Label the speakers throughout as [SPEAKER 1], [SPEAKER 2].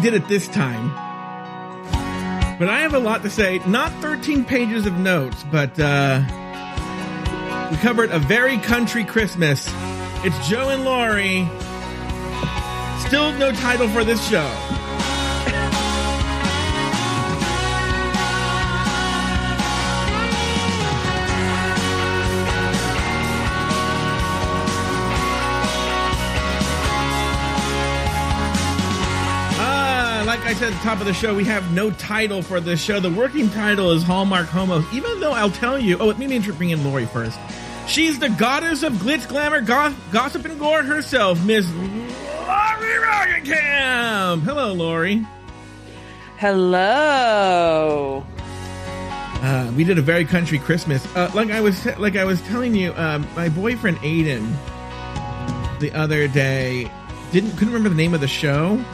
[SPEAKER 1] did it this time. But I have a lot to say. Not 13 pages of notes, but uh, we covered a very country Christmas. It's Joe and Lauri. Still no title for this show. I said at the top of the show, we have no title for this show. The working title is Hallmark Homos, even though I'll tell you. Oh, let me bring in Lauri first. She's the goddess of glitz, glamour, goth, gossip, and gore herself, Miss Lauri Roggenkamp. Hello, Lauri.
[SPEAKER 2] Hello.
[SPEAKER 1] Uh, we did a very country Christmas. Uh, like I was like I was telling you, um, my boyfriend Aiden the other day didn't couldn't remember the name of the show,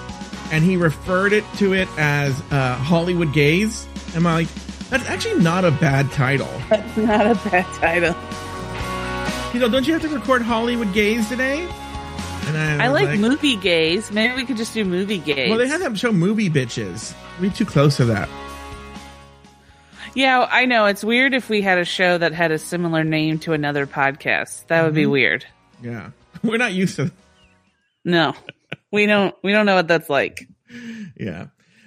[SPEAKER 1] and he referred it to it as uh, Hollywood Gaze. Am I'm like, that's actually not a bad title.
[SPEAKER 2] That's not a bad title.
[SPEAKER 1] You know, don't you have to record Hollywood Gaze today? And
[SPEAKER 2] I,
[SPEAKER 1] was
[SPEAKER 2] like, movie gaze. Maybe we could just do movie gaze.
[SPEAKER 1] Well, they have that show Movie Bitches. We too close to that.
[SPEAKER 2] Yeah, I know. It's weird if we had a show that had a similar name to another podcast. That would be
[SPEAKER 1] Mhm.
[SPEAKER 2] weird.
[SPEAKER 1] Yeah, we're not used to.
[SPEAKER 2] No. We don't we don't know what that's like.
[SPEAKER 1] Yeah.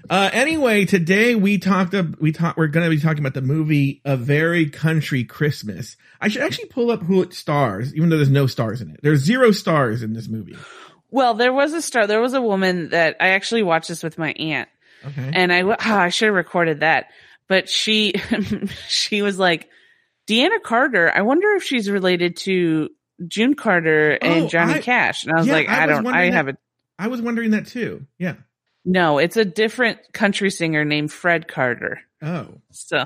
[SPEAKER 1] Uh, anyway, today we talked. We talked. We're going to be talking about the movie "A Very Country Christmas." I should actually pull up who it stars, even though there's no stars in it. There's zero stars in this movie.
[SPEAKER 2] Well, there was a star. There was a woman that I actually watched this with my aunt,
[SPEAKER 1] Okay.
[SPEAKER 2] and I oh, I should have recorded that, but she she was like, Deana Carter. I wonder if she's related to June Carter and
[SPEAKER 1] Oh,
[SPEAKER 2] Johnny
[SPEAKER 1] I-
[SPEAKER 2] Cash. And I was
[SPEAKER 1] Yeah,
[SPEAKER 2] like,
[SPEAKER 1] I
[SPEAKER 2] I, don't. I
[SPEAKER 1] that-
[SPEAKER 2] haven't.
[SPEAKER 1] I was wondering that too. Yeah.
[SPEAKER 2] No, it's a different country singer named Fred Carter.
[SPEAKER 1] Oh.
[SPEAKER 2] So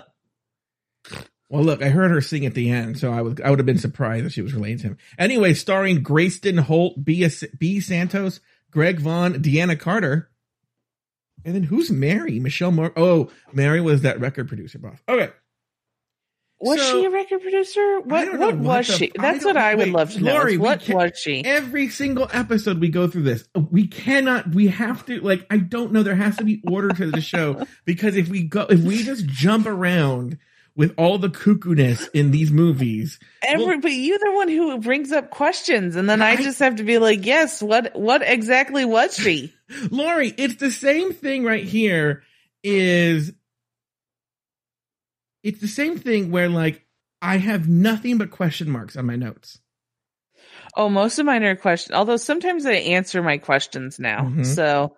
[SPEAKER 1] Well, look, I heard her sing at the end, so I would I would have been surprised if she was related to him. Anyway, starring Grayston Holt, B. B. Santos, Greg Vaughn, Deana Carter, and then who's Mary? Michelle Moore. Oh, Mary was that record producer boss. Okay.
[SPEAKER 2] Was
[SPEAKER 1] So-
[SPEAKER 2] she a record producer? What what was she?
[SPEAKER 1] I
[SPEAKER 2] That's
[SPEAKER 1] don't-
[SPEAKER 2] what I would
[SPEAKER 1] wait,
[SPEAKER 2] love to know.
[SPEAKER 1] Lauri,
[SPEAKER 2] what
[SPEAKER 1] can't-
[SPEAKER 2] was she?
[SPEAKER 1] Every single episode we go through this. We cannot, we have to, like, I don't know. There has to be order to the show because if we go, if we just jump around with all the cuckoo-ness in these movies,
[SPEAKER 2] Every,
[SPEAKER 1] well-
[SPEAKER 2] but you're the one who brings up questions, and then I,
[SPEAKER 1] I-
[SPEAKER 2] just have to be like, yes. What what exactly was she?
[SPEAKER 1] Lauri, it's the same thing right here is it's the same thing where like I have nothing but question marks on my notes.
[SPEAKER 2] Oh, most of mine are questions. Although sometimes I answer my questions now,
[SPEAKER 1] Mhm.
[SPEAKER 2] so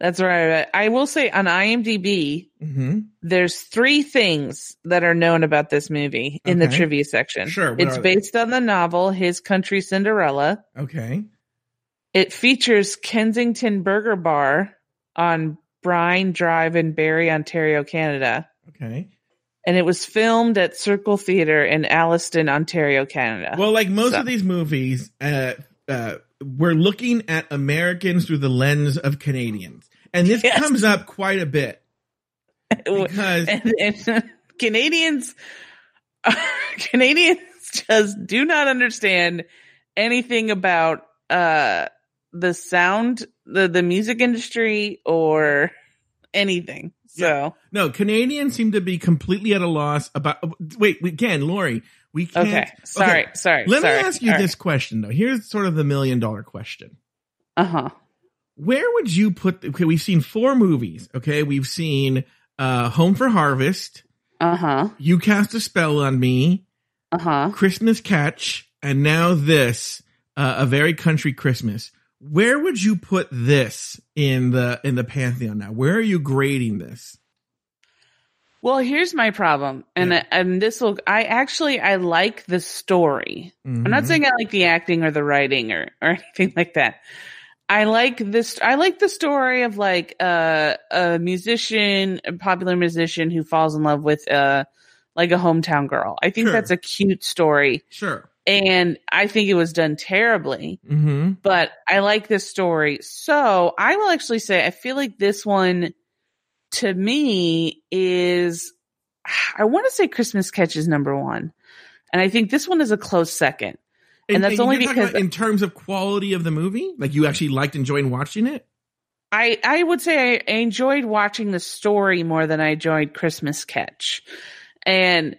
[SPEAKER 2] that's where I. I will say on IMDb,
[SPEAKER 1] Mm-hmm.
[SPEAKER 2] there's three things that are known about this movie in the trivia section.
[SPEAKER 1] Sure,
[SPEAKER 2] it's based on the novel His Country Cinderella.
[SPEAKER 1] Okay.
[SPEAKER 2] It features Kensington Burger Bar on Brine Drive in Barrie, Ontario, Canada.
[SPEAKER 1] Okay.
[SPEAKER 2] And it was filmed at Circle Theatre in Alliston, Ontario, Canada.
[SPEAKER 1] Well, like most
[SPEAKER 2] So-
[SPEAKER 1] of these movies, uh, uh, we're looking at Americans through the lens of Canadians, and this
[SPEAKER 2] Yes.
[SPEAKER 1] comes up quite a bit because
[SPEAKER 2] and, and Canadians, Canadians just do not understand anything about uh, the sound, the the music industry, or anything. So
[SPEAKER 1] no Canadians seem to be completely at a loss about. Wait, again, Lauri, we can't.
[SPEAKER 2] okay, sorry, sorry.
[SPEAKER 1] Let
[SPEAKER 2] sorry.
[SPEAKER 1] me ask you this question though. Here's sort of the million dollar question.
[SPEAKER 2] Uh huh.
[SPEAKER 1] Where would you put? Okay, we've seen four movies. Okay, we've seen uh, Home for Harvest,
[SPEAKER 2] Uh huh.
[SPEAKER 1] You Cast a Spell on Me,
[SPEAKER 2] Uh huh.
[SPEAKER 1] Christmas Catch, and now this, uh, A Very Country Christmas. Where would you put this in the in the pantheon now? Where are you grading this?
[SPEAKER 2] Well, here's my problem, and
[SPEAKER 1] Yeah.
[SPEAKER 2] and this will. I actually I like the story. I'm not
[SPEAKER 1] Mhm.
[SPEAKER 2] saying I like the acting or the writing or or anything like that. I like this. I like the story of like uh, a musician, a popular musician who falls in love with uh like a hometown girl. I think
[SPEAKER 1] Sure.
[SPEAKER 2] that's a cute story,
[SPEAKER 1] Sure.
[SPEAKER 2] And I think it was done terribly.
[SPEAKER 1] Mm-hmm.
[SPEAKER 2] But I like this story, so I will actually say I feel like this one to me is I want to say Christmas Catch is number one, and I think this one is a close second. And that's only because-
[SPEAKER 1] in terms of quality of the movie, like you actually liked enjoying watching it.
[SPEAKER 2] I I would say I enjoyed watching the story more than I enjoyed Christmas Catch, and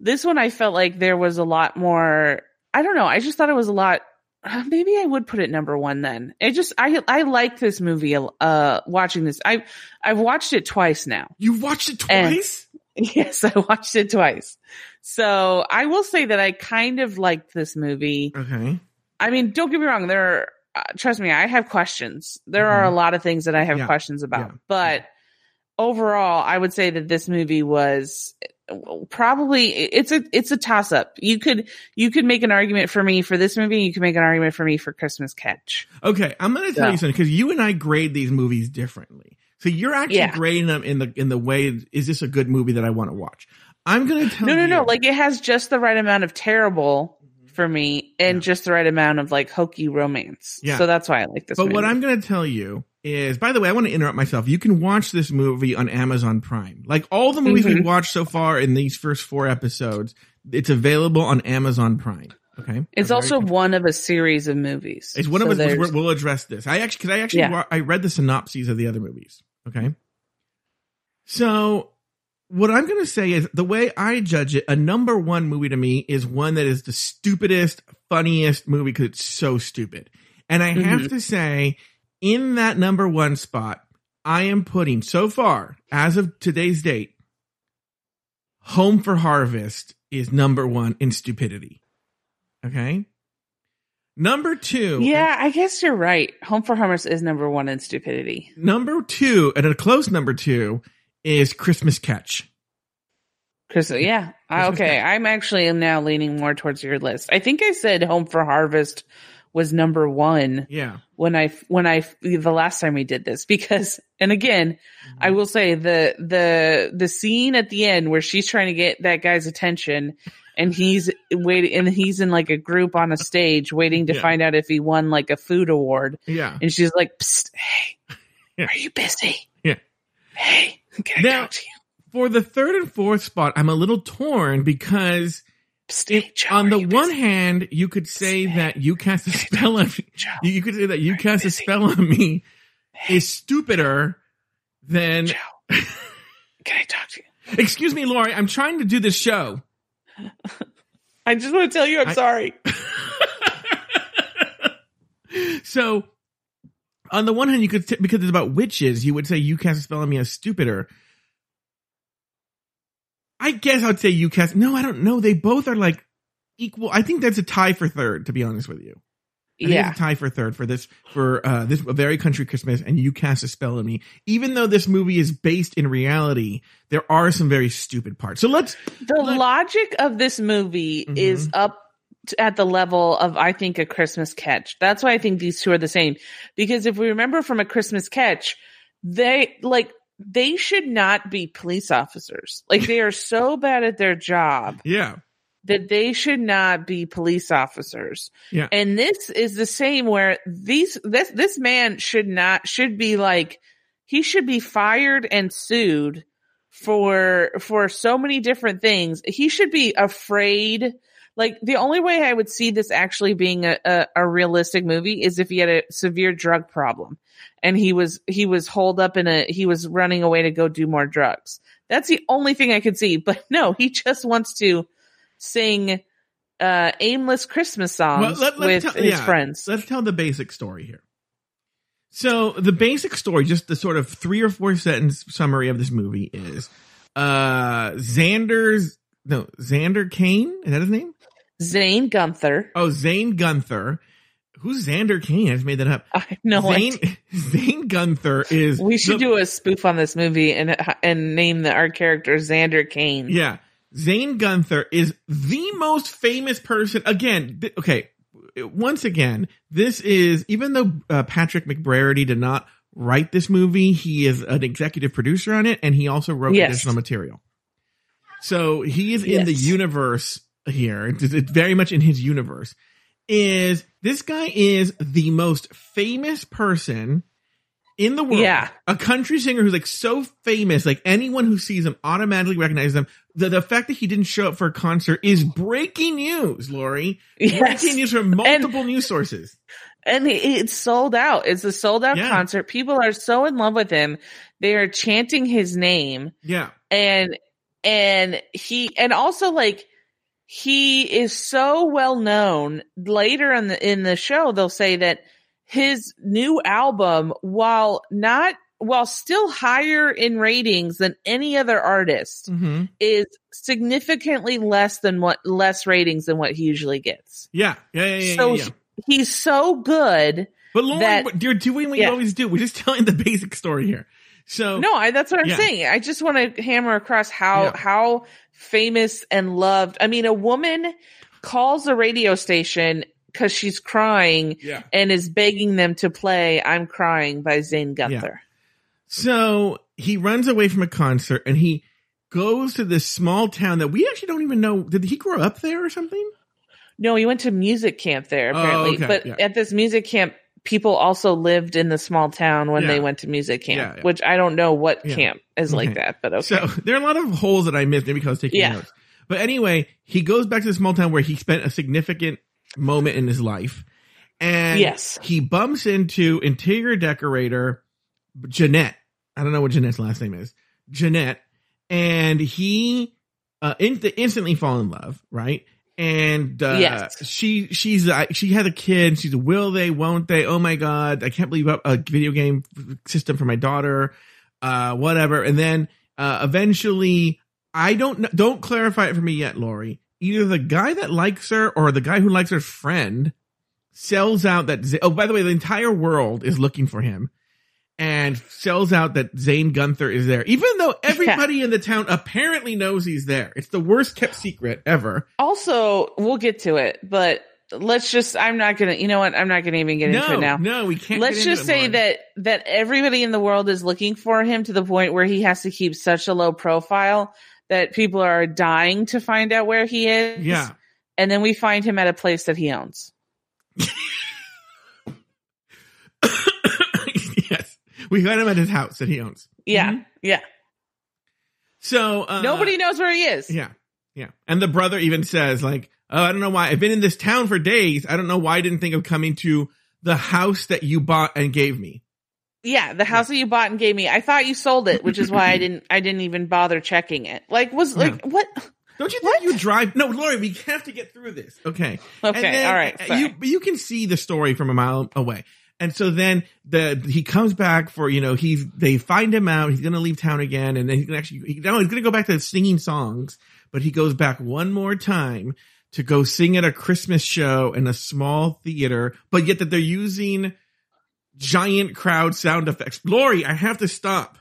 [SPEAKER 2] this one I felt like there was a lot more. I don't know. I just thought it was a lot. Maybe I would put it number one then. It just I I like this movie. Uh, watching this, I I've watched it twice now.
[SPEAKER 1] You've watched it twice.
[SPEAKER 2] And, yes, I watched it twice. So I will say that I kind of liked this movie.
[SPEAKER 1] Okay.
[SPEAKER 2] I mean, don't get me wrong. There, are, uh, trust me, I have questions. There are a
[SPEAKER 1] Mhm.
[SPEAKER 2] lot of things that I have
[SPEAKER 1] Yeah.
[SPEAKER 2] questions about,
[SPEAKER 1] Yeah.
[SPEAKER 2] but overall, I would say that this movie was probably it's a it's a toss up. You could you could make an argument for me for this movie. You could make an argument for me for Christmas Catch.
[SPEAKER 1] Okay, I'm going to tell
[SPEAKER 2] Yeah.
[SPEAKER 1] you something because you and I grade these movies differently. So you're actually
[SPEAKER 2] Yeah.
[SPEAKER 1] grading them in the in the way is this a good movie that I want to watch? I'm going to tell
[SPEAKER 2] No, no,
[SPEAKER 1] you.
[SPEAKER 2] no. Like it has just the right amount of terrible mm-hmm. for me and
[SPEAKER 1] Yeah.
[SPEAKER 2] just the right amount of like hokey romance.
[SPEAKER 1] Yeah.
[SPEAKER 2] So that's why I like this.
[SPEAKER 1] But what. I'm going to tell you is, by the way, I want to interrupt myself. You can watch this movie on Amazon Prime. Like all the movies
[SPEAKER 2] Mhm.
[SPEAKER 1] we've watched so far in these first four episodes, it's available on Amazon Prime. Okay.
[SPEAKER 2] It's
[SPEAKER 1] Okay.
[SPEAKER 2] also one of a series of movies.
[SPEAKER 1] It's one
[SPEAKER 2] So
[SPEAKER 1] of us. We'll, we'll address this. I actually, cause I actually,
[SPEAKER 2] Yeah.
[SPEAKER 1] wa- I read the synopses of the other movies. Okay. So what I'm going to say is the way I judge it, a number one movie to me is one that is the stupidest, funniest movie because it's so stupid. And I have
[SPEAKER 2] Mhm.
[SPEAKER 1] to say, in that number one spot, I am putting so far, as of today's date, Home for Harvest is number one in stupidity. Okay. Number two.
[SPEAKER 2] Yeah, I guess you're right. Home for Harvest is number one in stupidity.
[SPEAKER 1] Number two, and a close number two, is Christmas Catch.
[SPEAKER 2] Cause yeah,
[SPEAKER 1] Christmas ah,
[SPEAKER 2] okay.
[SPEAKER 1] Catch.
[SPEAKER 2] I'm actually now leaning more towards your list. I think I said Home for Harvest was number one
[SPEAKER 1] Yeah.
[SPEAKER 2] When I when I the last time we did this because and again I mm-hmm. will say the the the scene at the end where she's trying to get that guy's attention and he's waiting and he's in like a group on a stage waiting to
[SPEAKER 1] Yeah.
[SPEAKER 2] find out if he won like a food award
[SPEAKER 1] Yeah.
[SPEAKER 2] and she's like Psst, hey
[SPEAKER 1] Yeah.
[SPEAKER 2] are you busy
[SPEAKER 1] Yeah.
[SPEAKER 2] hey can I
[SPEAKER 1] Now-
[SPEAKER 2] talk to you
[SPEAKER 1] For the third and fourth spot, I'm a little torn because
[SPEAKER 2] Psst,
[SPEAKER 1] on the one
[SPEAKER 2] busy?
[SPEAKER 1] hand, you could say
[SPEAKER 2] Hey.
[SPEAKER 1] that you cast a spell on me.
[SPEAKER 2] Joe,
[SPEAKER 1] You could say that you cast a spell on me
[SPEAKER 2] hey,
[SPEAKER 1] is stupider than.
[SPEAKER 2] Joe, can I talk to you
[SPEAKER 1] Excuse me, Lauri. I'm trying to do this show.
[SPEAKER 2] I just want to tell you I'm
[SPEAKER 1] I-
[SPEAKER 2] sorry
[SPEAKER 1] so, on the one hand, you could t- because it's about witches, you would say you cast a spell on me as stupider. I guess I would say you cast. No, I don't know. They both are like equal. I think that's a tie for third. To be honest with you, I think
[SPEAKER 2] yeah
[SPEAKER 1] tie for third for this for uh this very country Christmas, and you cast a spell on me. Even though this movie is based in reality, there are some very stupid parts. So let's
[SPEAKER 2] the
[SPEAKER 1] Let-
[SPEAKER 2] logic of this movie
[SPEAKER 1] Mhm.
[SPEAKER 2] is up t- at the level of I think a Christmas catch. That's why I think these two are the same. Because if we remember from a Christmas catch, they like they should not be police officers. Like they are so bad at their job
[SPEAKER 1] yeah
[SPEAKER 2] that they should not be police officers.
[SPEAKER 1] Yeah.
[SPEAKER 2] And this is the same where these this this man should not should be like he should be fired and sued for for so many different things. He should be afraid. Like the only way I would see this actually being a, a, a realistic movie is if he had a severe drug problem and he was he was holed up in a he was running away to go do more drugs. That's the only thing I could see. But no, he just wants to sing uh aimless Christmas songs
[SPEAKER 1] let- let's
[SPEAKER 2] with
[SPEAKER 1] tell-
[SPEAKER 2] his
[SPEAKER 1] yeah.
[SPEAKER 2] friends.
[SPEAKER 1] let's tell the basic story here. So the basic story, just the sort of three or four sentence summary of this movie is uh Xander's no Xander Kane is that his name?
[SPEAKER 2] Zane Gunther.
[SPEAKER 1] Oh, Zane Gunther. Who's Xander Kane? I just made that up.
[SPEAKER 2] I no
[SPEAKER 1] Zane. Zane Gunther is
[SPEAKER 2] We should
[SPEAKER 1] the-
[SPEAKER 2] do a spoof on this movie and and name the our character Xander Kane.
[SPEAKER 1] Yeah. Zane Gunther is the most famous person. Again, th- okay. Once again, this is, even though uh, Patrick McBrady did not write this movie, he is an executive producer on it and he also wrote
[SPEAKER 2] Yes.
[SPEAKER 1] additional material. So he is in the universe here. It's, it's very much in his universe. Is this guy is the most famous person in the world
[SPEAKER 2] Yeah.
[SPEAKER 1] a country singer who's like so famous, like anyone who sees him automatically recognizes them. The, the fact that he didn't show up for a concert is breaking news, Lauri.
[SPEAKER 2] Yes.
[SPEAKER 1] Breaking news from multiple news sources.
[SPEAKER 2] and it's sold out. It's a sold out
[SPEAKER 1] Yeah.
[SPEAKER 2] concert. People are so in love with him. They are chanting his name
[SPEAKER 1] Yeah.
[SPEAKER 2] and and he and also like he is so well known later in the in the show they'll say that his new album while not while still higher in ratings than any other artist
[SPEAKER 1] hmm
[SPEAKER 2] is significantly less than what less ratings than what he usually gets
[SPEAKER 1] Yeah. Yeah. Yeah. Yeah.
[SPEAKER 2] so
[SPEAKER 1] yeah, yeah.
[SPEAKER 2] he- he's so good
[SPEAKER 1] But Lauren,
[SPEAKER 2] that-
[SPEAKER 1] you're doing what you always do. We're just telling the basic story here. So
[SPEAKER 2] No, I, that's what I'm saying. I just want to hammer across how how famous and loved. I mean, a woman calls a radio station because she's crying
[SPEAKER 1] yeah.
[SPEAKER 2] and is begging them to play "I'm Crying" by Zane Gunther.
[SPEAKER 1] So he runs away from a concert and he goes to this small town that we actually don't even know. Did he grow up there or something?
[SPEAKER 2] No, he went to music camp there
[SPEAKER 1] Oh,
[SPEAKER 2] apparently,
[SPEAKER 1] okay,
[SPEAKER 2] but
[SPEAKER 1] yeah.
[SPEAKER 2] at this music camp, people also lived in the small town when
[SPEAKER 1] Yeah.
[SPEAKER 2] they went to music camp,
[SPEAKER 1] Yeah, yeah.
[SPEAKER 2] which I don't know what camp is like that, but okay.
[SPEAKER 1] So there are a lot of holes that I missed maybe because I was taking notes. But anyway, he goes back to the small town where he spent a significant moment in his life. And
[SPEAKER 2] Yes.
[SPEAKER 1] he bumps into interior decorator Jeanette. I don't know what Jeanette's last name is. Jeanette. And he uh in- instantly fall in love, right? And uh
[SPEAKER 2] Yes.
[SPEAKER 1] she she's uh, she had a kid. She's will they, won't they? Oh my god, I can't believe a a video game system for my daughter. Uh whatever. And then uh eventually I don't don't clarify it for me yet, Lauri. Either the guy that likes her or the guy who likes her friend sells out that oh by the way the entire world is looking for him and sells out that Zane Gunther is there even though everybody in the town apparently knows he's there it's the worst kept secret ever
[SPEAKER 2] Also, we'll get to it, but let's just I'm not gonna you know what, I'm not gonna even get into it now.
[SPEAKER 1] no we can't
[SPEAKER 2] Let's
[SPEAKER 1] get into
[SPEAKER 2] just
[SPEAKER 1] it,
[SPEAKER 2] say
[SPEAKER 1] Lauren.
[SPEAKER 2] that that everybody in the world is looking for him to the point where he has to keep such a low profile that people are dying to find out where he is.
[SPEAKER 1] yeah
[SPEAKER 2] And then we find him at a place that he owns.
[SPEAKER 1] yes we got him at his house that he owns
[SPEAKER 2] Yeah.
[SPEAKER 1] Mhm.
[SPEAKER 2] Yeah.
[SPEAKER 1] so uh,
[SPEAKER 2] Nobody knows where he is.
[SPEAKER 1] Yeah. Yeah. And the brother even says, like, oh, I don't know why. I've been in this town for days. I don't know why I didn't think of coming to the house that you bought and gave me.
[SPEAKER 2] Yeah, the house that you bought and gave me. I thought you sold it, which is why I didn't I didn't even bother checking it. Like was like what
[SPEAKER 1] Don't you think
[SPEAKER 2] What?
[SPEAKER 1] you drive? No, Lauri, we have to get through this. Okay.
[SPEAKER 2] Okay,
[SPEAKER 1] then,
[SPEAKER 2] all right. sorry.
[SPEAKER 1] You, you can see the story from a mile away. And so then the, he comes back for, you know, he's, they find him out. He's going to leave town again. And then he's going to actually, he, no, he's going to go back to singing songs, but he goes back one more time to go sing at a Christmas show in a small theater, but yet that they're using giant crowd sound effects. Lauri, I have to stop.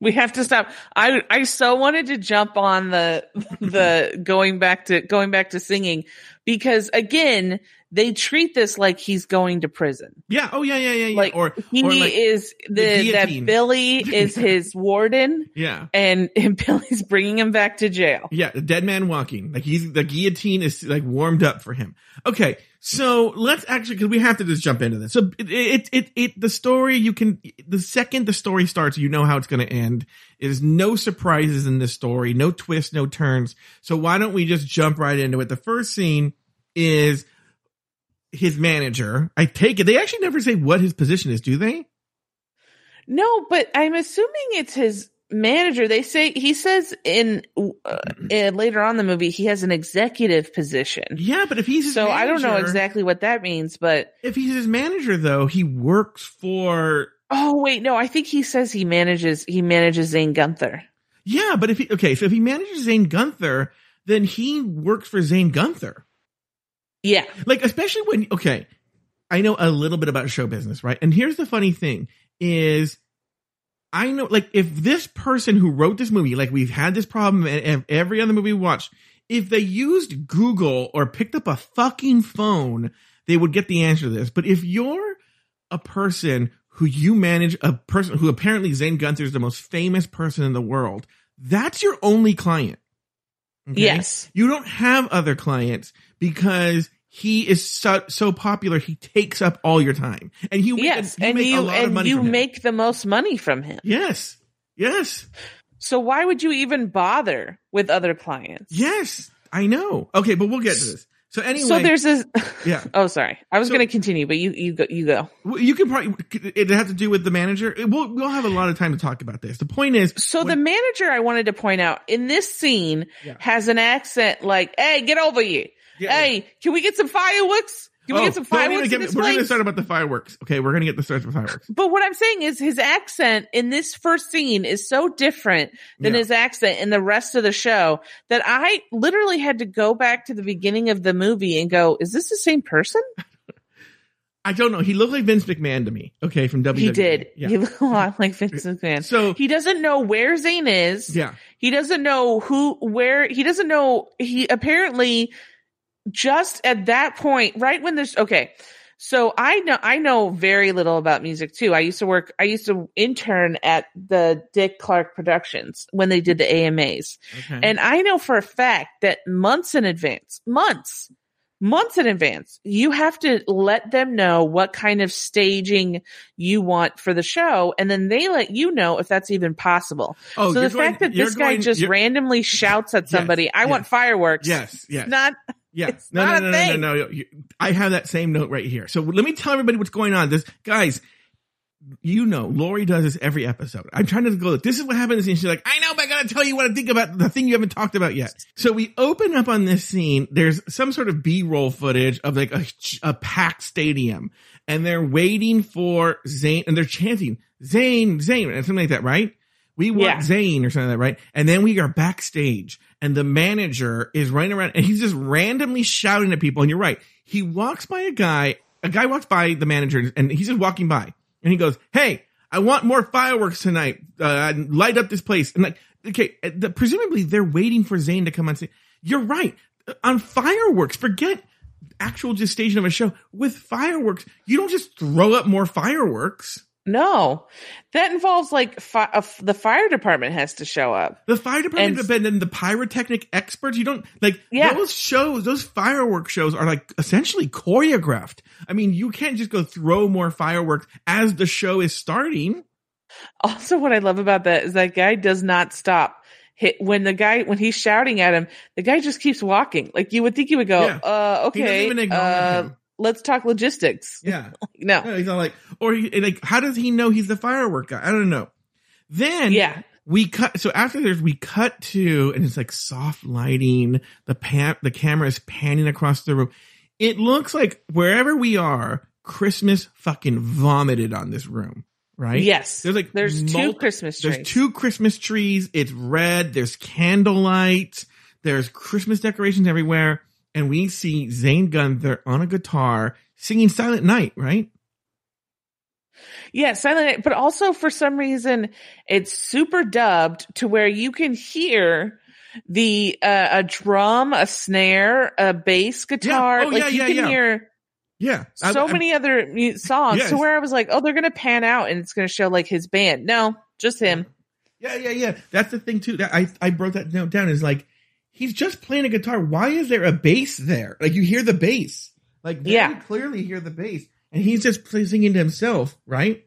[SPEAKER 2] We have to stop. I I so wanted to jump on the the going back to going back to singing because again they treat this like he's going to prison.
[SPEAKER 1] Yeah. Oh, yeah, yeah, yeah, yeah.
[SPEAKER 2] Like
[SPEAKER 1] or,
[SPEAKER 2] he
[SPEAKER 1] or like,
[SPEAKER 2] is
[SPEAKER 1] the
[SPEAKER 2] the, that. Billy is his warden
[SPEAKER 1] yeah.
[SPEAKER 2] and, and Billy's bringing him back to jail.
[SPEAKER 1] Yeah, the dead man walking. Like he's the guillotine is like warmed up for him. Okay, so let's actually because we have to just jump into this. So it it it, it the story you can the second the story starts, you know how it's going to end. There's no surprises in this story, no twists, no turns. So why don't we just jump right into it? The first scene is his manager. I take it they actually never say what his position is, do they?
[SPEAKER 2] No, but I'm assuming it's his manager. They say he says in uh, later on the movie he has an executive position.
[SPEAKER 1] Yeah, but if he's his
[SPEAKER 2] So I don't know exactly what that means, but
[SPEAKER 1] If he's his manager, though, he works for
[SPEAKER 2] oh wait, no, I think he says he manages he manages Zane Gunther.
[SPEAKER 1] Yeah, but if he okay, so if he manages Zane Gunther, then he works for Zane Gunther.
[SPEAKER 2] Yeah.
[SPEAKER 1] Like especially when okay, I know a little bit about show business, right? And here's the funny thing is I know like if this person who wrote this movie, like we've had this problem and and every other movie we watched, if they used Google or picked up a fucking phone, they would get the answer to this. But if you're a person who you manage, a person who apparently Zane Gunther is the most famous person in the world, that's your only client. Okay?
[SPEAKER 2] Yes.
[SPEAKER 1] You don't have other clients because he is so, so popular. He takes up all your time and he,
[SPEAKER 2] Yes,
[SPEAKER 1] you
[SPEAKER 2] and
[SPEAKER 1] make a
[SPEAKER 2] you
[SPEAKER 1] lot of
[SPEAKER 2] and you make the most money from him.
[SPEAKER 1] Yes. Yes.
[SPEAKER 2] So why would you even bother with other clients?
[SPEAKER 1] Yes. I know. Okay. But we'll get to this. So anyway,
[SPEAKER 2] so there's this.
[SPEAKER 1] yeah.
[SPEAKER 2] Oh, sorry. I was
[SPEAKER 1] So-
[SPEAKER 2] going to continue, but you you go. You go.
[SPEAKER 1] You can probably it has to do with the manager. We'll we'll have a lot of time to talk about this. The point is,
[SPEAKER 2] So the manager I wanted to point out in this scene
[SPEAKER 1] Yeah.
[SPEAKER 2] has an accent like, "Hey, get over here.
[SPEAKER 1] Yeah.
[SPEAKER 2] Hey, can we get some fireworks? Can we
[SPEAKER 1] Oh,
[SPEAKER 2] get some
[SPEAKER 1] need to
[SPEAKER 2] fireworks
[SPEAKER 1] get- we're going to
[SPEAKER 2] place?"
[SPEAKER 1] start about the fireworks. Okay, we're going to get the start with fireworks.
[SPEAKER 2] But what I'm saying is his accent in this first scene is so different than
[SPEAKER 1] Yeah.
[SPEAKER 2] his accent in the rest of the show that I literally had to go back to the beginning of the movie and go, is this the same person?
[SPEAKER 1] I don't know. He looked like Vince McMahon to me. Okay, from WWE.
[SPEAKER 2] He did.
[SPEAKER 1] Yeah.
[SPEAKER 2] He looked a lot like Vince uh, McMahon.
[SPEAKER 1] so
[SPEAKER 2] He doesn't know where Zane is.
[SPEAKER 1] yeah,
[SPEAKER 2] He doesn't know who, where, he doesn't know, he apparently just at that point, right when there's, okay. So I know, I know very little about music too. I used to work, I used to intern at the Dick Clark Productions when they did the AMAs.
[SPEAKER 1] okay.
[SPEAKER 2] And I know for a fact that months in advance, months, months in advance, you have to let them know what kind of staging you want for the show. And then they let you know if that's even possible.
[SPEAKER 1] oh,
[SPEAKER 2] so the
[SPEAKER 1] going-
[SPEAKER 2] fact that this guy just randomly shouts at somebody, I want fireworks.
[SPEAKER 1] yes, yes,
[SPEAKER 2] not,
[SPEAKER 1] yeah.
[SPEAKER 2] it's
[SPEAKER 1] no, no, no, no,
[SPEAKER 2] thing.
[SPEAKER 1] no, no, I have that same note right here. So let me tell everybody what's going on. This guys. You know, Lauri does this every episode. I'm trying to go, this is what happens. And she's like, I know, but I gotta tell you what I think about the thing you haven't talked about yet. So we open up on this scene. There's some sort of B-roll footage of like a, a packed stadium and they're waiting for Zane and they're chanting Zane, Zane, and something like that, right? We want
[SPEAKER 2] Yeah.
[SPEAKER 1] Zane or something like that, right? And then we are backstage and the manager is running around and he's just randomly shouting at people. And you're right. He walks by a guy, a guy walks by the manager and he's just walking by and he goes, Hey, I want more fireworks tonight. Uh, light up this place. And like, okay, uh, the, presumably they're waiting for Zane to come on stage. You're right. Uh, On fireworks, forget actual gestation of a show. With fireworks, you don't just throw up more fireworks.
[SPEAKER 2] No, that involves like fi- uh, the fire department has to show up.
[SPEAKER 1] The fire department
[SPEAKER 2] And-
[SPEAKER 1] and, then the pyrotechnic experts. You don't like
[SPEAKER 2] Yeah.
[SPEAKER 1] those shows. Those firework shows are like essentially choreographed. I mean, you can't just go throw more fireworks as the show is starting.
[SPEAKER 2] Also, what I love about that is that guy does not stop. Hit when the guy when he's shouting at him, the guy just keeps walking. Like you would think he would go,
[SPEAKER 1] Yeah.
[SPEAKER 2] uh, okay, uh. Let's talk logistics.
[SPEAKER 1] Yeah,
[SPEAKER 2] No,
[SPEAKER 1] No, he's not like, or he, like, how does he know he's the firework guy? I don't know. Then
[SPEAKER 2] yeah,
[SPEAKER 1] we cut so after there's we cut to and it's like soft lighting the pan the camera is panning across the room it looks like wherever we are christmas fucking vomited on this room right
[SPEAKER 2] yes.
[SPEAKER 1] there's like
[SPEAKER 2] there's two Christmas trees.
[SPEAKER 1] there's two christmas trees it's red there's candlelight there's christmas decorations everywhere and we see zane gunther on a guitar singing silent night right
[SPEAKER 2] Yeah, Silent Night, but also for some reason it's super dubbed to where you can hear the uh, a drum, a snare, a bass guitar.
[SPEAKER 1] Oh,
[SPEAKER 2] like
[SPEAKER 1] yeah,
[SPEAKER 2] you
[SPEAKER 1] yeah,
[SPEAKER 2] can
[SPEAKER 1] yeah.
[SPEAKER 2] hear
[SPEAKER 1] yeah
[SPEAKER 2] so
[SPEAKER 1] I-
[SPEAKER 2] many other songs to where I was like, oh, they're gonna pan out and it's gonna show like his band. No, just him.
[SPEAKER 1] Yeah, yeah, yeah. That's the thing too. That I I broke that note down. Is like he's just playing a guitar. Why is there a bass there? Like you hear the bass. Like very
[SPEAKER 2] Yeah.
[SPEAKER 1] clearly hear the bass, and he's just play, singing to himself, right?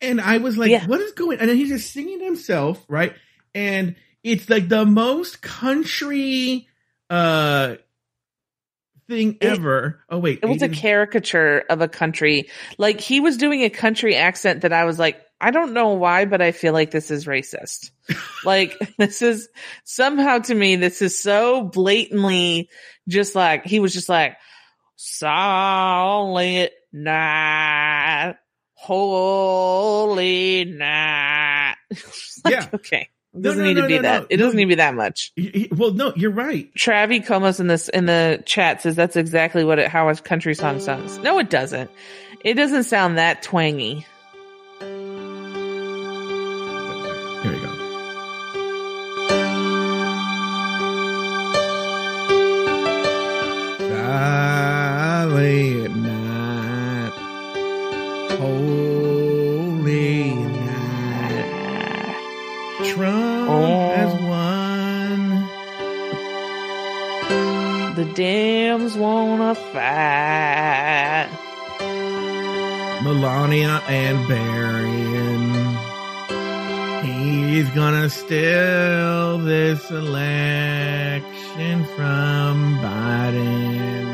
[SPEAKER 1] And I was like,
[SPEAKER 2] Yeah.
[SPEAKER 1] what is going? And then he's just singing to himself, right? And it's like the most country uh thing
[SPEAKER 2] It-
[SPEAKER 1] ever. Oh wait,
[SPEAKER 2] It was a caricature of a country. Like he was doing a country accent that I was like, I don't know why, but I feel like this is racist. like this is somehow to me, this is so blatantly just like he was just like solid night, holy night. Like,
[SPEAKER 1] Yeah.
[SPEAKER 2] okay. It
[SPEAKER 1] No,
[SPEAKER 2] doesn't
[SPEAKER 1] no,
[SPEAKER 2] need
[SPEAKER 1] no,
[SPEAKER 2] to be
[SPEAKER 1] no,
[SPEAKER 2] that.
[SPEAKER 1] no.
[SPEAKER 2] It doesn't need to be that much.
[SPEAKER 1] He- he- well, no, you're right.
[SPEAKER 2] Travi Comas in this in the chat says that's exactly what it how a country song sounds. No, it doesn't. It doesn't sound that twangy. Dems wanna fight.
[SPEAKER 1] Melania and Barron. He's gonna steal this election from Biden.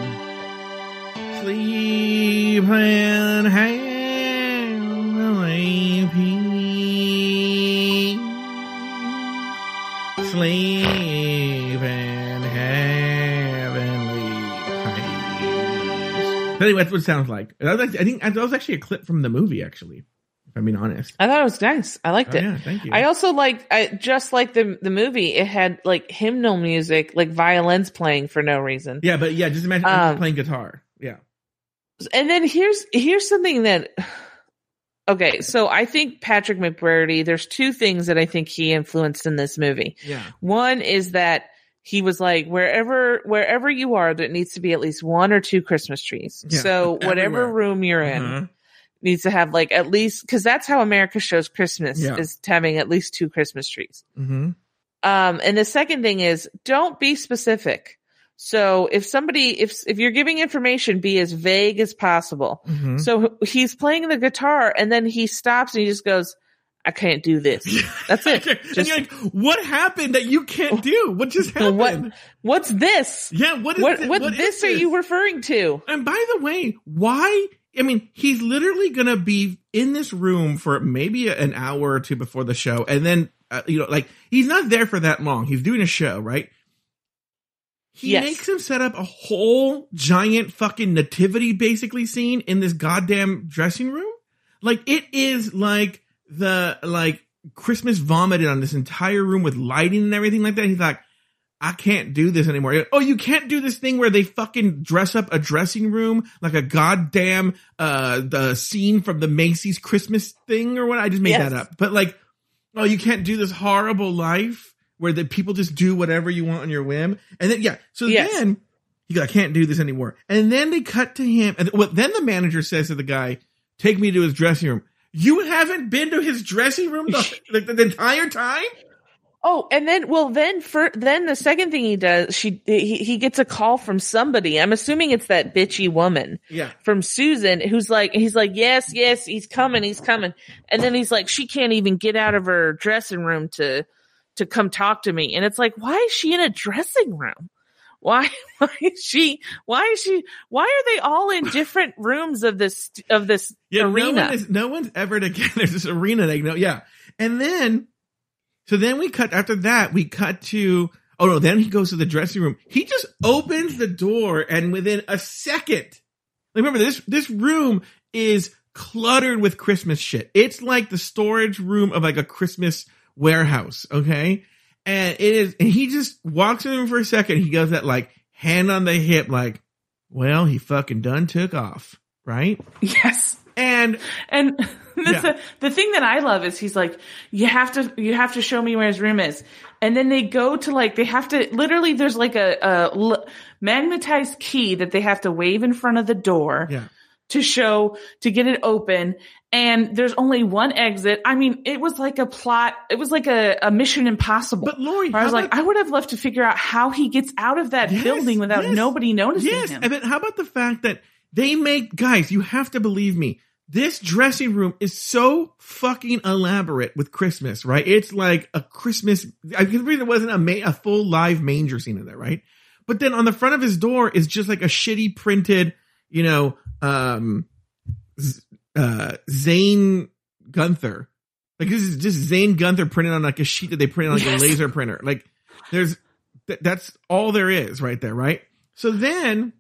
[SPEAKER 1] Sleep and heavenly peace. Sleep Anyway, that's what it sounds like. I think that was actually a clip from the movie, actually. If I'm being honest.
[SPEAKER 2] I thought it was nice. I liked
[SPEAKER 1] Oh,
[SPEAKER 2] it.
[SPEAKER 1] yeah, thank you.
[SPEAKER 2] I also liked, I, just like the the movie, it had like hymnal music, like violins playing for no reason.
[SPEAKER 1] Yeah, but yeah, just imagine
[SPEAKER 2] Um,
[SPEAKER 1] playing guitar. Yeah.
[SPEAKER 2] And then here's here's something that okay, so I think Patrick McBrady, there's two things that I think he influenced in this movie.
[SPEAKER 1] Yeah.
[SPEAKER 2] One is that he was like, wherever wherever you are, there needs to be at least one or two Christmas trees.
[SPEAKER 1] Yeah,
[SPEAKER 2] so whatever
[SPEAKER 1] everywhere.
[SPEAKER 2] room you're in
[SPEAKER 1] Uh-huh.
[SPEAKER 2] needs to have like at least because that's how America shows Christmas
[SPEAKER 1] Yeah.
[SPEAKER 2] is having at least two Christmas trees.
[SPEAKER 1] hmm
[SPEAKER 2] Um, and the second thing is don't be specific. So if somebody, if, if you're giving information, be as vague as possible.
[SPEAKER 1] hmm
[SPEAKER 2] So he's playing the guitar and then he stops and he just goes, I can't do this. That's it.
[SPEAKER 1] and you're like, what happened that you can't do? What just happened?
[SPEAKER 2] What, what's this?
[SPEAKER 1] Yeah, what is
[SPEAKER 2] What,
[SPEAKER 1] thi-
[SPEAKER 2] what,
[SPEAKER 1] what is
[SPEAKER 2] this are you referring to?
[SPEAKER 1] And by the way, why? I mean, he's literally going to be in this room for maybe an hour or two before the show. And then, uh, you know, like he's not there for that long. He's doing a show, right? He
[SPEAKER 2] Yes.
[SPEAKER 1] makes him set up a whole giant fucking nativity basically scene in this goddamn dressing room. Like it is like the, like Christmas vomited on this entire room with lighting and everything like that. He's like, I can't do this anymore. Oh, you can't do this thing where they fucking dress up a dressing room like a goddamn uh the scene from the Macy's Christmas thing or what? I just made
[SPEAKER 2] Yes.
[SPEAKER 1] that up. But like, oh, you can't do this horrible life where the people just do whatever you want on your whim. And then yeah, so
[SPEAKER 2] Yes.
[SPEAKER 1] then he goes, I can't do this anymore. And then they cut to him, and well, then the manager says to the guy, "Take me to his dressing room." You haven't been to his dressing room the, like the, the entire time.
[SPEAKER 2] Oh, and then, well, then for, then the second thing he does, she, he, he gets a call from somebody. I'm assuming it's that bitchy woman.
[SPEAKER 1] Yeah.
[SPEAKER 2] from Susan, who's like, he's like, yes, yes, he's coming, he's coming. And then he's like, she can't even get out of her dressing room to, to come talk to me. And it's like, why is she in a dressing room? Why, why is she, why is she, why are they all in different rooms of this, of this
[SPEAKER 1] Yeah, no
[SPEAKER 2] arena?
[SPEAKER 1] one is no one's ever together. There's this arena they know. Yeah. And then so then we cut after that, we cut to oh no, then he goes to the dressing room. He just opens the door and within a second. Remember this this room is cluttered with Christmas shit. It's like the storage room of like a Christmas warehouse, okay? And it is and he just walks in the for a second. He goes that like hand on the hip, like, well, he fucking done took off, right?
[SPEAKER 2] yes.
[SPEAKER 1] And
[SPEAKER 2] And the,
[SPEAKER 1] Yeah.
[SPEAKER 2] the thing that I love is he's like, you have to, you have to show me where his room is. And then they go to like, they have to, literally there's like a, a l- magnetized key that they have to wave in front of the door
[SPEAKER 1] yeah.
[SPEAKER 2] To show, to get it open. And there's only one exit. I mean, it was like a plot. It was like a, a mission impossible.
[SPEAKER 1] But
[SPEAKER 2] Lauri, I was like, I would have loved to figure out how he gets out of that
[SPEAKER 1] Yes,
[SPEAKER 2] building without
[SPEAKER 1] yes,
[SPEAKER 2] nobody noticing
[SPEAKER 1] Yes,
[SPEAKER 2] him.
[SPEAKER 1] and then how about the fact that they make guys? You have to believe me. This dressing room is so fucking elaborate with Christmas, right? It's like a Christmas. I can believe there wasn't a ma- a full live manger scene in there, right? But then on the front of his door is just like a shitty printed, you know, um, uh, Zane Gunther. Like this is just Zane Gunther printed on like a sheet that they printed on like
[SPEAKER 2] Yes.
[SPEAKER 1] a laser printer. Like there's th- that's all there is right there, right? So then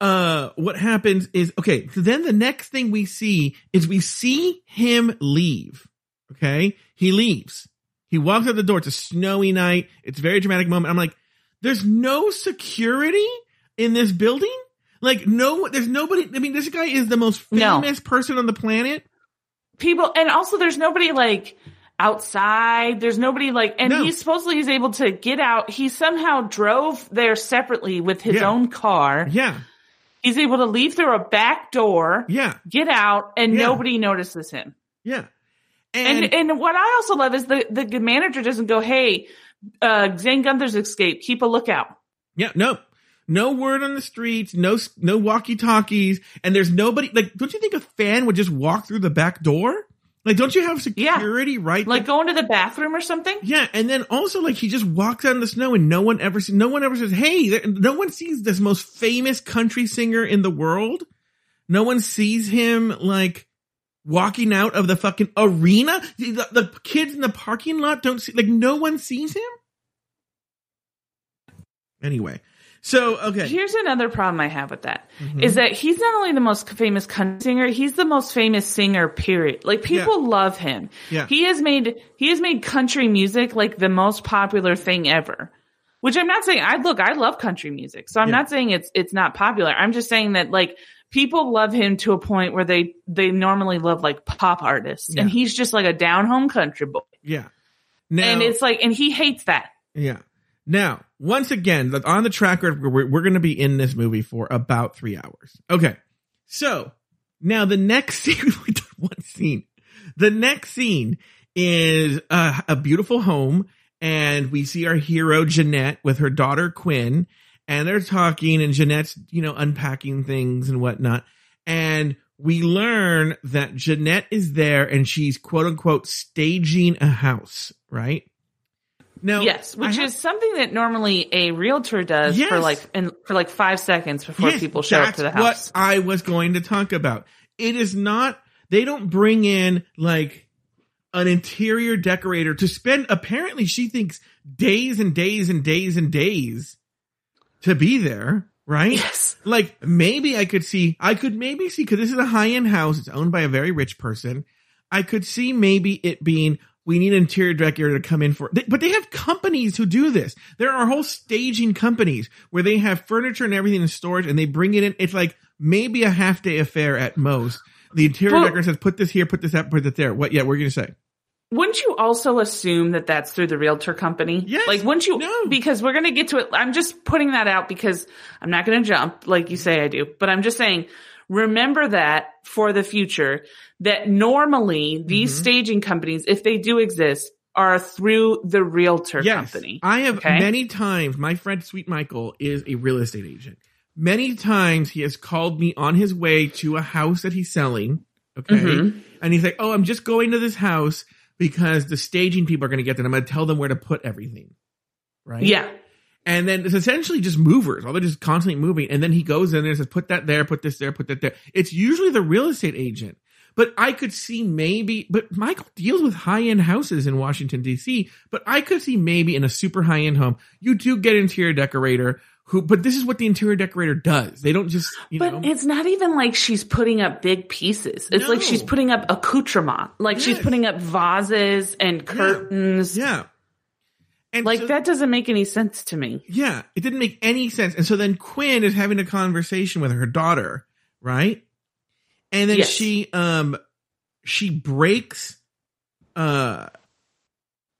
[SPEAKER 1] uh what happens is okay, so then the next thing we see is we see him leave. Okay? He leaves. He walks out the door. It's a snowy night. It's a very dramatic moment. I'm like, there's no security in this building? Like no there's nobody I mean this guy is the most
[SPEAKER 2] No.
[SPEAKER 1] famous person on the planet.
[SPEAKER 2] people and also there's nobody like outside there's nobody like and
[SPEAKER 1] No.
[SPEAKER 2] he supposedly is able to get out he somehow drove there separately with his
[SPEAKER 1] Yeah.
[SPEAKER 2] own car
[SPEAKER 1] Yeah.
[SPEAKER 2] he's able to leave through a back door
[SPEAKER 1] Yeah.
[SPEAKER 2] get out and
[SPEAKER 1] Yeah.
[SPEAKER 2] nobody notices him
[SPEAKER 1] Yeah.
[SPEAKER 2] and,
[SPEAKER 1] And,
[SPEAKER 2] and what i also love is the the manager doesn't go hey uh zane gunther's escaped keep a lookout
[SPEAKER 1] yeah, no. No word on the streets, no no walkie-talkies, and there's nobody like don't you think a fan would just walk through the back door? Like, don't you have
[SPEAKER 2] Yeah.
[SPEAKER 1] security right?
[SPEAKER 2] Like going to the bathroom or something?
[SPEAKER 1] yeah, and then also like he just walks out in the snow and no one ever see, no one ever says, "Hey," there, no one sees this most famous country singer in the world. No one sees him like walking out of the fucking arena. The, the kids in the parking lot don't see like no one sees him. Anyway, so okay,
[SPEAKER 2] Here's another problem I have with that is
[SPEAKER 1] Mhm.
[SPEAKER 2] that he's not only the most famous country singer, he's the most famous singer, period. Like people love him.
[SPEAKER 1] Yeah.
[SPEAKER 2] He has made, he has made country music like the most popular thing ever. Which I'm not saying, I look, I love country music. So I'm
[SPEAKER 1] Yeah.
[SPEAKER 2] not saying it's, it's not popular. I'm just saying that like people love him to a point where they, they normally love like pop artists and he's just like a down home country boy.
[SPEAKER 1] yeah. Now,
[SPEAKER 2] and it's like, and he hates that.
[SPEAKER 1] Yeah. Now, once again, on the track record, we're, we're going to be in this movie for about three hours. Okay. So now the next scene, one scene. The next scene is a, a beautiful home and we see our hero Jeanette with her daughter Quinn and they're talking and Jeanette's, you know, unpacking things and whatnot. And we learn that Jeanette is there and she's quote unquote staging a house, right? Now,
[SPEAKER 2] Yes, which
[SPEAKER 1] have-
[SPEAKER 2] is something that normally a realtor does for like in, for like five seconds before
[SPEAKER 1] Yes,
[SPEAKER 2] people show up to the house.
[SPEAKER 1] What I was going to talk about. It is not. They don't bring in like an interior decorator to spend. Apparently, she thinks days and days and days and days to be there. Right?
[SPEAKER 2] Yes.
[SPEAKER 1] Like maybe I could see. I could maybe see because this is a high end house. It's owned by a very rich person. I could see maybe it being. We need an interior decorator to come in for, but they have companies who do this. There are whole staging companies where they have furniture and everything in storage and they bring it in. It's like maybe a half day affair at most. The interior decorator says, put this here, put this up, put it there. What, yeah, we're going to say.
[SPEAKER 2] Wouldn't you also assume that that's through the realtor company?
[SPEAKER 1] Yes.
[SPEAKER 2] Like, wouldn't you?
[SPEAKER 1] No.
[SPEAKER 2] Because we're going to get to it. I'm just putting that out because I'm not going to jump like you say I do, but I'm just saying, remember that for the future that normally these
[SPEAKER 1] Mhm.
[SPEAKER 2] staging companies, if they do exist, are through the realtor
[SPEAKER 1] Yes.
[SPEAKER 2] company.
[SPEAKER 1] I have
[SPEAKER 2] Okay.
[SPEAKER 1] many times, my friend Sweet Michael is a real estate agent. Many times he has called me on his way to a house that he's selling. Okay.
[SPEAKER 2] Mhm.
[SPEAKER 1] And he's like, Oh, I'm just going to this house because the staging people are going to get there. I'm going to tell them where to put everything. Right.
[SPEAKER 2] Yeah.
[SPEAKER 1] And then it's essentially just movers. All they're just constantly moving. And then he goes in there and says, put that there, put this there, put that there. It's usually the real estate agent. But I could see maybe, but Michael deals with high end houses in Washington DC, but I could see maybe in a super high end home, you do get interior decorator who, but this is what the interior decorator does. They don't just, you
[SPEAKER 2] But
[SPEAKER 1] know.
[SPEAKER 2] it's not even like she's putting up big pieces. It's like
[SPEAKER 1] No. she's
[SPEAKER 2] she's putting up accoutrement. Like she's putting up vases and curtains.
[SPEAKER 1] Yeah. And
[SPEAKER 2] Like
[SPEAKER 1] so-
[SPEAKER 2] that doesn't make any sense to me.
[SPEAKER 1] Yeah, it didn't make any sense. And so then Quinn is having a conversation with her daughter, right? And then
[SPEAKER 2] Yes.
[SPEAKER 1] she um she breaks uh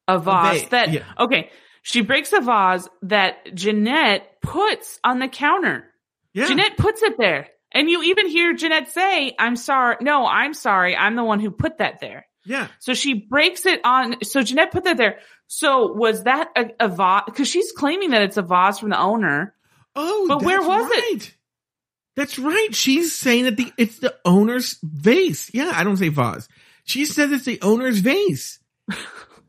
[SPEAKER 2] A vase that
[SPEAKER 1] yeah.
[SPEAKER 2] okay. She breaks a vase that Jeanette puts on the counter.
[SPEAKER 1] yeah.
[SPEAKER 2] Jeanette puts it there. And you even hear Jeanette say, I'm sorry. No, I'm sorry. I'm the one who put that there.
[SPEAKER 1] yeah.
[SPEAKER 2] So she breaks it on. So Jeanette put that there. So was that a, a vase? Cause she's claiming that it's a vase from the owner.
[SPEAKER 1] Oh,
[SPEAKER 2] But where was it?
[SPEAKER 1] That's right. She's saying that the it's the owner's vase. Yeah, I don't say vase. She says it's the owner's vase.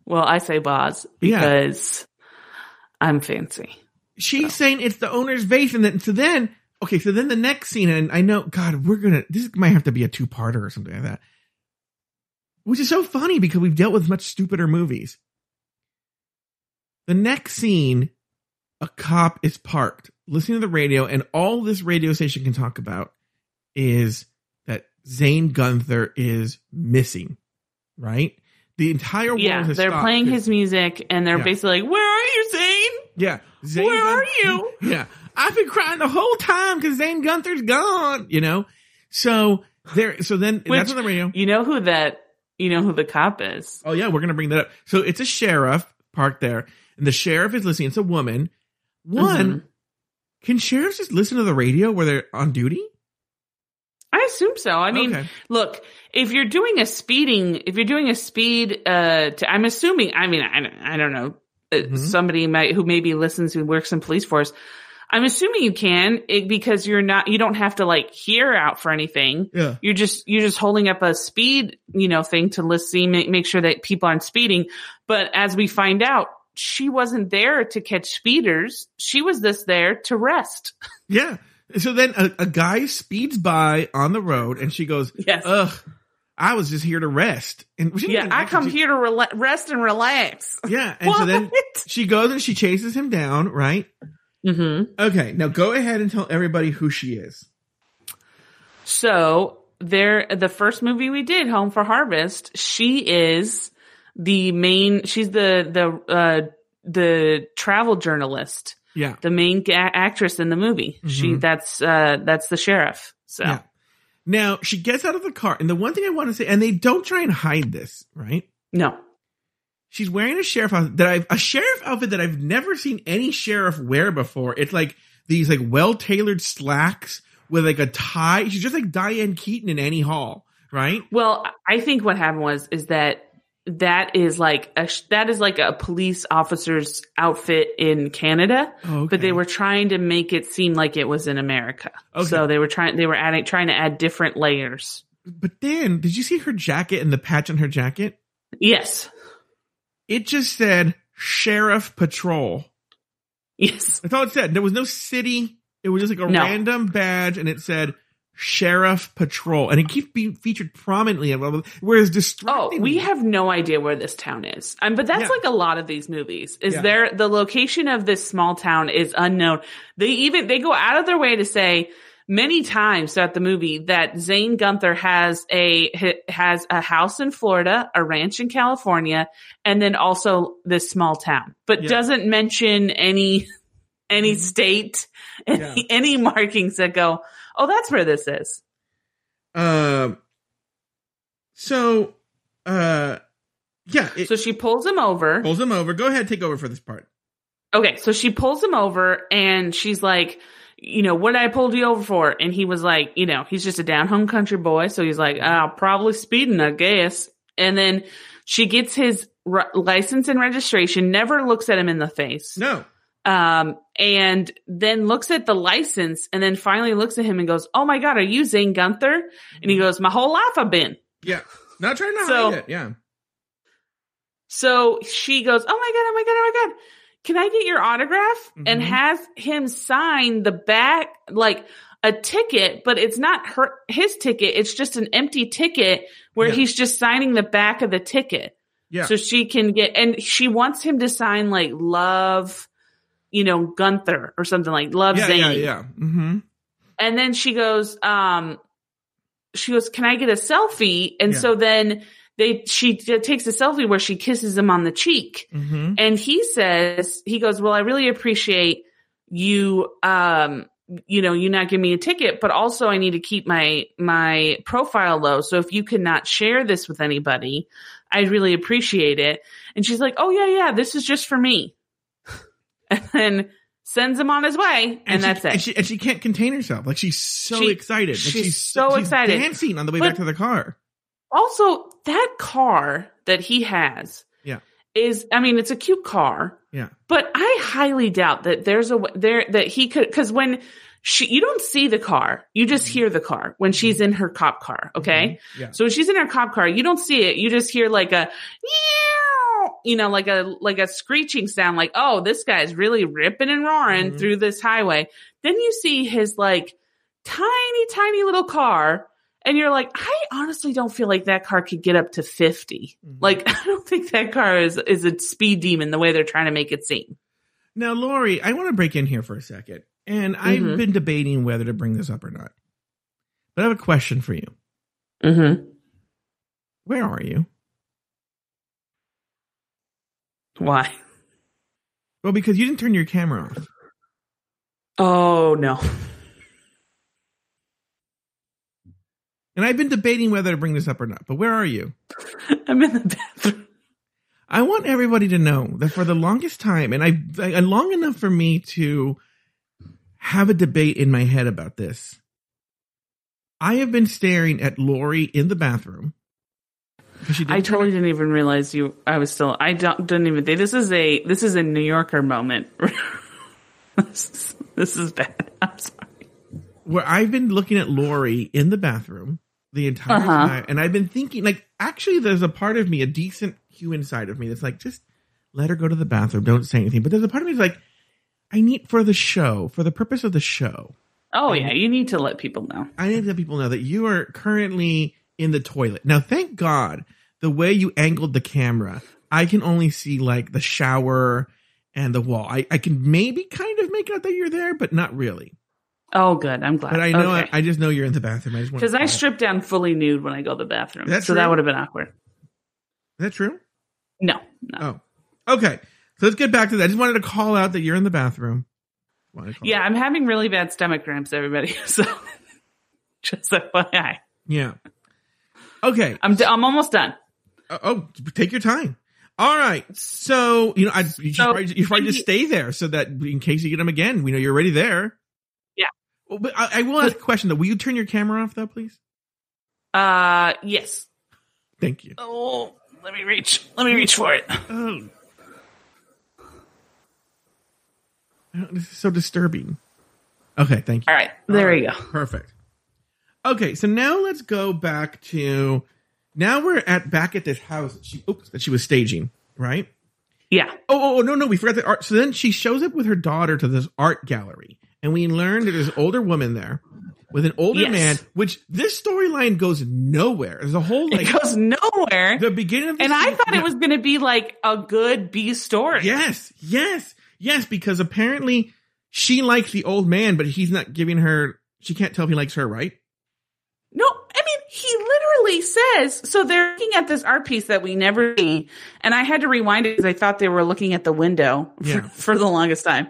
[SPEAKER 2] Well, I say vase
[SPEAKER 1] Yeah.
[SPEAKER 2] because I'm fancy.
[SPEAKER 1] She's saying it's the owner's vase, and then so then okay, so then the next scene, and I know, God, we're gonna this might have to be a two parter or something like that, which is so funny because we've dealt with much stupider movies. The next scene, a cop is parked listening to the radio, and all this radio station can talk about is that Zane Gunther is missing. Right, the entire world
[SPEAKER 2] Yeah, they're
[SPEAKER 1] stopped
[SPEAKER 2] playing his music and they're
[SPEAKER 1] Yeah.
[SPEAKER 2] basically like, "Where are you, Zane?
[SPEAKER 1] Yeah. Zane
[SPEAKER 2] Where are you?"
[SPEAKER 1] Yeah. I've been crying the whole time because Zane Gunther's gone, you know? So there, so then
[SPEAKER 2] Which-
[SPEAKER 1] that's on the radio.
[SPEAKER 2] You know who that? You know who the cop is?
[SPEAKER 1] Oh yeah, we're going to bring that up. So it's a sheriff parked there and the sheriff is listening. It's a woman. One,
[SPEAKER 2] Mhm.
[SPEAKER 1] Can sheriffs just listen to the radio where they're on duty?
[SPEAKER 2] I assume so. I mean,
[SPEAKER 1] Okay.
[SPEAKER 2] look, if you're doing a speeding, if you're doing a speed, uh, to, I'm assuming, I mean, I, don't- I don't know, uh,
[SPEAKER 1] Mhm.
[SPEAKER 2] somebody might, who maybe listens who works in police force. I'm assuming you can it, because you're not, you don't have to like hear out for anything.
[SPEAKER 1] Yeah.
[SPEAKER 2] You're just, you're just holding up a speed, you know, thing to list, see, make, make sure that people aren't speeding. But as we find out, she wasn't there to catch speeders. She was just there to rest.
[SPEAKER 1] Yeah. So then a, a guy speeds by on the road and she goes,
[SPEAKER 2] Yes.
[SPEAKER 1] Ugh, I was just here to rest. And she
[SPEAKER 2] yeah. I come here to rela- rest and relax.
[SPEAKER 1] Yeah. And so then she goes and she chases him down, right?
[SPEAKER 2] Mm-hmm.
[SPEAKER 1] Okay. Now go ahead and tell everybody who she is.
[SPEAKER 2] So there, the first movie we did, Home for Harvest, she is the main, she's the, the, uh, the travel journalist,
[SPEAKER 1] Yeah.
[SPEAKER 2] the main actress in the movie. She,
[SPEAKER 1] Mhm.
[SPEAKER 2] that's, uh, that's the sheriff. So
[SPEAKER 1] Yeah. Now she gets out of the car. And the one thing I want to say, and they don't try and hide this, right?
[SPEAKER 2] no,
[SPEAKER 1] She's wearing a sheriff outfit that I've a sheriff outfit that I've never seen any sheriff wear before. It's like these like well tailored slacks with like a tie. She's just like Diane Keaton in Annie Hall, right?
[SPEAKER 2] Well, I think what happened was is that that is like a that is like a police officer's outfit in Canada,
[SPEAKER 1] Oh,
[SPEAKER 2] but they were trying to make it seem like it was in America.
[SPEAKER 1] Okay.
[SPEAKER 2] So they were trying they were adding trying to add different layers.
[SPEAKER 1] But then, did you see her jacket and the patch on her jacket?
[SPEAKER 2] Yes.
[SPEAKER 1] It just said Sheriff Patrol.
[SPEAKER 2] Yes.
[SPEAKER 1] That's all it said. There was no city. It was just like a
[SPEAKER 2] No.
[SPEAKER 1] random badge, and it said Sheriff Patrol, and it keeps being featured prominently. Whereas
[SPEAKER 2] Oh,
[SPEAKER 1] distracting,
[SPEAKER 2] we have no idea where this town is. Um, but that's
[SPEAKER 1] Yeah.
[SPEAKER 2] like a lot of these movies. Is
[SPEAKER 1] Yeah.
[SPEAKER 2] there the location of this small town is unknown. They even they go out of their way to say many times throughout the movie that Zane Gunther has a has a house in Florida, a ranch in California, and then also this small town, but
[SPEAKER 1] Yeah.
[SPEAKER 2] doesn't mention any any
[SPEAKER 1] Mhm.
[SPEAKER 2] state, any,
[SPEAKER 1] Yeah.
[SPEAKER 2] any markings that go, oh, that's where this is.
[SPEAKER 1] Um. So, uh, yeah, it
[SPEAKER 2] So she pulls him over.
[SPEAKER 1] pulls him over. Go ahead, take over for this part.
[SPEAKER 2] Okay, so she pulls him over and she's like, you know, what did I pulled you over for? And he was like, you know, he's just a down home country boy. So he's like, oh, probably speeding, I guess. And then she gets his r- license and registration, never looks at him in the face.
[SPEAKER 1] No,
[SPEAKER 2] Um, and then looks at the license and then finally looks at him and goes, Oh my God, are you Zane Gunther? And he goes, My whole life I've been.
[SPEAKER 1] yeah, not trying to
[SPEAKER 2] So-
[SPEAKER 1] hide it. Yeah,
[SPEAKER 2] So she goes, Oh my God, oh my God, oh my God. Can I get your autograph? And
[SPEAKER 1] Mhm.
[SPEAKER 2] has him sign the back, like a ticket, but it's not her, his ticket. It's just an empty ticket where
[SPEAKER 1] Yeah.
[SPEAKER 2] he's just signing the back of the ticket.
[SPEAKER 1] yeah,
[SPEAKER 2] So she can get, and she wants him to sign like love, you know, Gunther or something like love
[SPEAKER 1] yeah,
[SPEAKER 2] Zane.
[SPEAKER 1] yeah, yeah. Mm-hmm.
[SPEAKER 2] And then she goes, um, she goes, can I get a selfie? And
[SPEAKER 1] Yeah.
[SPEAKER 2] so then they, she takes a selfie where she kisses him on the cheek.
[SPEAKER 1] Mm-hmm.
[SPEAKER 2] And he says, he goes, well, I really appreciate you, um, you know, you not give me a ticket, but also I need to keep my, my profile low. So if you cannot share this with anybody, I'd really appreciate it. And she's like, oh yeah, yeah, this is just for me. And then sends him on his way. And,
[SPEAKER 1] she,
[SPEAKER 2] that's it.
[SPEAKER 1] And she, and she can't contain herself. Like she's so
[SPEAKER 2] She-
[SPEAKER 1] excited. Like,
[SPEAKER 2] she's so excited.
[SPEAKER 1] dancing on the way
[SPEAKER 2] But-
[SPEAKER 1] back to the car.
[SPEAKER 2] also that car that he has
[SPEAKER 1] Yeah.
[SPEAKER 2] is i mean it's a cute car
[SPEAKER 1] Yeah.
[SPEAKER 2] but i highly doubt that there's a there that he could because when she you don't see the car you just hear the car when she's in her cop car okay
[SPEAKER 1] Mhm. Yeah.
[SPEAKER 2] so when she's in her cop car you don't see it you just hear like a meow, you know like a like a screeching sound like oh this guy's really ripping and roaring
[SPEAKER 1] Mhm.
[SPEAKER 2] through this highway then you see his like tiny tiny little car and you're like i honestly don't feel like that car could get up to 50
[SPEAKER 1] Mhm.
[SPEAKER 2] like i don't think that car is is a speed demon the way they're trying to make it seem
[SPEAKER 1] Now, Lauri, I want to break in here for a second. And I've
[SPEAKER 2] Mhm.
[SPEAKER 1] been debating whether to bring this up or not. But I have a question for you.
[SPEAKER 2] mm-hmm
[SPEAKER 1] Where are you?
[SPEAKER 2] Why
[SPEAKER 1] Well, because you didn't turn your camera off.
[SPEAKER 2] oh no
[SPEAKER 1] And I've been debating whether to bring this up or not. But where are you?
[SPEAKER 2] i'm in the bathroom
[SPEAKER 1] I want everybody to know that for the longest time, and I, I long enough for me to have a debate in my head about this. I have been staring at Lauri in the bathroom.
[SPEAKER 2] I totally didn't even realize you. I was still. I don't. Didn't even think this is a. This is a New Yorker moment. this, is, this is bad. I'm sorry.
[SPEAKER 1] where I've been looking at Lauri in the bathroom the entire
[SPEAKER 2] Uh-huh.
[SPEAKER 1] time, and I've been thinking, like, actually, there's a part of me, a decent human side of me, that's like, just let her go to the bathroom, don't say anything. But there's a part of me that's like, I need for the show, for the purpose of the show,
[SPEAKER 2] Oh yeah, you need to let people know.
[SPEAKER 1] I need to let people know that you are currently in the toilet. Now, thank God, the way you angled the camera, I can only see like the shower and the wall. I, I can maybe kind of make out that you're there, but not really.
[SPEAKER 2] Oh, good. I'm glad.
[SPEAKER 1] But I know
[SPEAKER 2] Okay.
[SPEAKER 1] I, I just know you're in the bathroom. I just want
[SPEAKER 2] Because I strip down fully nude when I go to the bathroom. So that would have been awkward.
[SPEAKER 1] Is that true?
[SPEAKER 2] No, no.
[SPEAKER 1] Oh, okay. So let's get back to that. I just wanted to call out that you're in the bathroom. Wanted to call
[SPEAKER 2] Yeah,
[SPEAKER 1] out.
[SPEAKER 2] I'm having really bad stomach cramps, everybody. So just FYI.
[SPEAKER 1] Yeah. Okay.
[SPEAKER 2] I'm, d- I'm almost done.
[SPEAKER 1] Oh, oh, take your time. All right. So you know, I you should
[SPEAKER 2] So-
[SPEAKER 1] probably, you probably just stay there so that in case you get them again, we know you're already there.
[SPEAKER 2] Yeah.
[SPEAKER 1] Well, but I, I will ask a question though. Will you turn your camera off though, please?
[SPEAKER 2] Uh, yes.
[SPEAKER 1] Thank you.
[SPEAKER 2] Oh, let me reach. Let me reach for it.
[SPEAKER 1] Oh. This is so disturbing. Okay, thank you.
[SPEAKER 2] All right, there you go.
[SPEAKER 1] Perfect. Okay, so now let's go back to now we're at back at this house that she oops that she was staging, right?
[SPEAKER 2] Yeah.
[SPEAKER 1] Oh, oh, oh no, no, we forgot the art. So then she shows up with her daughter to this art gallery, and we learn that there's an older woman there with an older
[SPEAKER 2] Yes.
[SPEAKER 1] man. Which this storyline goes nowhere. There's a whole like
[SPEAKER 2] it goes nowhere.
[SPEAKER 1] the beginning of the
[SPEAKER 2] and I thought it was going to be like a good B story.
[SPEAKER 1] Yes, yes, yes, because apparently she likes the old man, but he's not giving her. She can't tell if he likes her, right?
[SPEAKER 2] No, I mean, he literally says, so they're looking at this art piece that we never see. And I had to rewind it because I thought they were looking at the window for,
[SPEAKER 1] Yeah.
[SPEAKER 2] for the longest time.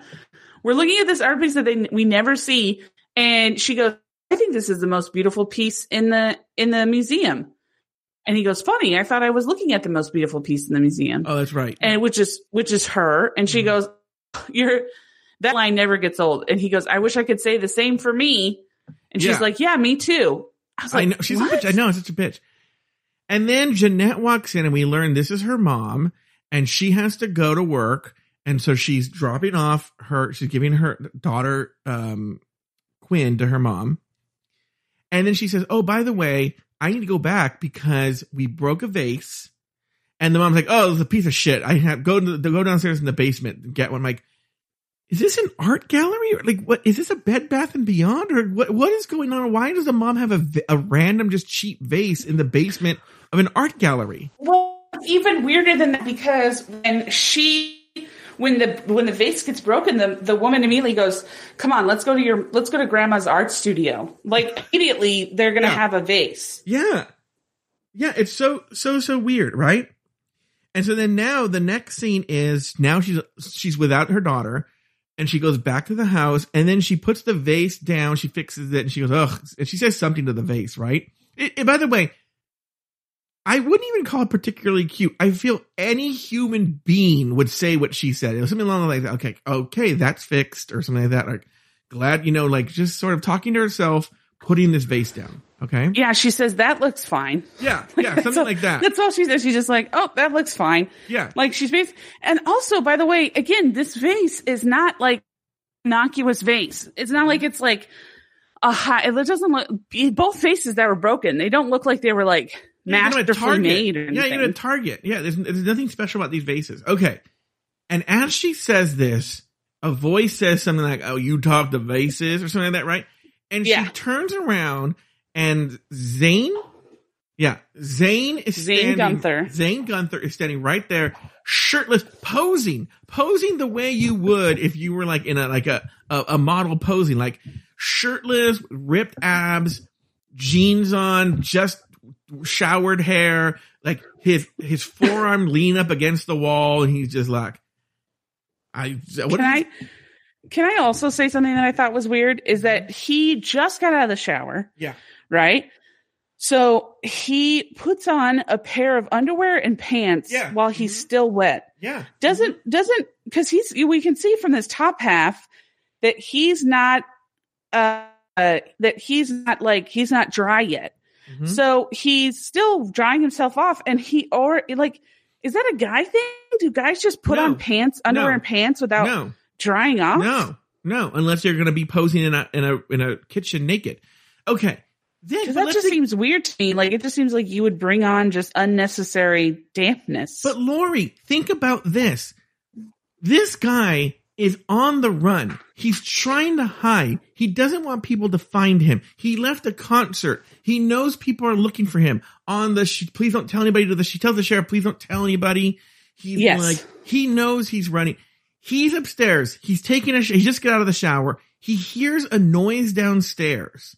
[SPEAKER 2] We're looking at this art piece that they, we never see. And she goes, I think this is the most beautiful piece in the, in the museum. And he goes, funny. I thought I was looking at the most beautiful piece in the museum.
[SPEAKER 1] Oh, that's right.
[SPEAKER 2] and which is which is her and she
[SPEAKER 1] Mhm.
[SPEAKER 2] goes you're that line never gets old and he goes i wish i could say the same for me and she's
[SPEAKER 1] Yeah.
[SPEAKER 2] like yeah me too i like
[SPEAKER 1] know she's
[SPEAKER 2] what?
[SPEAKER 1] a bitch. I know it's such a bitch. And then Jeanette walks in, and we learn this is her mom, and she has to go to work, and so she's dropping off her. She's giving her daughter um, Quinn to her mom, and then she says, "Oh, by the way, I need to go back because we broke a vase." And the mom's like, "Oh, it's a piece of shit. I have go to the, go downstairs in the basement and get one." I'm like, is this an art gallery? Or like, what is this a Bed Bath and Beyond, or what? What is going on? Why does the mom have a a random, just cheap vase in the basement of an art gallery?
[SPEAKER 2] well it's even weirder than that because when she when the when the vase gets broken the the woman immediately goes come on let's go to your let's go to grandma's art studio like immediately they're gonna
[SPEAKER 1] Yeah.
[SPEAKER 2] have a vase
[SPEAKER 1] Yeah, yeah. It's so so so weird, right? And so then now the next scene is now she's she's without her daughter, and she goes back to the house, and then she puts the vase down. She fixes it, and she goes, "Ugh," and she says something to the vase, right? It, it- by the way, I wouldn't even call it particularly cute. I feel any human being would say what she said. It was something along the lines, okay, okay, that's fixed, or something like that. Like, glad, you know, like just sort of talking to herself, putting this vase down. Okay.
[SPEAKER 2] yeah she says that looks fine
[SPEAKER 1] Yeah. Yeah. Something
[SPEAKER 2] all-
[SPEAKER 1] like that.
[SPEAKER 2] that's all she says she's just like oh that looks fine
[SPEAKER 1] Yeah.
[SPEAKER 2] Like she's based, and also, by the way, again, this vase is not like innocuous vase. It's not like mm-hmm. it's like a high. It doesn't look. Both faces that were broken, they don't look like they were like
[SPEAKER 1] Yeah, you go to
[SPEAKER 2] masterfully
[SPEAKER 1] Target.
[SPEAKER 2] made or
[SPEAKER 1] Yeah, you go to Target. Yeah, there's, there's nothing special about these vases. Okay. And as she says this, a voice says something like, Oh, you talk to vases or something like that, right? And
[SPEAKER 2] Yeah.
[SPEAKER 1] she turns around and Zane, yeah, Zane is
[SPEAKER 2] Zane
[SPEAKER 1] standing,
[SPEAKER 2] Gunther.
[SPEAKER 1] Zane Gunther is standing right there, shirtless, posing, posing the way you would if you were like in a like a a, a model posing, like shirtless, ripped abs, jeans on, just showered hair, like his his forearm lean up against the wall, and he's just like, I what
[SPEAKER 2] Can I? Can I also say something that I thought was weird? Is that he just got out of the shower,
[SPEAKER 1] yeah
[SPEAKER 2] right? So he puts on a pair of underwear and pants
[SPEAKER 1] Yeah.
[SPEAKER 2] while he's
[SPEAKER 1] Mhm.
[SPEAKER 2] still wet.
[SPEAKER 1] yeah
[SPEAKER 2] doesn't doesn't because he's we can see from this top half that he's not uh, uh that he's not like he's not dry yet
[SPEAKER 1] Mhm.
[SPEAKER 2] so he's still drying himself off and he or like is that a guy thing do guys just put
[SPEAKER 1] No.
[SPEAKER 2] on pants underwear
[SPEAKER 1] No.
[SPEAKER 2] and pants without
[SPEAKER 1] no
[SPEAKER 2] drying off
[SPEAKER 1] no No, unless you're going to be posing in a in a in a kitchen naked. Okay. But
[SPEAKER 2] that just
[SPEAKER 1] think-
[SPEAKER 2] seems weird to me. Like it just seems like you would bring on just unnecessary dampness.
[SPEAKER 1] But Lauri, think about this. This guy is on the run. He's trying to hide. He doesn't want people to find him. He left a concert. He knows people are looking for him. On the sh- please don't tell anybody to the she tells the sheriff, please don't tell anybody. He's
[SPEAKER 2] Yes.
[SPEAKER 1] like he knows he's running. He's upstairs. He's taking a sh- he just got out of the shower. He hears a noise downstairs.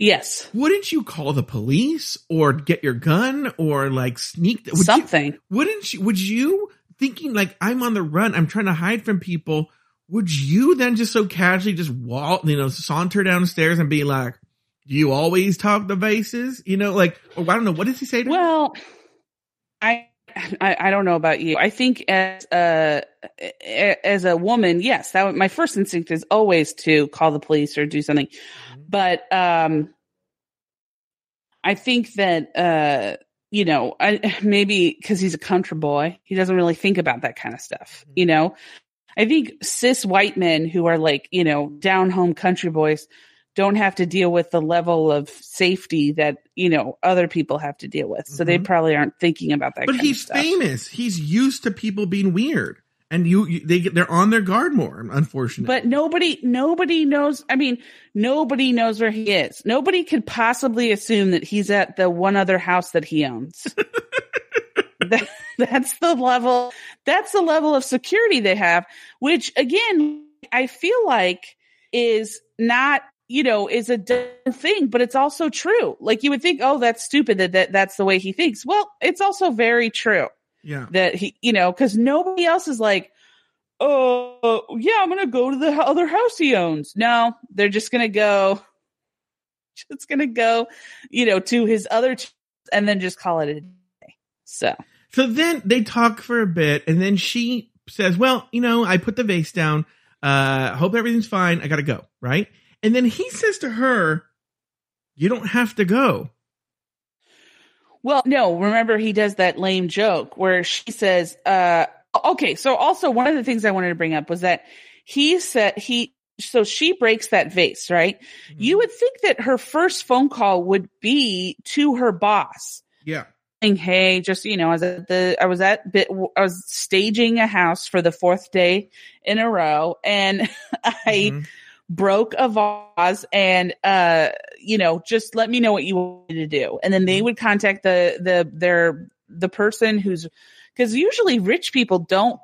[SPEAKER 2] Yes,
[SPEAKER 1] Wouldn't you call the police or get your gun or like sneak would you-
[SPEAKER 2] something.
[SPEAKER 1] wouldn't you, would you thinking like I'm on the run, I'm trying to hide from people, would you then just so casually just walk, you know, saunter downstairs and be like, do you always talk the vases? You know, like, or I don't know, what does he say to?
[SPEAKER 2] Well, I, I I don't know about you. I think as a as a woman, yes, that my first instinct is always to call the police or do something. But um, I think that uh, you know, I maybe because he's a country boy, he doesn't really think about that kind of stuff. You know, I think cis white men who are like you know down home country boys don't have to deal with the level of safety that you know other people have to deal with. So they
[SPEAKER 1] Mhm.
[SPEAKER 2] probably aren't thinking about that.
[SPEAKER 1] but
[SPEAKER 2] kind
[SPEAKER 1] he's
[SPEAKER 2] of stuff.
[SPEAKER 1] famous. He's used to people being weird. And you, you they get, they're on their guard more, unfortunately.
[SPEAKER 2] But nobody, nobody knows. I mean, nobody knows where he is. Nobody could possibly assume that he's at the one other house that he owns. that, that's the level. That's the level of security they have. Which again, I feel like is not, you know, is a dumb thing, but it's also true. Like you would think, oh, that's stupid that, that that's the way he thinks. Well, it's also very true
[SPEAKER 1] yeah.
[SPEAKER 2] that he, you know, because nobody else is like, oh, yeah, I'm gonna go to the other house he owns. No, they're just gonna go, just gonna go, you know, to his other, t- and then just call it a day. So
[SPEAKER 1] So then they talk for a bit, and then she says, "Well, you know, I put the vase down. Uh, hope everything's fine. I gotta go." Right, and then he says to her, "You don't have to go."
[SPEAKER 2] Well, no, remember he does that lame joke where she says, uh, okay, so also one of the things I wanted to bring up was that he said he, so she breaks that vase, right? You would think that her first phone call would be to her boss
[SPEAKER 1] yeah,
[SPEAKER 2] saying, Hey, just, you know, I was at the, I was at bit, I was staging a house for the fourth day in a row and I,
[SPEAKER 1] Mhm.
[SPEAKER 2] Broke a vase and uh you know just let me know what you want me to do and then they would contact the the their the person who's because usually rich people don't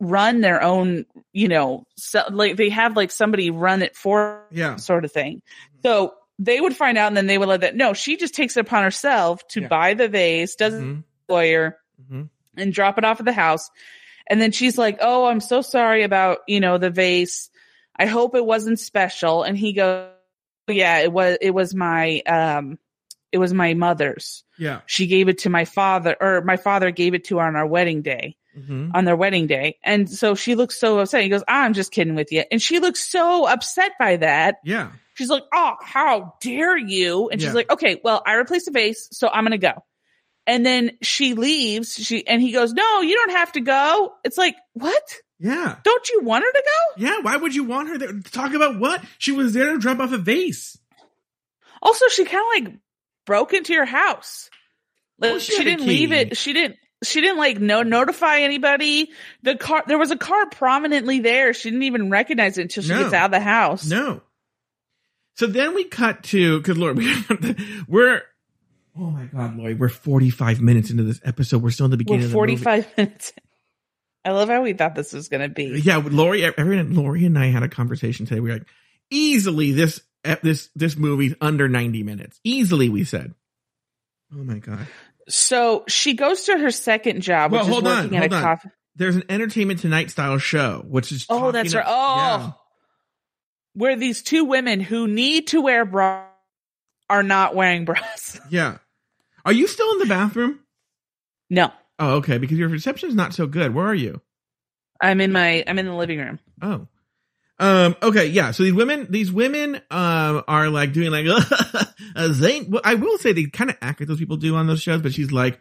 [SPEAKER 2] run their own you know so, like they have like somebody run it for
[SPEAKER 1] yeah,
[SPEAKER 2] sort of thing so they would find out and then they would let that no she just takes it upon herself to
[SPEAKER 1] Yeah.
[SPEAKER 2] buy the vase doesn't
[SPEAKER 1] Mhm.
[SPEAKER 2] lawyer
[SPEAKER 1] Mhm.
[SPEAKER 2] and drop it off at the house. And then she's like, Oh, I'm so sorry about, you know, the vase. I hope it wasn't special. And he goes, Yeah, it was, it was my, um, it was my mother's.
[SPEAKER 1] yeah.
[SPEAKER 2] She gave it to my father, or my father gave it to her on our wedding day,
[SPEAKER 1] Mhm.
[SPEAKER 2] on their wedding day. And so she looks so upset. He goes, I'm just kidding with you. And she looks so upset by that.
[SPEAKER 1] Yeah,
[SPEAKER 2] She's like, Oh, how dare you? And she's
[SPEAKER 1] Yeah.
[SPEAKER 2] like, Okay, well, I replaced the vase, so I'm going to go. And then she leaves. She, and he goes, No, you don't have to go. It's like, What?
[SPEAKER 1] Yeah,
[SPEAKER 2] Don't you want her to go?
[SPEAKER 1] yeah. Why would you want her there? to Talk about what? She was there to drop off a vase.
[SPEAKER 2] Also, she kind of like broke into your house. Like,
[SPEAKER 1] Well, she
[SPEAKER 2] she, didn't leave it. She didn't. She didn't like no notify anybody. The car there was a car prominently there. She didn't even recognize it until she
[SPEAKER 1] No.
[SPEAKER 2] gets out of the house.
[SPEAKER 1] No. So then we cut to because Lord, we, we're oh my god, Lloyd, we're forty five minutes into this episode. We're still in the beginning.
[SPEAKER 2] We're
[SPEAKER 1] of the movie.
[SPEAKER 2] minutes. I love how we thought this was going to be.
[SPEAKER 1] Yeah, Lauri, everyone, Lauri and I had a conversation today. We were like, easily this this this movie's under ninety minutes. Easily, we said. Oh my god.
[SPEAKER 2] So she goes to her second job,
[SPEAKER 1] Well,
[SPEAKER 2] which
[SPEAKER 1] hold
[SPEAKER 2] is
[SPEAKER 1] on,
[SPEAKER 2] at a
[SPEAKER 1] on.
[SPEAKER 2] coffee.
[SPEAKER 1] There's an Entertainment Tonight style show, which is
[SPEAKER 2] Oh, that's right. Oh,
[SPEAKER 1] yeah.
[SPEAKER 2] where these two women who need to wear bras are not wearing bras.
[SPEAKER 1] yeah. Are you still in the bathroom?
[SPEAKER 2] No,
[SPEAKER 1] Oh, okay. Because your reception is not so good. Where are you?
[SPEAKER 2] I'm in my I'm in the living room.
[SPEAKER 1] Oh. Um, okay, yeah. So these women, these women, um, are like doing like, a Zane. Well, I will say they kind of act like those people do on those shows, but she's like,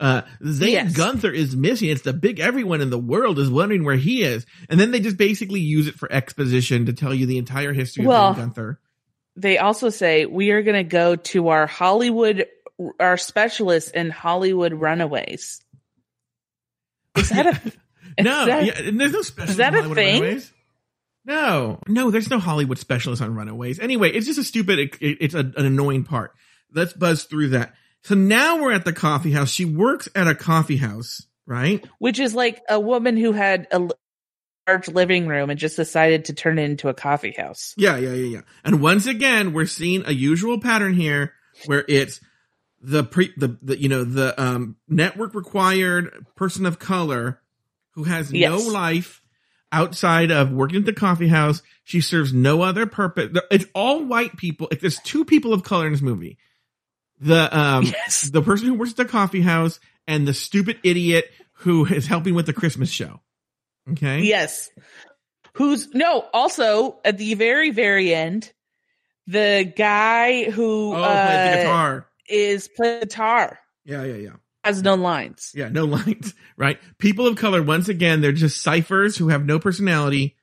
[SPEAKER 1] Uh, Zane
[SPEAKER 2] Yes.
[SPEAKER 1] Gunther is missing. It's the big everyone in the world is wondering where he is. And then they just basically use it for exposition to tell you the entire history of
[SPEAKER 2] Well-
[SPEAKER 1] Zane Gunther.
[SPEAKER 2] They also say we are going to go to our Hollywood, our specialists in Hollywood Runaways. Is that a?
[SPEAKER 1] No,
[SPEAKER 2] that-
[SPEAKER 1] yeah, there's no special.
[SPEAKER 2] is that a thing?
[SPEAKER 1] Runaways. No, no, there's no Hollywood specialist on Runaways. Anyway, it's just a stupid. It, it- it's a, an annoying part. Let's buzz through that. So now we're at the coffee house. She works at a coffee house, right?
[SPEAKER 2] which is like a woman who had a large living room and just decided to turn it into a coffee house.
[SPEAKER 1] Yeah, yeah, yeah, yeah. And once again, we're seeing a usual pattern here where it's the pre the, the you know the um network required person of color who has no life outside of working at the coffee house. She serves no other purpose. It's all white people. If there's two people of color in this movie, the um
[SPEAKER 2] Yes.
[SPEAKER 1] the person who works at the coffee house and the stupid idiot who is helping with the Christmas show. Okay.
[SPEAKER 2] Yes. Who's no, also at the very, very end, the guy who
[SPEAKER 1] Oh,
[SPEAKER 2] uh,
[SPEAKER 1] the guitar.
[SPEAKER 2] Is playing guitar
[SPEAKER 1] Yeah, yeah, yeah.
[SPEAKER 2] has no lines.
[SPEAKER 1] Yeah, no lines, right? People of color, once again, they're just ciphers who have no personality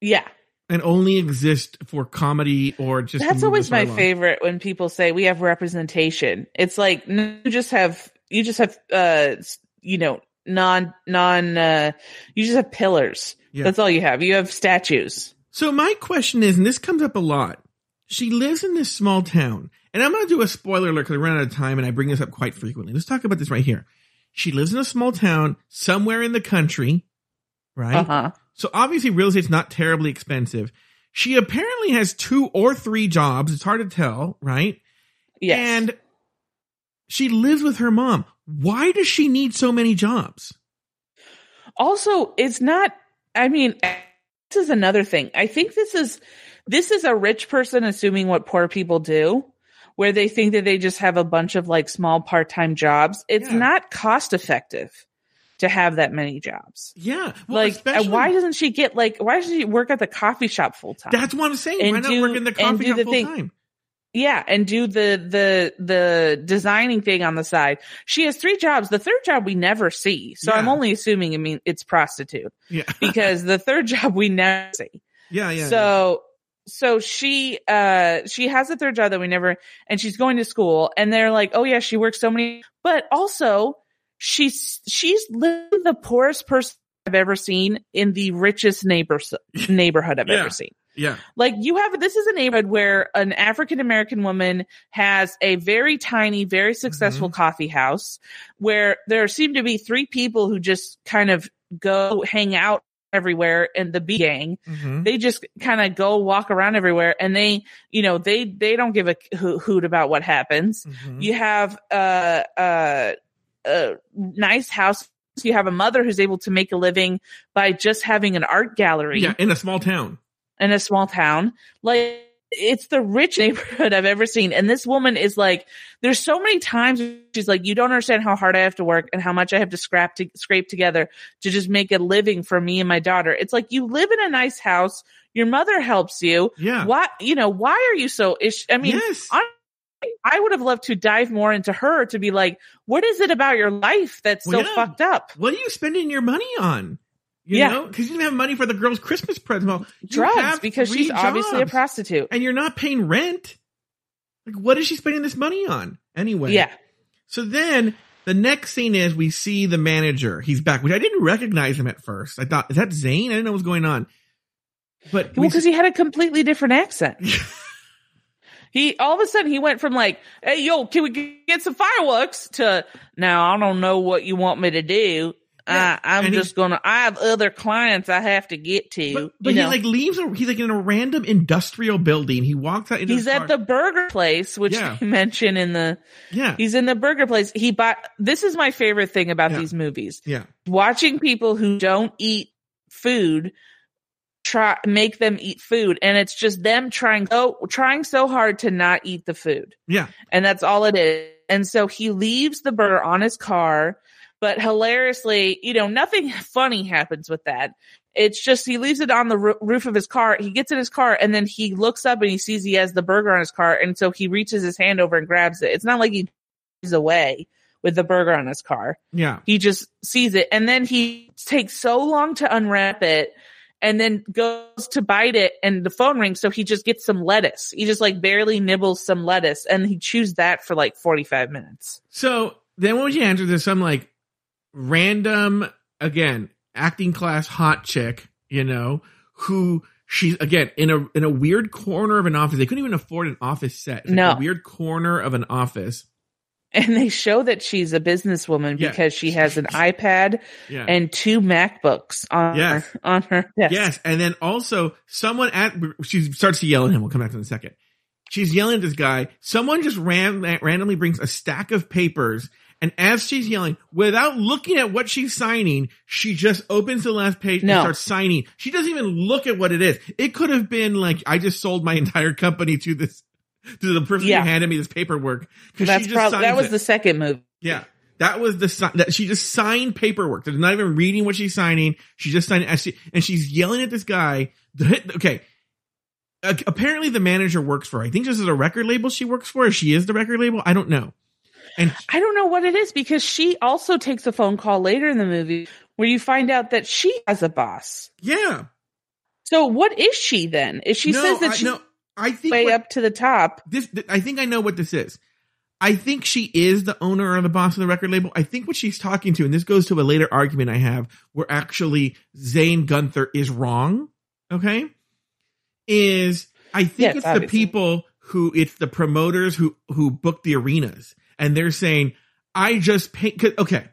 [SPEAKER 2] Yeah.
[SPEAKER 1] and only exist for comedy or just.
[SPEAKER 2] That's always my
[SPEAKER 1] along.
[SPEAKER 2] favorite when people say we have representation. It's like you just have you just have uh you know non non uh you just have pillars.
[SPEAKER 1] Yeah.
[SPEAKER 2] That's all you have. You have statues.
[SPEAKER 1] So my question is, and this comes up a lot. She lives in this small town, and I'm going to do a spoiler alert because I run out of time, and I bring this up quite frequently. Let's talk about this right here. She lives in a small town somewhere in the country, right?
[SPEAKER 2] Uh huh.
[SPEAKER 1] So obviously real estate's not terribly expensive. She apparently has two or three jobs. It's hard to tell, right?
[SPEAKER 2] Yes.
[SPEAKER 1] And she lives with her mom. Why does she need so many jobs?
[SPEAKER 2] also it's not i mean this is another thing i think this is this is a rich person assuming what poor people do where they think that they just have a bunch of like small part-time jobs it's
[SPEAKER 1] Yeah.
[SPEAKER 2] not cost effective to have that many jobs
[SPEAKER 1] Yeah. Well,
[SPEAKER 2] like why doesn't she get like why doesn't she work at the coffee shop full time
[SPEAKER 1] That's what I'm saying.
[SPEAKER 2] And
[SPEAKER 1] why not
[SPEAKER 2] do-
[SPEAKER 1] work in the coffee shop
[SPEAKER 2] the
[SPEAKER 1] full
[SPEAKER 2] thing-
[SPEAKER 1] time?
[SPEAKER 2] yeah and do the the the designing thing on the side she has three jobs the third job we never see so i'm only assuming i mean it's prostitute
[SPEAKER 1] Yeah.
[SPEAKER 2] because the third job we never see
[SPEAKER 1] yeah. Yeah.
[SPEAKER 2] so so she uh she has a third job that we never and she's going to school and they're like oh yeah she works so many but also she's she's literally the poorest person i've ever seen in the richest neighbors neighborhood i've
[SPEAKER 1] Yeah.
[SPEAKER 2] ever seen
[SPEAKER 1] yeah.
[SPEAKER 2] like you have this is a neighborhood where an African American woman has a very tiny, very successful coffee house where there seem to be three people who just kind of go hang out everywhere in the B gang.
[SPEAKER 1] Mhm.
[SPEAKER 2] They just kind of go walk around everywhere and they, you know, they they don't give a hoot about what happens.
[SPEAKER 1] Mhm.
[SPEAKER 2] You have a a a nice house. You have a mother who's able to make a living by just having an art gallery
[SPEAKER 1] Yeah. In a small town.
[SPEAKER 2] in a small town. Like it's the rich neighborhood I've ever seen. And this woman is like, there's so many times she's like, you don't understand how hard I have to work and how much I have to scrap to scrape together to just make a living for me and my daughter. It's like you live in a nice house. Your mother helps you.
[SPEAKER 1] Yeah.
[SPEAKER 2] Why, you know, why are you so ish? I mean,
[SPEAKER 1] yes.
[SPEAKER 2] I- I would have loved to dive more into her to be like, what is it about your life that's
[SPEAKER 1] Well,
[SPEAKER 2] so
[SPEAKER 1] yeah.
[SPEAKER 2] fucked up?
[SPEAKER 1] what are you spending your money on? You
[SPEAKER 2] Yeah.
[SPEAKER 1] know, because you didn't have money for the girl's Christmas present. Well,
[SPEAKER 2] Drugs, because she's obviously a prostitute.
[SPEAKER 1] and you're not paying rent. Like, what is she spending this money on anyway?
[SPEAKER 2] Yeah.
[SPEAKER 1] So then the next scene is we see the manager. He's back, which I didn't recognize him at first. I thought, is that Zane? I didn't know what was going on. But
[SPEAKER 2] Well, because he had a completely different accent. he all of a sudden he went from like, "Hey, yo, can we get some fireworks?" to now I don't know what you want me to do.
[SPEAKER 1] Yeah,
[SPEAKER 2] I, I'm just gonna. I have other clients I have to get to.
[SPEAKER 1] but, but he
[SPEAKER 2] know.
[SPEAKER 1] like leaves. A, he's like in a random industrial building. He walks out.
[SPEAKER 2] He's at the burger place, which
[SPEAKER 1] Yeah.
[SPEAKER 2] they mention in the.
[SPEAKER 1] yeah
[SPEAKER 2] He's in the burger place. He bought. This is my favorite thing about
[SPEAKER 1] Yeah.
[SPEAKER 2] these movies.
[SPEAKER 1] yeah
[SPEAKER 2] watching people who don't eat food try make them eat food and it's just them trying so trying so hard to not eat the food
[SPEAKER 1] yeah
[SPEAKER 2] and that's all it is and so he leaves the burger on his car but hilariously you know nothing funny happens with that it's just he leaves it on the roo- roof of his car he gets in his car and then he looks up and he sees he has the burger on his car and so he reaches his hand over and grabs it it's not like he is away with the burger on his car.
[SPEAKER 1] Yeah.
[SPEAKER 2] He just sees it and then he takes so long to unwrap it and then goes to bite it and the phone rings. So he just gets some lettuce. He just like barely nibbles some lettuce and he chews that for like 45 minutes.
[SPEAKER 1] So then when you answer this i'm like random, again, acting class hot chick, you know, who she's again in a in a weird corner of an office. They couldn't even afford an office set. It's like
[SPEAKER 2] No.
[SPEAKER 1] a weird corner of an office.
[SPEAKER 2] And they show that she's a businesswoman
[SPEAKER 1] Yeah.
[SPEAKER 2] because she has an iPad
[SPEAKER 1] Yeah.
[SPEAKER 2] and two MacBooks on
[SPEAKER 1] Yes.
[SPEAKER 2] her, on her desk.
[SPEAKER 1] Yes, and then also someone at she starts to yell at him. We'll come back to in a second. She's yelling at this guy. Someone just ran, randomly brings a stack of papers, and as she's yelling, without looking at what she's signing, she just opens the last page and starts signing. She doesn't even look at what it is. It could have been like I just sold my entire company to this to the person
[SPEAKER 2] Yeah.
[SPEAKER 1] who handed me this paperwork because
[SPEAKER 2] That's
[SPEAKER 1] she just
[SPEAKER 2] probably that was
[SPEAKER 1] it.
[SPEAKER 2] the second move.
[SPEAKER 1] Yeah. That was the that she just signed paperwork. They're not even reading what she's signing. She just signed as she, and she's yelling at this guy. Okay. Apparently the manager works for her. I think this is a record label she works for. She is the record label. I don't know. And
[SPEAKER 2] I don't know what it is because she also takes a phone call later in the movie where you find out that she has a boss.
[SPEAKER 1] yeah.
[SPEAKER 2] So what is she then? If she
[SPEAKER 1] no,
[SPEAKER 2] says that
[SPEAKER 1] I,
[SPEAKER 2] she's
[SPEAKER 1] no, I think
[SPEAKER 2] way
[SPEAKER 1] what-
[SPEAKER 2] up to the top,
[SPEAKER 1] this I think I know what this is. I think she is the owner or the boss of the record label. I think what she's talking to, and this goes to a later argument I have, where actually Zane Gunther is wrong. Okay, is I think
[SPEAKER 2] Yes,
[SPEAKER 1] it's the people who it's the promoters who who book the arenas, and they're saying, "I just pay." 'cause- Okay,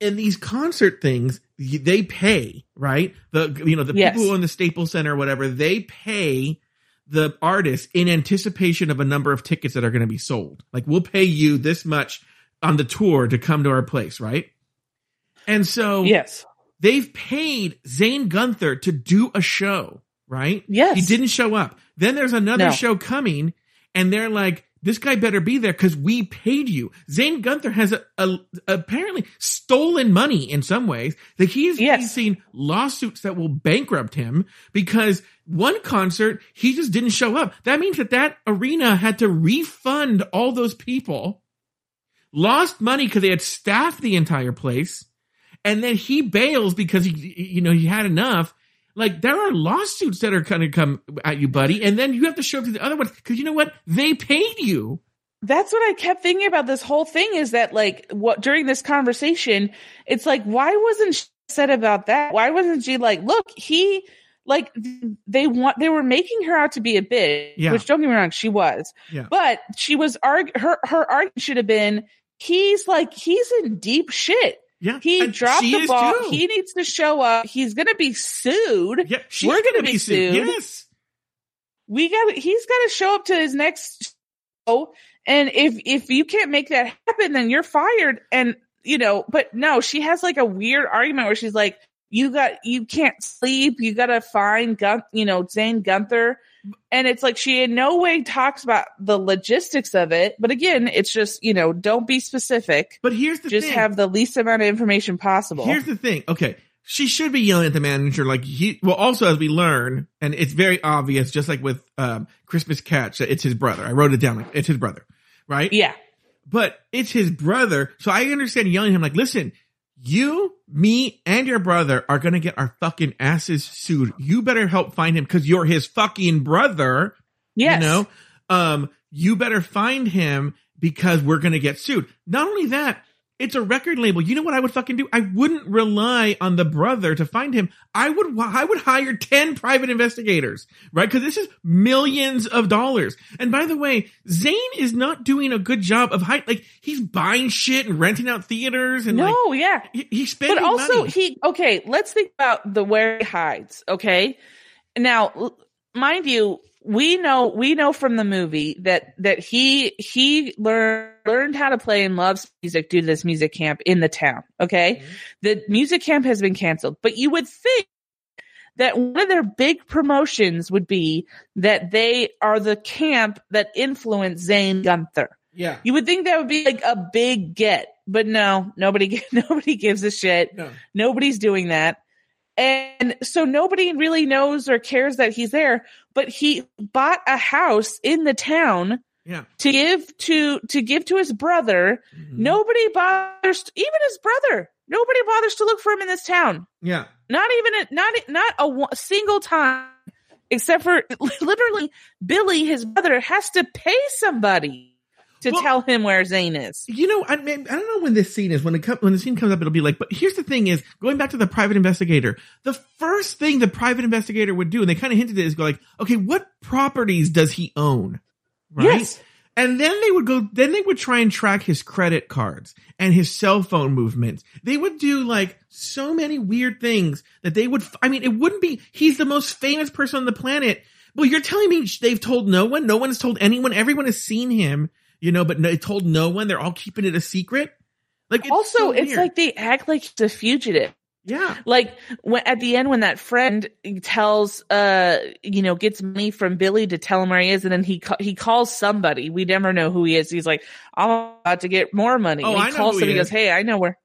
[SPEAKER 1] in these concert things, they pay right. The you know the
[SPEAKER 2] Yes.
[SPEAKER 1] people own the Staples Center or whatever, they pay the artist in anticipation of a number of tickets that are going to be sold. Like we'll pay you this much on the tour to come to our place, right? And so
[SPEAKER 2] yes,
[SPEAKER 1] they've paid Zane Gunther to do a show, right?
[SPEAKER 2] Yes.
[SPEAKER 1] He didn't show up. Then there's another
[SPEAKER 2] No.
[SPEAKER 1] show coming and they're like, this guy better be there because we paid you. Zane Gunther has a, a- apparently stolen money in some ways that he's
[SPEAKER 2] Yes.
[SPEAKER 1] facing lawsuits that will bankrupt him because one concert he just didn't show up. That means that that arena had to refund all those people, lost money because they had staffed the entire place, and then he bails because he you know he had enough. Like there are lawsuits that are going to come at you, buddy, and then you have to show up to the other ones because you know what? They paid you.
[SPEAKER 2] that's what I kept thinking about this whole thing is that like what during this conversation, it's like why wasn't she said about that? Why wasn't she like, look, he like they want they were making her out to be a bitch,
[SPEAKER 1] Yeah.
[SPEAKER 2] which don't get me wrong, she was.
[SPEAKER 1] Yeah.
[SPEAKER 2] But she was arg her her argument should have been he's like he's in deep shit.
[SPEAKER 1] Yeah,
[SPEAKER 2] He
[SPEAKER 1] And
[SPEAKER 2] dropped the ball.
[SPEAKER 1] too.
[SPEAKER 2] He needs to show up. He's going to be sued.
[SPEAKER 1] yeah, she's
[SPEAKER 2] we're
[SPEAKER 1] gonna
[SPEAKER 2] gonna be sued.
[SPEAKER 1] Yes,
[SPEAKER 2] We got. He's got to show up to his next show. And if if you can't make that happen, then you're fired. And you know, but no, she has like a weird argument where she's like, "You got, you can't sleep. You got to find Gun, you know, Zane Gunther." And it's like she in no way talks about the logistics of it. But again, it's just you know, don't be specific.
[SPEAKER 1] but here's the
[SPEAKER 2] Just
[SPEAKER 1] thing.
[SPEAKER 2] have the least amount of information possible.
[SPEAKER 1] Here's the thing. Okay. She should be yelling at the manager like he, well, also as we learn, and it's very obvious, just like with, um, Christmas Catch, that it's his brother. I wrote it down. Like, it's his brother. Right?
[SPEAKER 2] yeah.
[SPEAKER 1] But it's his brother. So I understand yelling at him like, listen, you, me, and your brother are going to get our fucking asses sued. You better help find him because you're his fucking brother.
[SPEAKER 2] Yes.
[SPEAKER 1] You know, um, you better find him because we're going to get sued. Not only that, it's a record label. You know what I would fucking do? I wouldn't rely on the brother to find him. I would, I would hire 10 private investigators, right? Cause this is millions of dollars. And by the way, Zane is not doing a good job of hide, like he's buying shit and renting out theaters and like,
[SPEAKER 2] yeah.
[SPEAKER 1] he- he's spending
[SPEAKER 2] But also
[SPEAKER 1] money.
[SPEAKER 2] he okay, let's think about the where he hides, okay? Now, mind you, we know we know from the movie that that he he learned learned how to play and loves music due to this music camp in the town, okay? Mm-hmm. The music camp has been canceled, but you would think that one of their big promotions would be that they are the camp that influenced Zane Gunther.
[SPEAKER 1] yeah.
[SPEAKER 2] You would think that would be like a big get, but no, nobody, nobody gives a shit.
[SPEAKER 1] No.
[SPEAKER 2] Nobody's doing that. And so nobody really knows or cares that he's there, but he bought a house in the town
[SPEAKER 1] Yeah.
[SPEAKER 2] to give to to give to his brother.
[SPEAKER 1] Mhm.
[SPEAKER 2] Nobody bothers, even his brother. Nobody bothers to look for him in this town.
[SPEAKER 1] Yeah.
[SPEAKER 2] Not even a, not not a one- single time, except for literally Billy, his brother, has to pay somebody to
[SPEAKER 1] Well-
[SPEAKER 2] tell him where Zane is.
[SPEAKER 1] You know, I, mean, I don't know when this scene is. When it com- when the scene comes up, it'll be like. But here's the thing: is going back to the private investigator. The first thing the private investigator would do, and they kind of hinted at, it, is go like, okay, what properties does he own? Right.
[SPEAKER 2] Yes.
[SPEAKER 1] And then they would go, then they would try and track his credit cards and his cell phone movements. They would do like so many weird things that they would, I mean, it wouldn't be, he's the most famous person on the planet. Well, you're telling me they've told no one? No one's told anyone? Everyone has seen him, you know, but no, they told no one. They're all keeping it a secret. Like, it's
[SPEAKER 2] also,
[SPEAKER 1] so
[SPEAKER 2] it's like they act like he's a fugitive.
[SPEAKER 1] yeah,
[SPEAKER 2] Like when at the end when that friend tells uh you know gets money from Billy to tell him where he is and then he ca- he calls somebody. We never know who he is. He's like I'm about to get more money.
[SPEAKER 1] Oh,
[SPEAKER 2] and he
[SPEAKER 1] I know
[SPEAKER 2] calls
[SPEAKER 1] who
[SPEAKER 2] somebody
[SPEAKER 1] he
[SPEAKER 2] he goes hey I know where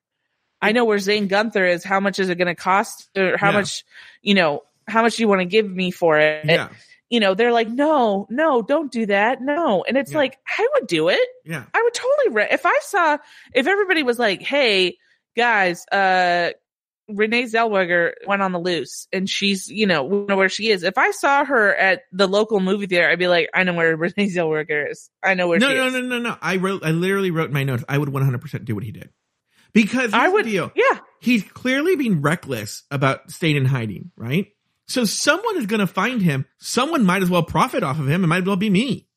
[SPEAKER 2] I know where Zane Gunther is. How much is it going to cost? Or how
[SPEAKER 1] Yeah.
[SPEAKER 2] much you know how much do you want to give me for it?
[SPEAKER 1] Yeah,
[SPEAKER 2] you know they're like no no don't do that no and it's
[SPEAKER 1] Yeah.
[SPEAKER 2] like I would do it
[SPEAKER 1] yeah.
[SPEAKER 2] I would totally re- if I saw if everybody was like, "Hey guys, uh Renee Zellweger went on the loose and she's, you know, we know where she is. If I saw her at the local movie theater, I'd be like, I know where Renee Zellweger is. I know where
[SPEAKER 1] No, no,
[SPEAKER 2] is.
[SPEAKER 1] no, no, no. I wrote, I literally wrote in my notes. I would 100% do what he did. Because
[SPEAKER 2] I would,
[SPEAKER 1] deal.
[SPEAKER 2] yeah,
[SPEAKER 1] he's clearly being reckless about staying in hiding, right? So someone is going to find him. Someone might as well profit off of him. It might as well be me.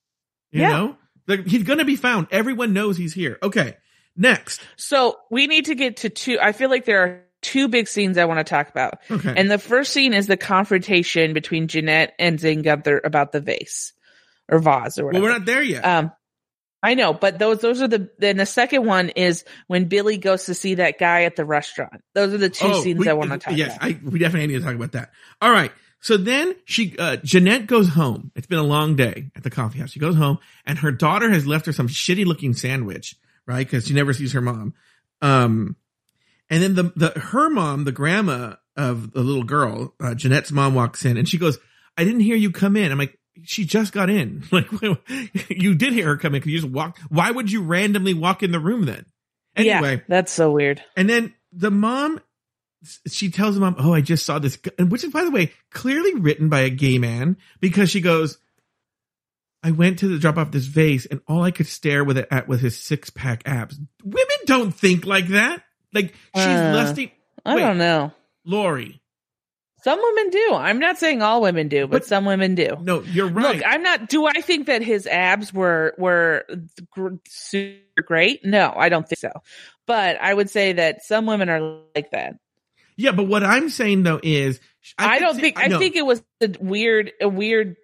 [SPEAKER 1] You
[SPEAKER 2] Yeah.
[SPEAKER 1] know, Like, he's going to be found. Everyone knows he's here. Okay. Next.
[SPEAKER 2] So we need to get to two. I feel like there are two big scenes I want to talk about.
[SPEAKER 1] Okay.
[SPEAKER 2] And the first scene is the confrontation between Jeanette and Zane Gunther about the vase or vase or whatever.
[SPEAKER 1] well, we're not there yet.
[SPEAKER 2] Um, I know, but those those are the then the second one is when Billy goes to see that guy at the restaurant. Those are the two scenes
[SPEAKER 1] Oh, we-
[SPEAKER 2] I want to talk
[SPEAKER 1] yes. I, we definitely need to talk about that. All right. So then she, uh, Jeanette goes home. It's been a long day at the coffee house. She goes home and her daughter has left her some shitty looking sandwich, right? Cause she never sees her mom. Um, and then the, the, her mom, the grandma of the little girl, uh, Jeanette's mom walks in and she goes, I didn't hear you come in. I'm like, she just got in. Like, you did hear her come in because you just walk. Why would you randomly walk in the room then? Anyway.
[SPEAKER 2] yeah, that's so weird.
[SPEAKER 1] And then the mom, she tells the mom, "Oh, I just saw this," and which is, by the way, clearly written by a gay man because she goes, "I went to the drop off this vase, and all I could stare with it at was his six pack abs." Women don't think like that. Like she's
[SPEAKER 2] Uh,
[SPEAKER 1] lusting.
[SPEAKER 2] I
[SPEAKER 1] Wait.
[SPEAKER 2] don't know.
[SPEAKER 1] Lauri,
[SPEAKER 2] Some women do. I'm not saying all women do, but,
[SPEAKER 1] But-
[SPEAKER 2] some women do.
[SPEAKER 1] no, you're right.
[SPEAKER 2] Look, I'm not. Do I think that his abs were were super great? No, I don't think so. But I would say that some women are like that.
[SPEAKER 1] yeah, but what I'm saying though is,
[SPEAKER 2] I,
[SPEAKER 1] could
[SPEAKER 2] don't think. I think it was a weird, a weird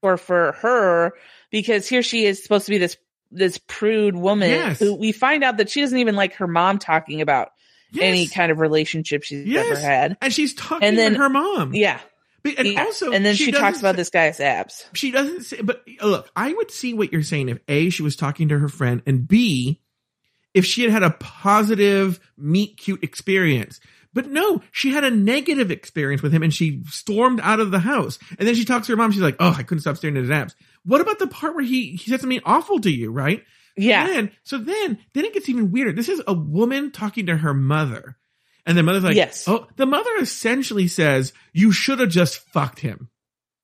[SPEAKER 2] for for her because here she is supposed to be this this prude woman
[SPEAKER 1] Yes.
[SPEAKER 2] who we find out that she doesn't even like her mom talking about
[SPEAKER 1] Yes.
[SPEAKER 2] any kind of relationship she's
[SPEAKER 1] Yes.
[SPEAKER 2] ever had.
[SPEAKER 1] and she's talking
[SPEAKER 2] And then-
[SPEAKER 1] to her mom.
[SPEAKER 2] Yeah,
[SPEAKER 1] But- and
[SPEAKER 2] yeah.
[SPEAKER 1] also,
[SPEAKER 2] and then she, talks about this guy's abs.
[SPEAKER 1] she doesn't say but look i would see what you're saying if a she was talking to her friend and b if she had had a positive meet cute experience but no she had a negative experience with him and she stormed out of the house and then she talks to her mom she's like oh i couldn't stop staring at his abs what about the part where he he said something awful to you right
[SPEAKER 2] Yeah,
[SPEAKER 1] then, so then then it gets even weirder this is a woman talking to her mother and the mother's like
[SPEAKER 2] Yes.
[SPEAKER 1] oh the mother essentially says you should have just fucked him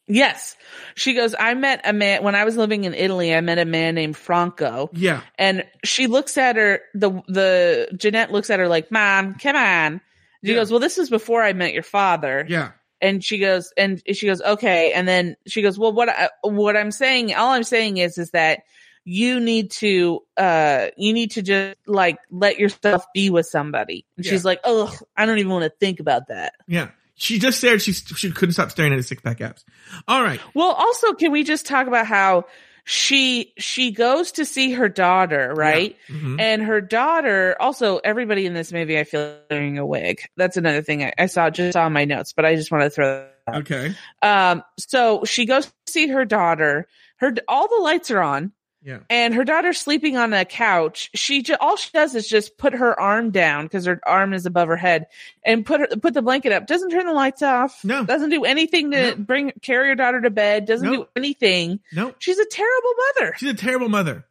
[SPEAKER 2] Yes. She goes, I met a man when I was living in Italy, I met a man named Franco.
[SPEAKER 1] yeah
[SPEAKER 2] And she looks at her the the Jeanette looks at her like, Mom, come on. She
[SPEAKER 1] Yeah.
[SPEAKER 2] goes, Well, this was before I met your father.
[SPEAKER 1] yeah
[SPEAKER 2] And she goes, and she goes, Okay. And then she goes, Well, what I, what I'm saying, all I'm saying is is that you need to uh you need to just like let yourself be with somebody. And
[SPEAKER 1] Yeah.
[SPEAKER 2] she's like, Oh, I don't even want to think about that.
[SPEAKER 1] Yeah. She just stared she she couldn't stop staring at his six pack abs. All right.
[SPEAKER 2] Well, also, can we just talk about how she she goes to see her daughter, right?
[SPEAKER 1] Mhm.
[SPEAKER 2] And her daughter, also everybody in this movie, I feel wearing a wig. That's another thing I, I saw just saw in my notes, but I just want to throw. That out.
[SPEAKER 1] Okay.
[SPEAKER 2] Um, so she goes to see her daughter. Her all the lights are on.
[SPEAKER 1] Yeah.
[SPEAKER 2] and her daughter's sleeping on a couch. She ju- all she does is just put her arm down because her arm is above her head, and put her put the blanket up. Doesn't turn the lights off.
[SPEAKER 1] No.
[SPEAKER 2] doesn't do anything to
[SPEAKER 1] No.
[SPEAKER 2] bring carry her daughter to bed. Doesn't
[SPEAKER 1] No.
[SPEAKER 2] do anything.
[SPEAKER 1] No,
[SPEAKER 2] She's a terrible mother.
[SPEAKER 1] she's a terrible mother.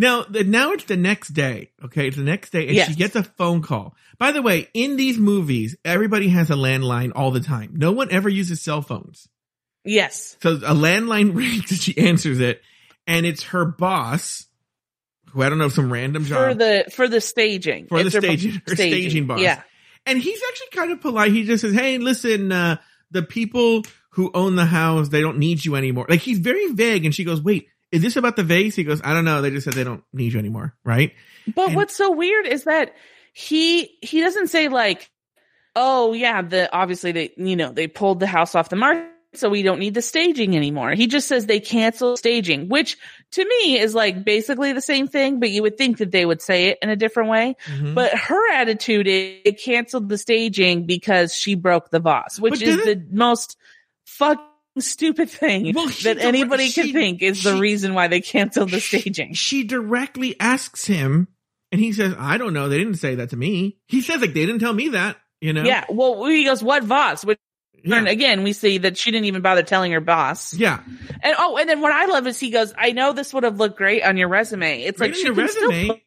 [SPEAKER 1] Now, the, now it's the next day. Okay, it's the next day, and
[SPEAKER 2] Yes.
[SPEAKER 1] she gets a phone call. By the way, in these movies, everybody has a landline all the time. No one ever uses cell phones.
[SPEAKER 2] Yes.
[SPEAKER 1] So a landline rings, and she answers it, and it's her boss, who I don't know, some random job
[SPEAKER 2] For the for the staging.
[SPEAKER 1] for the
[SPEAKER 2] It's her bo-
[SPEAKER 1] staging, her staging boss.
[SPEAKER 2] Yeah.
[SPEAKER 1] And he's actually kind of polite. He just says, Hey, listen, uh, the people who own the house, they don't need you anymore. Like he's very vague. And she goes, wait, is this about the vase? He goes, I don't know. They just said they don't need you anymore. Right.
[SPEAKER 2] But
[SPEAKER 1] And-
[SPEAKER 2] what's so weird is that he he doesn't say like, oh yeah, the obviously they you know they pulled the house off the market, so we don't need the staging anymore. He just says they canceled staging, which to me is like basically the same thing, but you would think that they would say it in a different way.
[SPEAKER 1] Mhm.
[SPEAKER 2] But her attitude is it canceled the staging because she broke the vase, which is the most fucking stupid thing
[SPEAKER 1] Well,
[SPEAKER 2] that anybody
[SPEAKER 1] she-
[SPEAKER 2] could think is the reason why they canceled the staging.
[SPEAKER 1] she directly asks him and he says, I don't know. They didn't say that to me. He says like, they didn't tell me that, you know?
[SPEAKER 2] Yeah. Well, he goes, what vase? Which
[SPEAKER 1] Yeah.
[SPEAKER 2] and again, we see that she didn't even bother telling her boss.
[SPEAKER 1] Yeah.
[SPEAKER 2] And oh, and then what I love is he goes, I know this would have looked great on your resume. It's
[SPEAKER 1] Great
[SPEAKER 2] like she
[SPEAKER 1] your
[SPEAKER 2] can still
[SPEAKER 1] resume.
[SPEAKER 2] put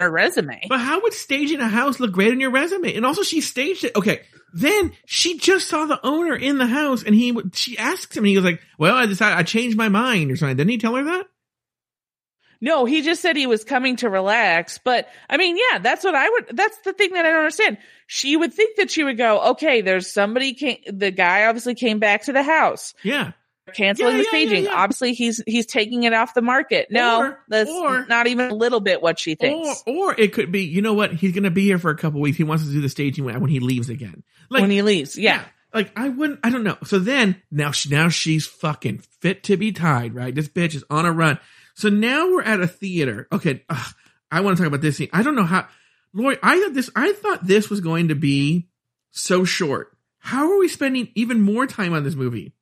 [SPEAKER 2] her resume.
[SPEAKER 1] But how would staging a house look great on your resume? And also, she staged it. Okay, then she just saw the owner in the house, and he she asks him, and he goes like, "Well, I decided I changed my mind or something." Didn't he tell her that?
[SPEAKER 2] No, he just said he was coming to relax. But I mean, yeah, that's what I would, that's the thing that I don't understand. She would think that she would go, okay, there's somebody came, the guy obviously came back to the house,
[SPEAKER 1] Yeah,
[SPEAKER 2] canceling
[SPEAKER 1] Yeah,
[SPEAKER 2] the
[SPEAKER 1] yeah,
[SPEAKER 2] staging.
[SPEAKER 1] yeah.
[SPEAKER 2] Obviously he's, he's taking it off the market. No,
[SPEAKER 1] Or-
[SPEAKER 2] that's
[SPEAKER 1] or-
[SPEAKER 2] not even a little bit what she
[SPEAKER 1] or
[SPEAKER 2] thinks
[SPEAKER 1] or it could be, you know what? He's gonna be here for a couple weeks. He wants to do the staging when when he leaves again. Like,
[SPEAKER 2] when he leaves. Yeah.
[SPEAKER 1] Like I wouldn't, I don't know. So then now she, now she's fucking fit to be tied, right? This bitch is on a run. So now we're at a theater. Okay. ugh, I want to talk about this scene. I don't know how, Lauri, I thought this, I thought this was going to be so short. How are we spending even more time on this movie?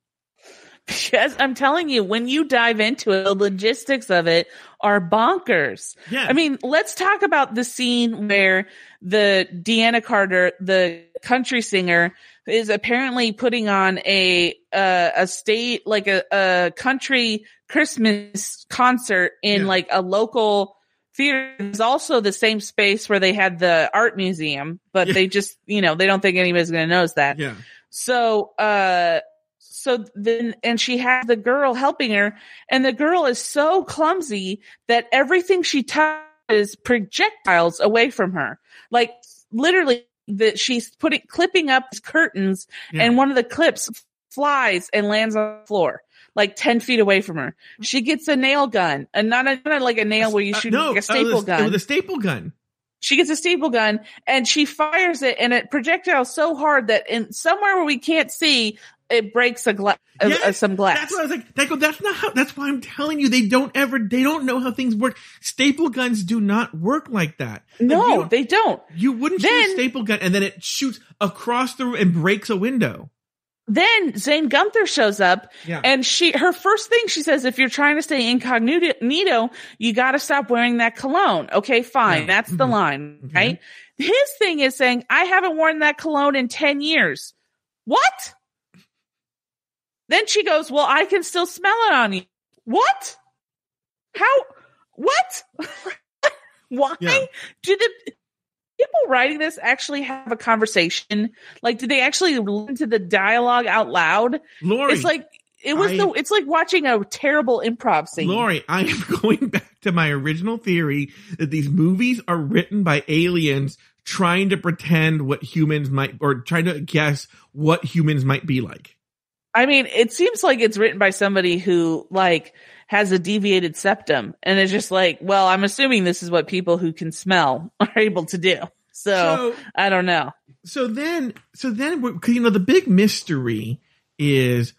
[SPEAKER 2] Because I'm telling you, when you dive into it, the logistics of it are bonkers.
[SPEAKER 1] Yeah.
[SPEAKER 2] I mean, let's talk about the scene where the Deana Carter, the country singer, is apparently putting on a uh, a state like a, a country Christmas concert in
[SPEAKER 1] Yeah.
[SPEAKER 2] like a local theater. It's also the same space where they had the art museum, but
[SPEAKER 1] Yeah.
[SPEAKER 2] they just you know they don't think anybody's going to notice that.
[SPEAKER 1] yeah.
[SPEAKER 2] So, uh, so then, and she has the girl helping her, and the girl is so clumsy that everything she touches projectiles away from her. Like literally, that she's putting clipping up curtains,
[SPEAKER 1] Yeah.
[SPEAKER 2] and one of the clips flies and lands on the floor. Like 10 feet away from her. She gets a nail gun and not, a, not like a nail where you
[SPEAKER 1] Uh,
[SPEAKER 2] shoot
[SPEAKER 1] no,
[SPEAKER 2] like a
[SPEAKER 1] uh,
[SPEAKER 2] staple
[SPEAKER 1] it was,
[SPEAKER 2] gun
[SPEAKER 1] a staple gun.
[SPEAKER 2] she gets a staple gun and she fires it and it projectiles so hard that in somewhere where we can't see it breaks a glass
[SPEAKER 1] Yes,
[SPEAKER 2] some glass
[SPEAKER 1] That's what I was like. That go, that's not how. That's why I'm telling you. They don't ever. They don't know how things work. Staple guns do not work like that. Like,
[SPEAKER 2] no
[SPEAKER 1] don't-
[SPEAKER 2] they don't
[SPEAKER 1] You wouldn't shoot a staple gun and then it shoots across the room and breaks a window.
[SPEAKER 2] Then zane gunther shows up
[SPEAKER 1] Yeah.
[SPEAKER 2] and she her first thing she says if you're trying to stay incognito you got to stop wearing that cologne okay fine
[SPEAKER 1] Yeah.
[SPEAKER 2] that's the
[SPEAKER 1] Mhm.
[SPEAKER 2] line
[SPEAKER 1] Okay.
[SPEAKER 2] right his thing is saying i haven't worn that cologne in 10 years what then she goes well i can still smell it on you what how what why
[SPEAKER 1] Yeah.
[SPEAKER 2] do the people writing this actually have a conversation? Like did they actually listen to the dialogue out loud?
[SPEAKER 1] Lauri,
[SPEAKER 2] it's like it was
[SPEAKER 1] I-
[SPEAKER 2] the it's like watching a terrible improv scene.
[SPEAKER 1] Lauri, I am going back to my original theory that these movies are written by aliens trying to pretend what humans might, or trying to guess what humans might be like.
[SPEAKER 2] i mean it seems like it's written by somebody who like has a deviated septum and it's just like well i'm assuming this is what people who can smell are able to do so,
[SPEAKER 1] So,
[SPEAKER 2] i don't know
[SPEAKER 1] so then, so then, because you know, the big mystery is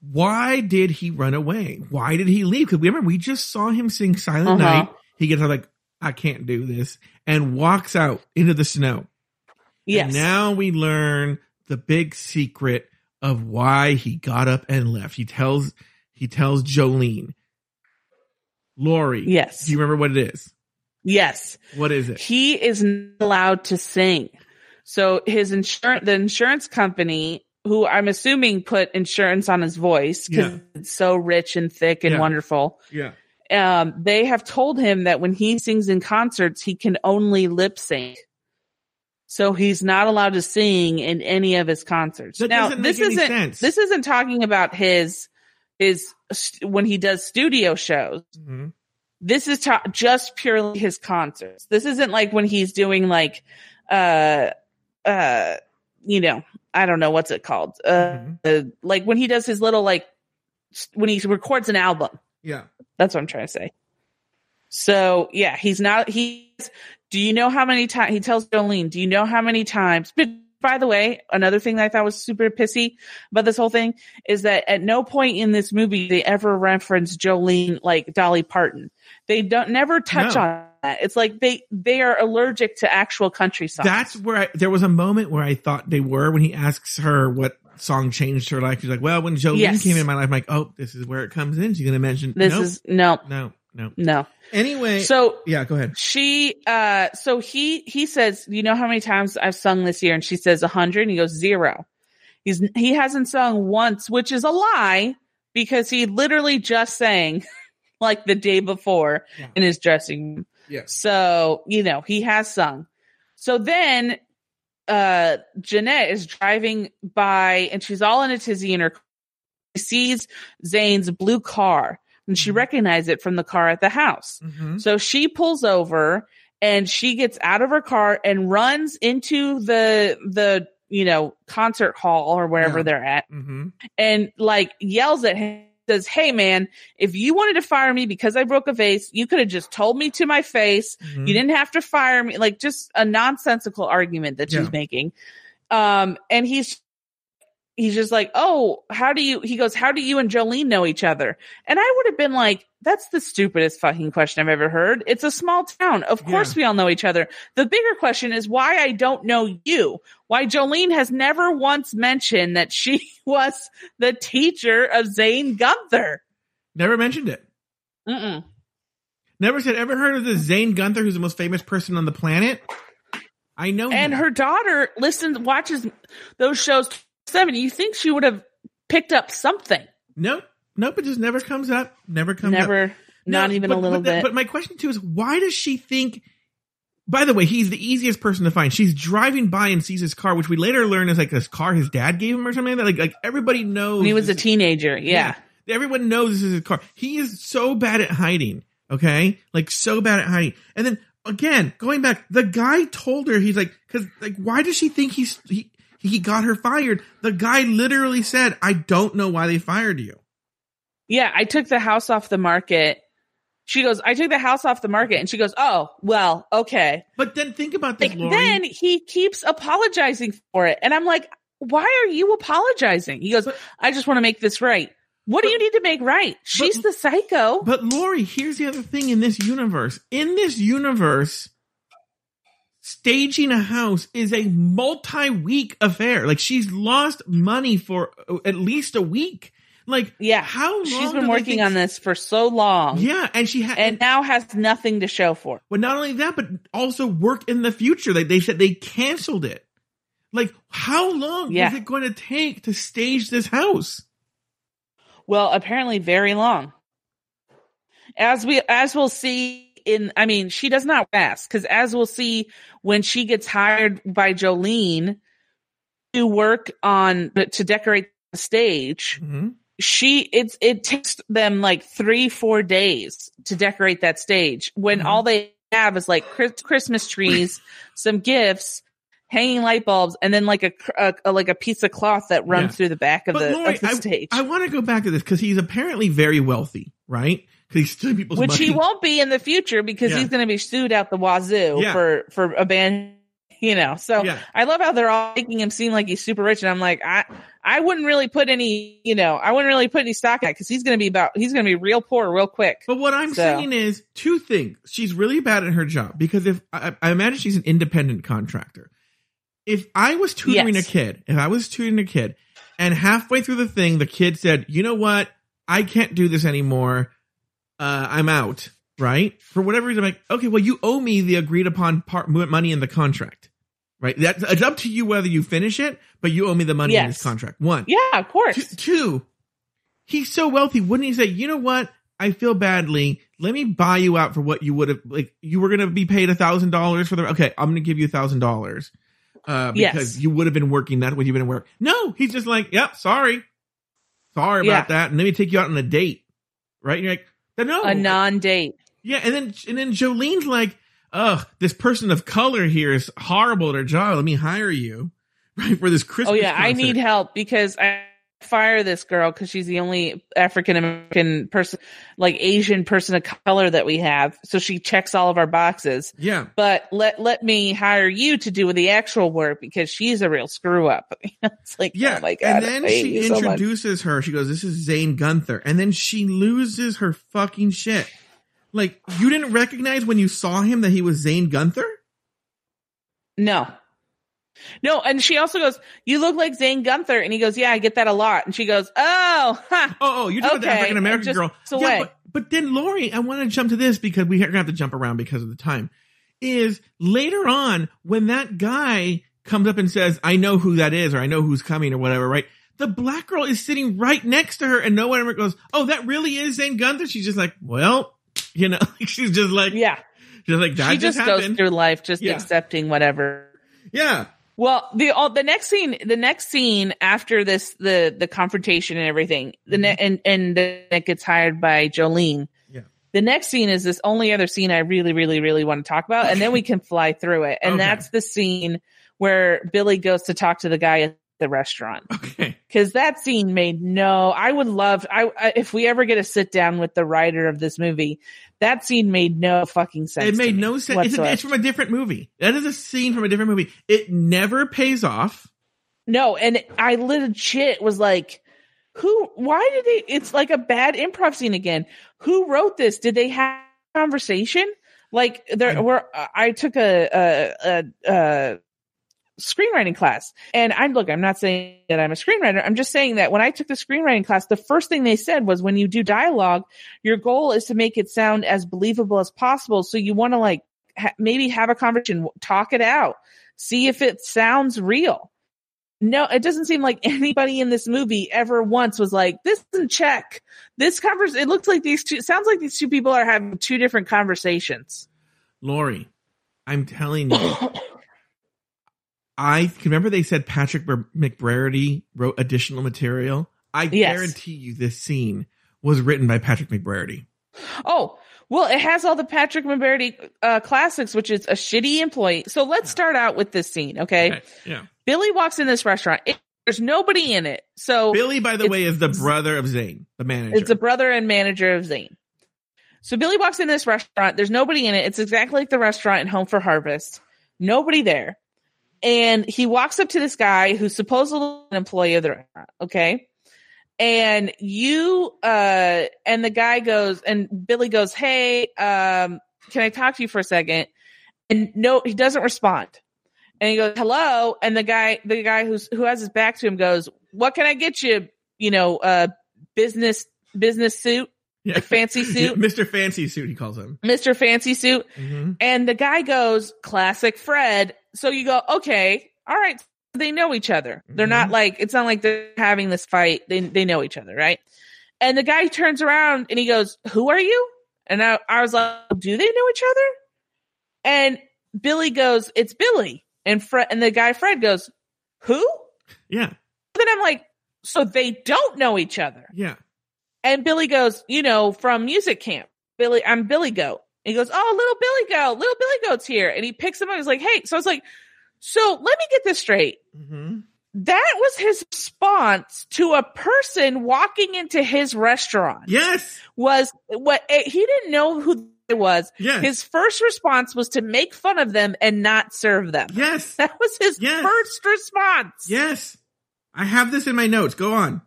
[SPEAKER 1] why did he run away? Why did he leave? Because we remember, we just saw him sing Silent
[SPEAKER 2] Uh-huh.
[SPEAKER 1] Night. He gets like, I can't do this, and walks out into the snow.
[SPEAKER 2] yes
[SPEAKER 1] And now we learn the big secret of why he got up and left. He tells he tells Jolene, Lauri.
[SPEAKER 2] Yes.
[SPEAKER 1] Do you remember what it is?
[SPEAKER 2] Yes.
[SPEAKER 1] What is it?
[SPEAKER 2] He is not allowed to sing. So his insurance, the insurance company, who I'm assuming put insurance on his voice because
[SPEAKER 1] Yeah.
[SPEAKER 2] it's so rich and thick and
[SPEAKER 1] Yeah.
[SPEAKER 2] wonderful.
[SPEAKER 1] Yeah.
[SPEAKER 2] Um, they have told him that when he sings in concerts, he can only lip sync. So he's not allowed to sing in any of his concerts.
[SPEAKER 1] That
[SPEAKER 2] now, this isn't
[SPEAKER 1] sense.
[SPEAKER 2] this isn't talking about his his when he does studio shows.
[SPEAKER 1] Mhm.
[SPEAKER 2] This is ta- just purely his concerts. This isn't like when he's doing like uh uh you know, I don't know what's it called. Uh,
[SPEAKER 1] Mhm.
[SPEAKER 2] uh like when he does his little like when he records an album.
[SPEAKER 1] Yeah.
[SPEAKER 2] That's what I'm trying to say. So yeah, he's not. He's. Do you know how many times he tells Jolene? Do you know how many times? By the way, another thing that I thought was super pissy about this whole thing is that at no point in this movie they ever reference Jolene like Dolly Parton. They don't never touch
[SPEAKER 1] No.
[SPEAKER 2] on that. It's like they they are allergic to actual country songs.
[SPEAKER 1] That's where I, there was a moment where I thought they were when he asks her what song changed her life. She's like, well, when Jolene
[SPEAKER 2] Yes.
[SPEAKER 1] came in my life, I'm like, oh, this is where it comes in. She's going to mention
[SPEAKER 2] this
[SPEAKER 1] nope,
[SPEAKER 2] is no
[SPEAKER 1] no, no.
[SPEAKER 2] no.
[SPEAKER 1] Anyway,
[SPEAKER 2] So
[SPEAKER 1] yeah, go ahead.
[SPEAKER 2] she uh so he he says you know how many times i've sung this year and she says a 100 and he goes zero he's he hasn't sung once which is a lie because he literally just sang like the day before
[SPEAKER 1] Yeah.
[SPEAKER 2] in his dressing room
[SPEAKER 1] Yeah.
[SPEAKER 2] so you know he has sung so then uh jeanette is driving by and she's all in a tizzy in her car. she sees zane's blue car and she
[SPEAKER 1] Mhm.
[SPEAKER 2] recognizes it from the car at the house
[SPEAKER 1] hmm
[SPEAKER 2] so she pulls over and she gets out of her car and runs into the the you know concert hall or wherever
[SPEAKER 1] Yeah.
[SPEAKER 2] they're at
[SPEAKER 1] hmm
[SPEAKER 2] and like yells at him says hey man if you wanted to fire me because i broke a vase you could have just told me to my face
[SPEAKER 1] Mm-hmm.
[SPEAKER 2] you didn't have to fire me like just a nonsensical argument that she's
[SPEAKER 1] Yeah.
[SPEAKER 2] making um and he's he's just like oh how do you he goes how do you and jolene know each other and i would have been like that's the stupidest fucking question i've ever heard it's a small town of course we all know each other the bigger question is why i don't know you why jolene has never once mentioned that she was the teacher of zane gunther
[SPEAKER 1] Never mentioned it.
[SPEAKER 2] Mm-mm.
[SPEAKER 1] Never said, ever heard of this Zane Gunther, who's the most famous person on the planet? I know.
[SPEAKER 2] and
[SPEAKER 1] him.
[SPEAKER 2] her daughter listens watches those shows seven you think she would have picked up something
[SPEAKER 1] Nope. Nope. It just never comes up. Never comes up.
[SPEAKER 2] never not even
[SPEAKER 1] but-
[SPEAKER 2] a little
[SPEAKER 1] but that-
[SPEAKER 2] bit
[SPEAKER 1] But my question too is why does she think? By the way, he's the easiest person to find. She's driving by and sees his car, which we later learn is like this car his dad gave him or something. That, like, like everybody knows.
[SPEAKER 2] when he was a teenager yeah.
[SPEAKER 1] Everyone knows this is his car. He is so bad at hiding. Okay. Like so bad at hiding. And then again, going back, the guy told her, he's like, cause like, why does she think he's, he, he got her fired? The guy literally said, I don't know why they fired you.
[SPEAKER 2] yeah i took the house off the market. She goes i took the house off the market. And she goes oh well okay.
[SPEAKER 1] But then think about this,
[SPEAKER 2] like then he keeps apologizing for it. And i'm like why are you apologizing? He goes
[SPEAKER 1] But-
[SPEAKER 2] i just want to make this right. What do you need to make right? she's the psycho.
[SPEAKER 1] But Lauri, here's the other thing in this universe. In this universe, staging a house is a multi-week affair. Like she's lost money for uh, at least a week. Like
[SPEAKER 2] yeah
[SPEAKER 1] how long
[SPEAKER 2] she's been working on this for so long
[SPEAKER 1] Yeah, and she had
[SPEAKER 2] and now has nothing to show for it.
[SPEAKER 1] But not only that, but also work in the future. Like they said they canceled it. Like how long
[SPEAKER 2] Yeah.
[SPEAKER 1] was it going to take to stage this house?
[SPEAKER 2] Well, apparently very long. As we as we'll see in I mean, she does not rest because as we'll see when she gets hired by Jolene to work on to decorate the stage,
[SPEAKER 1] Mhm.
[SPEAKER 2] she it's it takes them like three four days to decorate that stage when
[SPEAKER 1] Mhm.
[SPEAKER 2] all they have is like Christmas trees, some gifts. Hanging light bulbs and then like a, a, a- like a piece of cloth that runs
[SPEAKER 1] Yeah.
[SPEAKER 2] through the back of
[SPEAKER 1] But
[SPEAKER 2] the,
[SPEAKER 1] Lauri,
[SPEAKER 2] of the stage.
[SPEAKER 1] I want to go back to this because he's apparently very wealthy, right? Because he's stealing people's
[SPEAKER 2] which
[SPEAKER 1] money.
[SPEAKER 2] he won't be in the future because
[SPEAKER 1] Yeah.
[SPEAKER 2] he's going to be sued out the wazoo
[SPEAKER 1] Yeah.
[SPEAKER 2] for for abandon you know so
[SPEAKER 1] Yeah.
[SPEAKER 2] i love how they're all making him seem like he's super rich and i'm like i i wouldn't really put any you know i wouldn't really put any stock in it because he's going to be about he's going to be real poor real quick
[SPEAKER 1] But what I'm
[SPEAKER 2] So-
[SPEAKER 1] saying is two things. She's really bad at her job because if I, I imagine she's an independent contractor. If I was tutoring
[SPEAKER 2] Yes.
[SPEAKER 1] a kid, if I was tutoring a kid, and halfway through the thing, the kid said, "You know what? I can't do this anymore. Uh, I'm out, right? For whatever reason, I'm like, okay, well, you owe me the agreed upon part money in the contract, right? That's it's up to you whether you finish it, but you owe me the money in this contract. One,
[SPEAKER 2] Yeah, of course.
[SPEAKER 1] Two, two, he's so wealthy. Wouldn't he say, you know what? I feel badly. Let me buy you out for what you would have, like, you were going to be paid a thousand dollars for the, okay, I'm going to give you a thousand dollars. Uh, because
[SPEAKER 2] Yes.
[SPEAKER 1] you would have been working that when you've been at work. No, he's just like, yep, sorry. Sorry
[SPEAKER 2] Yeah.
[SPEAKER 1] about that. And let me take you out on a date. Right? And you're like, no.
[SPEAKER 2] A non-date.
[SPEAKER 1] Yeah, and then and then Jolene's like, "Ugh, this person of color here is horrible at her job. Let me hire you, right, for this Christmas."
[SPEAKER 2] Oh yeah, I need help because I fire this girl because she's the only African American person, like Asian person of color that we have. So she checks all of our boxes.
[SPEAKER 1] Yeah,
[SPEAKER 2] But let let me hire you to do the actual work because she's a real screw up. it's like, oh
[SPEAKER 1] yeah.
[SPEAKER 2] oh my god.
[SPEAKER 1] and then she
[SPEAKER 2] you so
[SPEAKER 1] introduces her. She goes, "This is Zane Gunther," and then she loses her fucking shit. Like, you didn't recognize when you saw him that he was Zane Gunther?
[SPEAKER 2] No. No, and she also goes, "You look like Zane Gunther," and he goes, "Yeah, I get that a lot." And she goes, "Oh, ha.
[SPEAKER 1] Oh, oh, you're talking about the African American girl.
[SPEAKER 2] away.
[SPEAKER 1] but, but then Lauri, I want to jump to this because we're gonna have to jump around because of the time. Is later on when that guy comes up and says, "I know who that is," or "I know who's coming," or whatever, right? The black girl is sitting right next to her, and no one ever goes, "Oh, that really is Zane Gunther." She's just like, "Well, you know," she's just like,
[SPEAKER 2] yeah."
[SPEAKER 1] just like that
[SPEAKER 2] she just,
[SPEAKER 1] just
[SPEAKER 2] goes through life just
[SPEAKER 1] Yeah.
[SPEAKER 2] accepting whatever.
[SPEAKER 1] yeah,
[SPEAKER 2] Well, the all, the next scene, the next scene after this, the the confrontation and everything, the ne- mm-hmm. and and then it gets hired by Jolene.
[SPEAKER 1] Yeah.
[SPEAKER 2] The next scene is this only other scene I really, really, really want to talk about, and then we can fly through it. And
[SPEAKER 1] Okay.
[SPEAKER 2] that's the scene where Billy goes to talk to the guy at the restaurant
[SPEAKER 1] okay,
[SPEAKER 2] because that scene made no. I would love I, if we ever get a sit down with the writer of this movie. That scene made no fucking sense.
[SPEAKER 1] it made no sense. It's, a, it's from a different movie. That is a scene from a different movie. It never pays off.
[SPEAKER 2] No, and I legit was like, who, why did they, it's like a bad improv scene again. Who wrote this? Did they have conversation? Like there
[SPEAKER 1] I-
[SPEAKER 2] were, I took a, a, a, a screenwriting class and I'm look, I'm not saying that I'm a screenwriter. I'm just saying that when I took the screenwriting class, the first thing they said was when you do dialogue, your goal is to make it sound as believable as possible. So you want to like ha- maybe have a conversation, talk it out, see if it sounds real. No, it doesn't seem like anybody in this movie ever once was like, this isn't check. This covers, it looks like these two, sounds like these two people are having two different conversations.
[SPEAKER 1] Lauri, I'm telling you, I can remember they said Patrick McBrady wrote additional material. I
[SPEAKER 2] Yes.
[SPEAKER 1] guarantee you this scene was written by Patrick McBrady.
[SPEAKER 2] Oh, well, it has all the Patrick McBrady uh, classics, which is a shitty employee. So let's start out with this scene, okay?
[SPEAKER 1] Yeah.
[SPEAKER 2] Billy walks in this restaurant. It, there's nobody in it. So
[SPEAKER 1] Billy, by the way, is the brother of Zane, the manager.
[SPEAKER 2] It's a brother and manager of Zane. So Billy walks in this restaurant. There's nobody in it. It's exactly like the restaurant in Home for Harvest. Nobody there. And he walks up to this guy who's supposedly an employee of the restaurant. Okay. And you, uh, and the guy goes, and Billy goes, Hey, um, can I talk to you for a second? And no, he doesn't respond. And he goes, hello. And the guy, the guy who's, who has his back to him goes, what can I get you? You know, uh, business, business suit,
[SPEAKER 1] yeah.
[SPEAKER 2] fancy suit,
[SPEAKER 1] Mr. Fancy Suit, he calls him.
[SPEAKER 2] Mr. Fancy suit.
[SPEAKER 1] hmm
[SPEAKER 2] And the guy goes, classic Fred. So you go, okay, all right. They know each other. They're not
[SPEAKER 1] Mhm.
[SPEAKER 2] like, it's not like they're having this fight. They, they know each other, right? And the guy turns around and he goes, who are you? And I, I was like, do they know each other? And Billy goes, it's Billy. And Fred, and the guy Fred goes, who?
[SPEAKER 1] Yeah.
[SPEAKER 2] Then I'm like, so they don't know each other.
[SPEAKER 1] Yeah.
[SPEAKER 2] And Billy goes, you know, from music camp. Billy, I'm Billy Goat. He goes, oh, little Billy Goat, little Billy Goat's here. And he picks him up. He's like, hey. So I was like, so let me get this straight.
[SPEAKER 1] hmm
[SPEAKER 2] That was his response to a person walking into his restaurant.
[SPEAKER 1] Yes.
[SPEAKER 2] Was what eh, he didn't know who it was.
[SPEAKER 1] Yes.
[SPEAKER 2] His first response was to make fun of them and not serve them.
[SPEAKER 1] yes.
[SPEAKER 2] That was his
[SPEAKER 1] Yes.
[SPEAKER 2] first response.
[SPEAKER 1] Yes. I have this in my notes. Go on.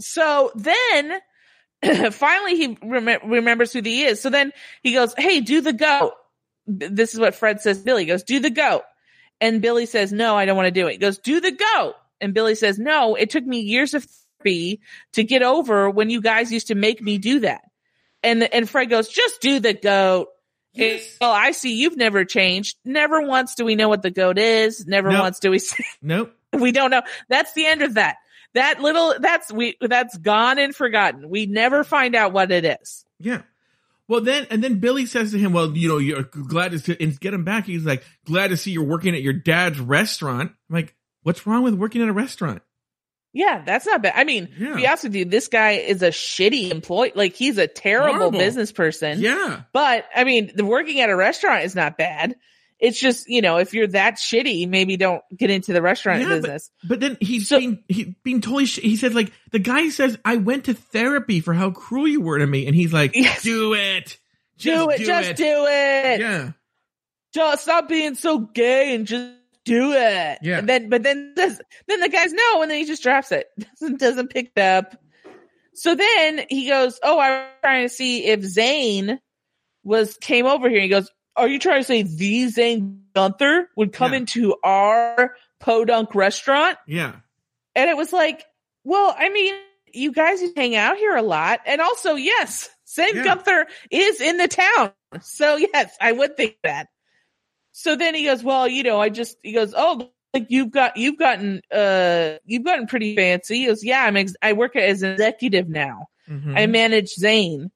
[SPEAKER 2] So then finally he rem- remembers who he is. So then he goes, Hey, do the goat. This is what Fred says. Billy He goes, do the goat. And Billy says, no, I don't want to do it. He goes, do the goat. And Billy says, no, it took me years of therapy to get over when you guys used to make me do that. and and Fred goes, just do the goat.
[SPEAKER 1] Yes.
[SPEAKER 2] And, well, I see you've never changed. Never once do we know what the goat is. Never
[SPEAKER 1] Nope.
[SPEAKER 2] once do we say
[SPEAKER 1] Nope.
[SPEAKER 2] we don't know. That's the end of that. That little that's we that's gone and forgotten. We never find out what it is.
[SPEAKER 1] Yeah. Well, then, and then Billy says to him, well, you know, you're glad to see, and get him back. He's like, glad to see you're working at your dad's restaurant. I'm like, what's wrong with working at a restaurant?
[SPEAKER 2] Yeah, that's not bad. I mean,
[SPEAKER 1] Yeah.
[SPEAKER 2] to be honest with you, this guy is a shitty employee. Like he's a terrible
[SPEAKER 1] Horrible.
[SPEAKER 2] business person.
[SPEAKER 1] Yeah.
[SPEAKER 2] But I mean, the working at a restaurant is not bad. It's just, you know, if you're that shitty, maybe don't get into the restaurant
[SPEAKER 1] Yeah,
[SPEAKER 2] business.
[SPEAKER 1] But then he's
[SPEAKER 2] So-
[SPEAKER 1] being, he, being totally, sh- he said like, the guy says, I went to therapy for how cruel you were to me. And he's like,
[SPEAKER 2] Yes.
[SPEAKER 1] do it.
[SPEAKER 2] do it, just do it.
[SPEAKER 1] Yeah.
[SPEAKER 2] Just stop being so gay and just do it.
[SPEAKER 1] Yeah.
[SPEAKER 2] And then, but then this, then the guy's no, and then he just drops it. Doesn't, doesn't pick it up. So then he goes, Oh, I'm trying to see if Zane was, came over here. He goes, Are you trying to say the Zane Gunther would come
[SPEAKER 1] Yeah.
[SPEAKER 2] into our podunk restaurant?
[SPEAKER 1] Yeah.
[SPEAKER 2] And it was like, well, I mean, you guys hang out here a lot. And also, yes, Zane
[SPEAKER 1] Yeah.
[SPEAKER 2] Gunther is in the town. So yes, I would think that. So then he goes, well, you know, I just, he goes, oh, like you've got, you've gotten, uh, you've gotten pretty fancy. He goes, yeah, I'm, ex- I work as an executive now.
[SPEAKER 1] Mhm.
[SPEAKER 2] I manage Zane.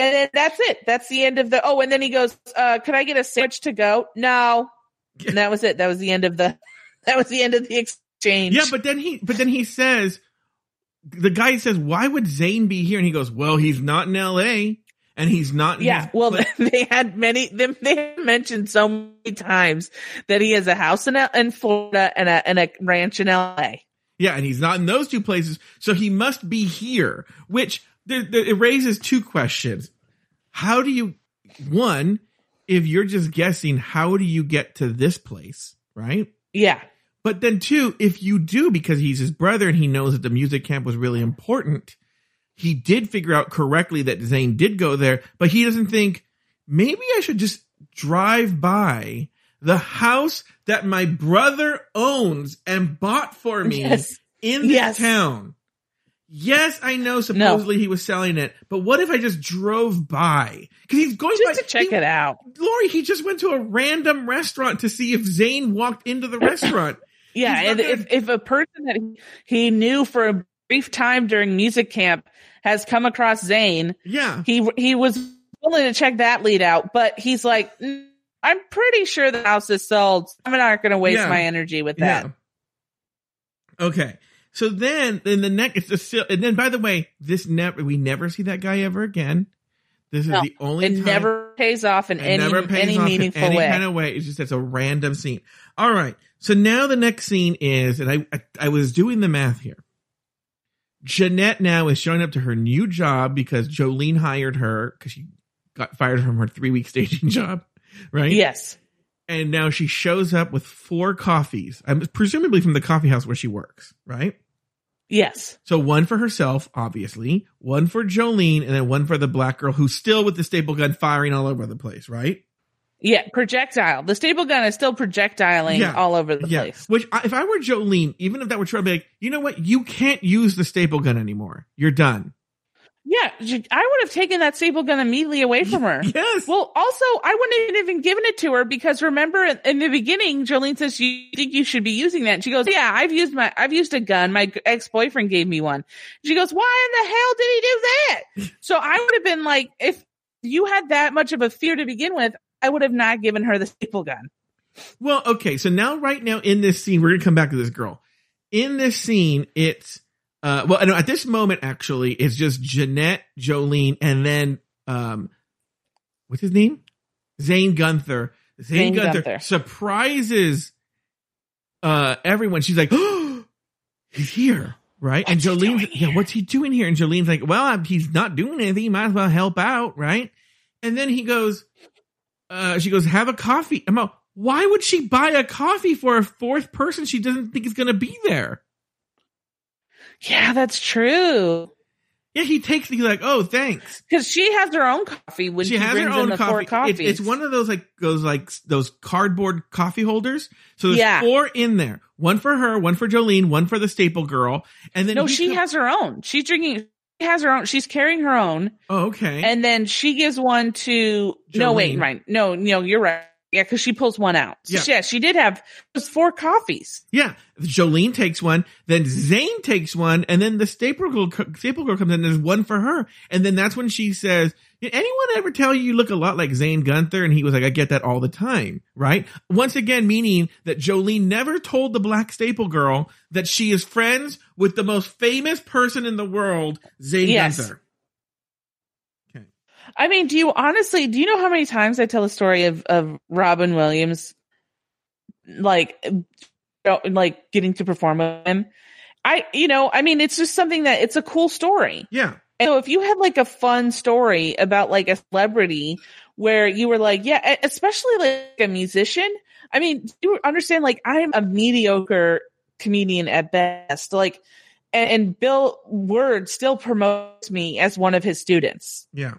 [SPEAKER 2] And then that's it. That's the end of the, oh, and then he goes, uh, can I get a sandwich to go? No. And that was it. That was the end of the, that was the end of the exchange.
[SPEAKER 1] yeah, but then he, but then he says, the guy says, why would Zane be here? And he goes, well, he's not in LA and he's not. In
[SPEAKER 2] Yeah, well, they had many. Them they mentioned so many times that he has a house in in Florida and a and a ranch in L.A.
[SPEAKER 1] Yeah, and he's not in those two places, so he must be here. Which there, there, it raises two questions: How do you, one, if you're just guessing, how do you get to this place, right?
[SPEAKER 2] Yeah,
[SPEAKER 1] But then two, if you do, because he's his brother and he knows that the music camp was really important, he did figure out correctly that Zane did go there, but he doesn't think maybe I should just drive by the house that my brother owns and bought for me
[SPEAKER 2] Yes.
[SPEAKER 1] in this
[SPEAKER 2] Yes.
[SPEAKER 1] town. Yes, I know supposedly he was selling it, but what if I just drove by? Cause he's going
[SPEAKER 2] just
[SPEAKER 1] by
[SPEAKER 2] to check
[SPEAKER 1] he-
[SPEAKER 2] it out.
[SPEAKER 1] Lauri, he just went to a random restaurant to see if Zane walked into the restaurant.
[SPEAKER 2] Yeah, and
[SPEAKER 1] gonna-
[SPEAKER 2] if if a person that he, he knew for a brief time during music camp has come across Zane,
[SPEAKER 1] Yeah.
[SPEAKER 2] he he was willing to check that lead out, but he's like, "Mm, I'm pretty sure the house is sold. I'm not going to waste
[SPEAKER 1] Yeah.
[SPEAKER 2] my energy with that.
[SPEAKER 1] Yeah. Okay. So then, in the next, it's a still, and then by the way, this never, we never see that guy ever again. This is
[SPEAKER 2] No,
[SPEAKER 1] the only
[SPEAKER 2] It
[SPEAKER 1] time
[SPEAKER 2] never pays off in any
[SPEAKER 1] never pays
[SPEAKER 2] any
[SPEAKER 1] off
[SPEAKER 2] meaningful
[SPEAKER 1] in any
[SPEAKER 2] way.
[SPEAKER 1] kind of way. It's just it's a random scene. All right. So now the next scene is, and I, I, I was doing the math here. Jeanette now is showing up to her new job because Jolene hired her because she got fired from her three week staging job, right?
[SPEAKER 2] yes.
[SPEAKER 1] And now she shows up with four coffees, I'm presumably from the coffee house where she works, right?
[SPEAKER 2] Yes.
[SPEAKER 1] So one for herself, obviously, one for Jolene, and then one for the black girl who's still with the staple gun firing all over the place, right?
[SPEAKER 2] Yeah. Projectile. The staple gun is still projectiling
[SPEAKER 1] Yeah.
[SPEAKER 2] all over the
[SPEAKER 1] yeah.
[SPEAKER 2] place.
[SPEAKER 1] Which, if I were Jolene, even if that were true, I'd be like, you know what? You can't use the staple gun anymore. You're done.
[SPEAKER 2] Yeah. I would have taken that staple gun immediately away from her.
[SPEAKER 1] Yes.
[SPEAKER 2] Well, also, I wouldn't have even given it to her because remember in, the beginning, Jolene says, you think you should be using that? And she goes, yeah, I've used my, I've used a gun. My ex-boyfriend gave me one. She goes, why in the hell did he do that? so I would have been like, if you had that much of a fear to begin with, I would have not given her the staple gun.
[SPEAKER 1] Well, okay. So now, right now in this scene, we're going to come back to this girl. In this scene, it's, uh, well, no, at this moment, actually, it's just Jeanette, Jolene, and then, um, what's his name? Zane Gunther. Zane,
[SPEAKER 2] Zane
[SPEAKER 1] Gunther,
[SPEAKER 2] Gunther.
[SPEAKER 1] surprises, uh, everyone. She's like, oh, he's here. Right. and
[SPEAKER 2] What's he
[SPEAKER 1] Jolene's, yeah, what's he doing here? And Jolene's like, well, he's not doing anything. He might as well help out. Right. And then he goes, uh, she goes, have a coffee. I'm like, why would she buy a coffee for a fourth person she doesn't think is going to be there?
[SPEAKER 2] Yeah, that's true.
[SPEAKER 1] Yeah, he takes, he's like, oh, thanks.
[SPEAKER 2] Cause she has her own coffee when she,
[SPEAKER 1] she has
[SPEAKER 2] brings
[SPEAKER 1] her own
[SPEAKER 2] in the four
[SPEAKER 1] coffee. It's, it's one of those like, those like, those cardboard coffee holders. So there's
[SPEAKER 2] Yeah.
[SPEAKER 1] four in there. One for her, one for Jolene, one for the staple girl. And then
[SPEAKER 2] no, she
[SPEAKER 1] com-
[SPEAKER 2] has her own. She's drinking has her own. She's carrying her own,
[SPEAKER 1] Oh, okay.
[SPEAKER 2] and then she gives one to. No, wait, right? No, no, you're right. Yeah, because she pulls one out.
[SPEAKER 1] Yeah.
[SPEAKER 2] Yeah, she did have was four coffees.
[SPEAKER 1] yeah, Jolene takes one, then Zane takes one, and then the staple girl, staple girl comes in. and There's one for her, and then that's when she says, "Did anyone ever tell you you look a lot like Zane Gunther?" And he was like, "I get that all the time." Right? Once again, meaning that Jolene never told the black staple girl that she is friends with the most famous person in the world, Zane
[SPEAKER 2] Yes.
[SPEAKER 1] Gunther.
[SPEAKER 2] I mean, do you honestly do you know how many times I tell the story of of Robin Williams, like, like getting to perform with him? I, you know, I mean, it's just something that it's a cool story.
[SPEAKER 1] Yeah,
[SPEAKER 2] And so if you had like a fun story about like a celebrity where you were like, yeah, especially like a musician. I mean, you understand, like I'm a mediocre comedian at best. Like, and, and Bill Word still promotes me as one of his students.
[SPEAKER 1] yeah.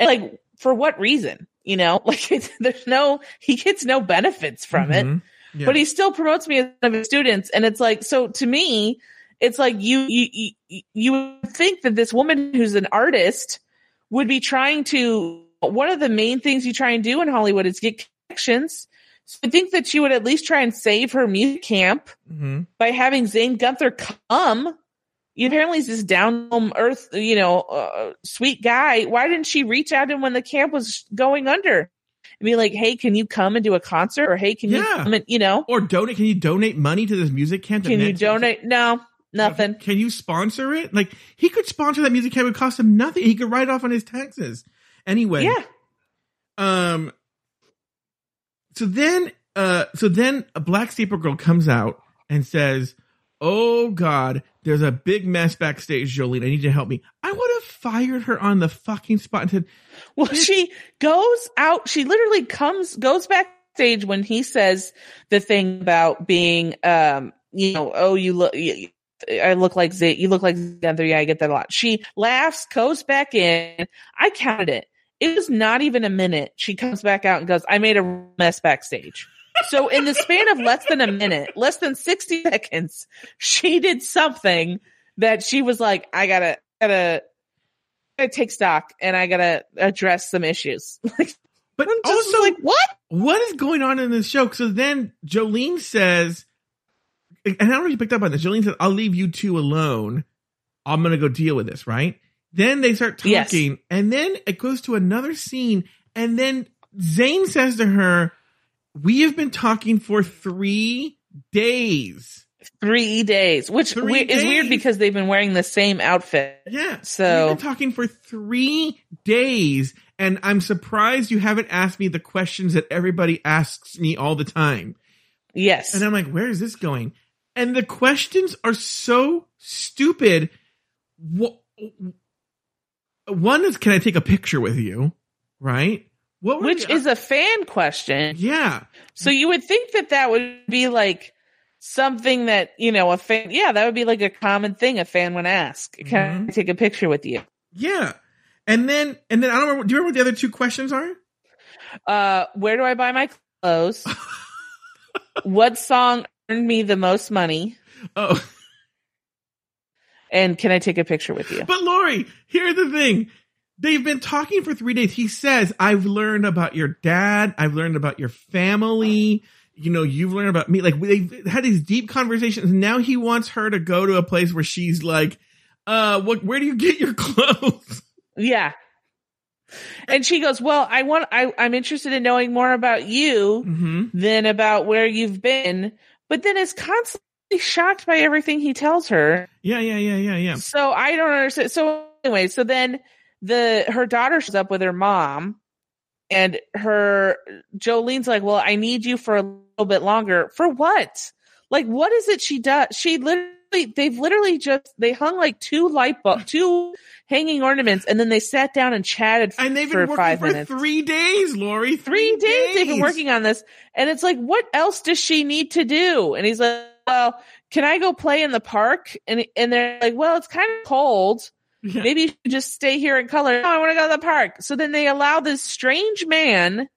[SPEAKER 2] And like, for what reason? You know, like it's, there's no, he gets no benefits from it
[SPEAKER 1] Mhm. Yeah.
[SPEAKER 2] but he still promotes me as one of his students and it's like so to me it's like you you you, you would think that this woman who's an artist would be trying to one of the main things you try and do in hollywood is get connections so i think that she would at least try and save her music camp
[SPEAKER 1] Mhm.
[SPEAKER 2] by having zane gunther come you apparently he's this down home earth you know uh, sweet guy why didn't she reach out to him when the camp was going under and be like hey can you come and do a concert or hey can you
[SPEAKER 1] Yeah.
[SPEAKER 2] come and you know
[SPEAKER 1] Or donate? Can you donate money to this music camp?
[SPEAKER 2] can you donate? No, nothing.
[SPEAKER 1] Can you sponsor it? Like he could sponsor that music camp. It would cost him nothing. He could write off on his taxes. Anyway.
[SPEAKER 2] Yeah.
[SPEAKER 1] Um. So then, uh, so then a black staple girl comes out and says, "Oh God, there's a big mess backstage, Jolene. I need you to help me." I would have fired her on the fucking spot and said,
[SPEAKER 2] Well, she goes out. She literally comes, goes backstage when he says the thing about being, um, you know, oh, you look, I look like Z, you look like Gunther. Yeah, I get that a lot. She laughs, goes back in. I counted it. It was not even a minute. She comes back out and goes, I made a mess backstage. So in the span of less than a minute, less than 60 seconds, she did something that she was like, I gotta, gotta, gotta take stock and I gotta address some issues.
[SPEAKER 1] But
[SPEAKER 2] I'm just
[SPEAKER 1] also,
[SPEAKER 2] like, what?
[SPEAKER 1] what is going on in this show? So then Jolene says, and I don't know if you picked up on this. Jolene said, I'll leave you two alone. I'm to go deal with this, right? Then they start talking,
[SPEAKER 2] Yes.
[SPEAKER 1] and then it goes to another scene, and then Zane says to her, We have been talking for three days.
[SPEAKER 2] Three days, which
[SPEAKER 1] Three
[SPEAKER 2] we- is weird because they've been wearing the same outfit.
[SPEAKER 1] Yeah.
[SPEAKER 2] So-
[SPEAKER 1] We've been talking for three days, and I'm surprised you haven't asked me the questions that everybody asks me all the time.
[SPEAKER 2] Yes.
[SPEAKER 1] And I'm like, where is this going? And the questions are so stupid. Wha- One is, can I take a picture with you? Right?
[SPEAKER 2] Which
[SPEAKER 1] the-
[SPEAKER 2] is a fan question.
[SPEAKER 1] yeah,
[SPEAKER 2] So you would think that that would be like something that, you know, a fan, yeah, that would be like a common thing a fan would ask. Can I take a picture with you?
[SPEAKER 1] yeah. And then, and then I don't remember. Do you remember what the other two questions are?
[SPEAKER 2] Uh, where do I buy my clothes? what song earned me the most money?
[SPEAKER 1] Oh,
[SPEAKER 2] And can I take a picture with you?
[SPEAKER 1] but Lauri, here's the thing. They've been talking for three days. He says, I've learned about your dad. I've learned about your family. You know, you've learned about me. Like they've had these deep conversations. Now he wants her to go to a place where she's like, uh, what, where do you get your clothes?
[SPEAKER 2] Yeah. And she goes, "Well, I want I I'm interested in knowing more about you
[SPEAKER 1] Mm-hmm.
[SPEAKER 2] than about where you've been." But then is constantly shocked by everything he tells her.
[SPEAKER 1] Yeah, yeah, yeah, yeah, yeah.
[SPEAKER 2] So I don't understand. So anyway, so then the her daughter shows up with her mom and her Jolene's like, "Well, I need you for a little bit longer. For what? Like what is it she does? She literally they've literally just they hung like two light bulb two hanging ornaments and then they sat down and chatted
[SPEAKER 1] And they've
[SPEAKER 2] for
[SPEAKER 1] been working
[SPEAKER 2] five
[SPEAKER 1] for
[SPEAKER 2] minutes.
[SPEAKER 1] three days, Lauri.
[SPEAKER 2] Three days they've been working on this. And it's like, what else does she need to do? And he's like, Well, can I go play in the park? And and they're like, Well, it's kind of cold.
[SPEAKER 1] Yeah.
[SPEAKER 2] Maybe you should just stay here in color. No, I want to go to the park. So then they allow this strange man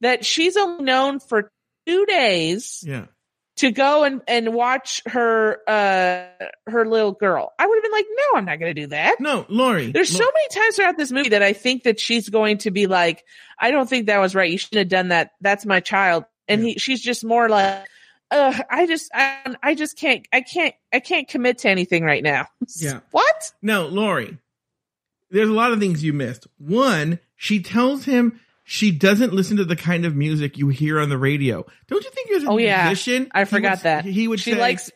[SPEAKER 2] that she's only known for two days
[SPEAKER 1] Yeah.
[SPEAKER 2] to go and, and watch her uh her little girl. I would have been like, no, I'm not gonna do that.
[SPEAKER 1] No, Lauri.
[SPEAKER 2] There's so many times throughout this movie that I think that she's going to be like, I don't think that was right. You shouldn't have done that. That's my child. And he, she's just more like, uh, I just, I, I just can't, I can't, I can't commit to anything right now.
[SPEAKER 1] Yeah.
[SPEAKER 2] What?
[SPEAKER 1] No, Lauri. There's a lot of things you missed. One, she tells him she doesn't listen to the kind of music you hear on the radio. Don't you think as a
[SPEAKER 2] Oh, yeah.
[SPEAKER 1] musician?
[SPEAKER 2] I forgot
[SPEAKER 1] would-
[SPEAKER 2] that.
[SPEAKER 1] He would
[SPEAKER 2] She
[SPEAKER 1] say,
[SPEAKER 2] likes,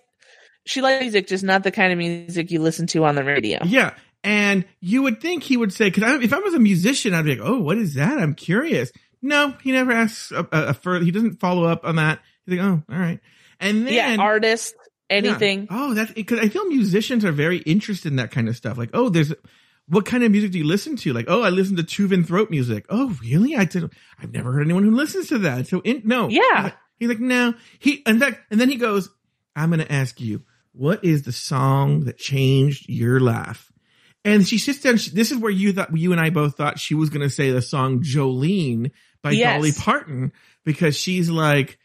[SPEAKER 2] she likes music, just not the kind of music you listen to on the radio.
[SPEAKER 1] Yeah. And you would think he would say, because if I was a musician, I'd be like, oh, what is that? I'm curious. No, he never asks a, a, a further, he doesn't follow up on that. He's like, oh, all right. And then,
[SPEAKER 2] yeah, artist,
[SPEAKER 1] Yeah.
[SPEAKER 2] anything.
[SPEAKER 1] Oh, that's because I feel musicians are very interested in that kind of stuff. Like, oh, there's what kind of music do you listen to? Like, oh, I listen to Tuvan throat music. Oh, really? I did, I've never heard anyone who listens to that. So, in, no,
[SPEAKER 2] Yeah.
[SPEAKER 1] He's like, no. He in fact, and then he goes, I'm going to ask you, what is the song that changed your life? And she sits down. She, this is where you thought you and I both thought she was going to say the song Jolene by
[SPEAKER 2] Yes.
[SPEAKER 1] Dolly Parton because she's like,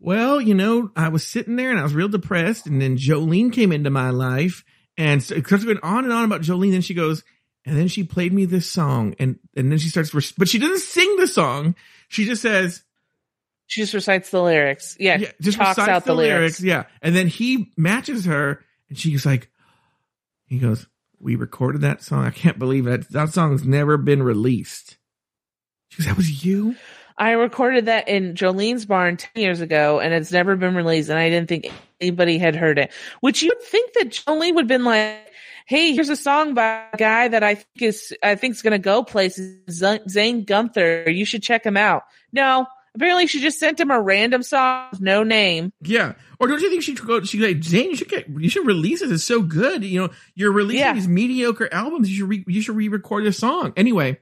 [SPEAKER 1] well, you know, I was sitting there and I was real depressed, and then Jolene came into my life, and so it went on and on about Jolene. And she goes, and then she played me this song, and and then she starts, res- but she doesn't sing the song. She just says,
[SPEAKER 2] She just recites the lyrics. Yeah,
[SPEAKER 1] yeah, just
[SPEAKER 2] talks
[SPEAKER 1] recites
[SPEAKER 2] out the, lyrics.
[SPEAKER 1] Yeah, and then he matches her, and she's like, he goes, "We recorded that song. I can't believe that that song's never been released." She goes, "That was you."
[SPEAKER 2] I recorded that in Jolene's barn 10 years ago and it's never been released and I didn't think anybody had heard it. Which you'd think that Jolene would have been like, Hey, here's a song by a guy that I think is, I think is going to go places. Zane Gunther. You should check him out. No, apparently she just sent him a random song with no name.
[SPEAKER 1] Yeah. Or don't you think she should go? She like Zane, you should get, you should release it. It's so good. You know, you're releasing
[SPEAKER 2] Yeah.
[SPEAKER 1] these mediocre albums. You should re, you should re-record the song. Anyway,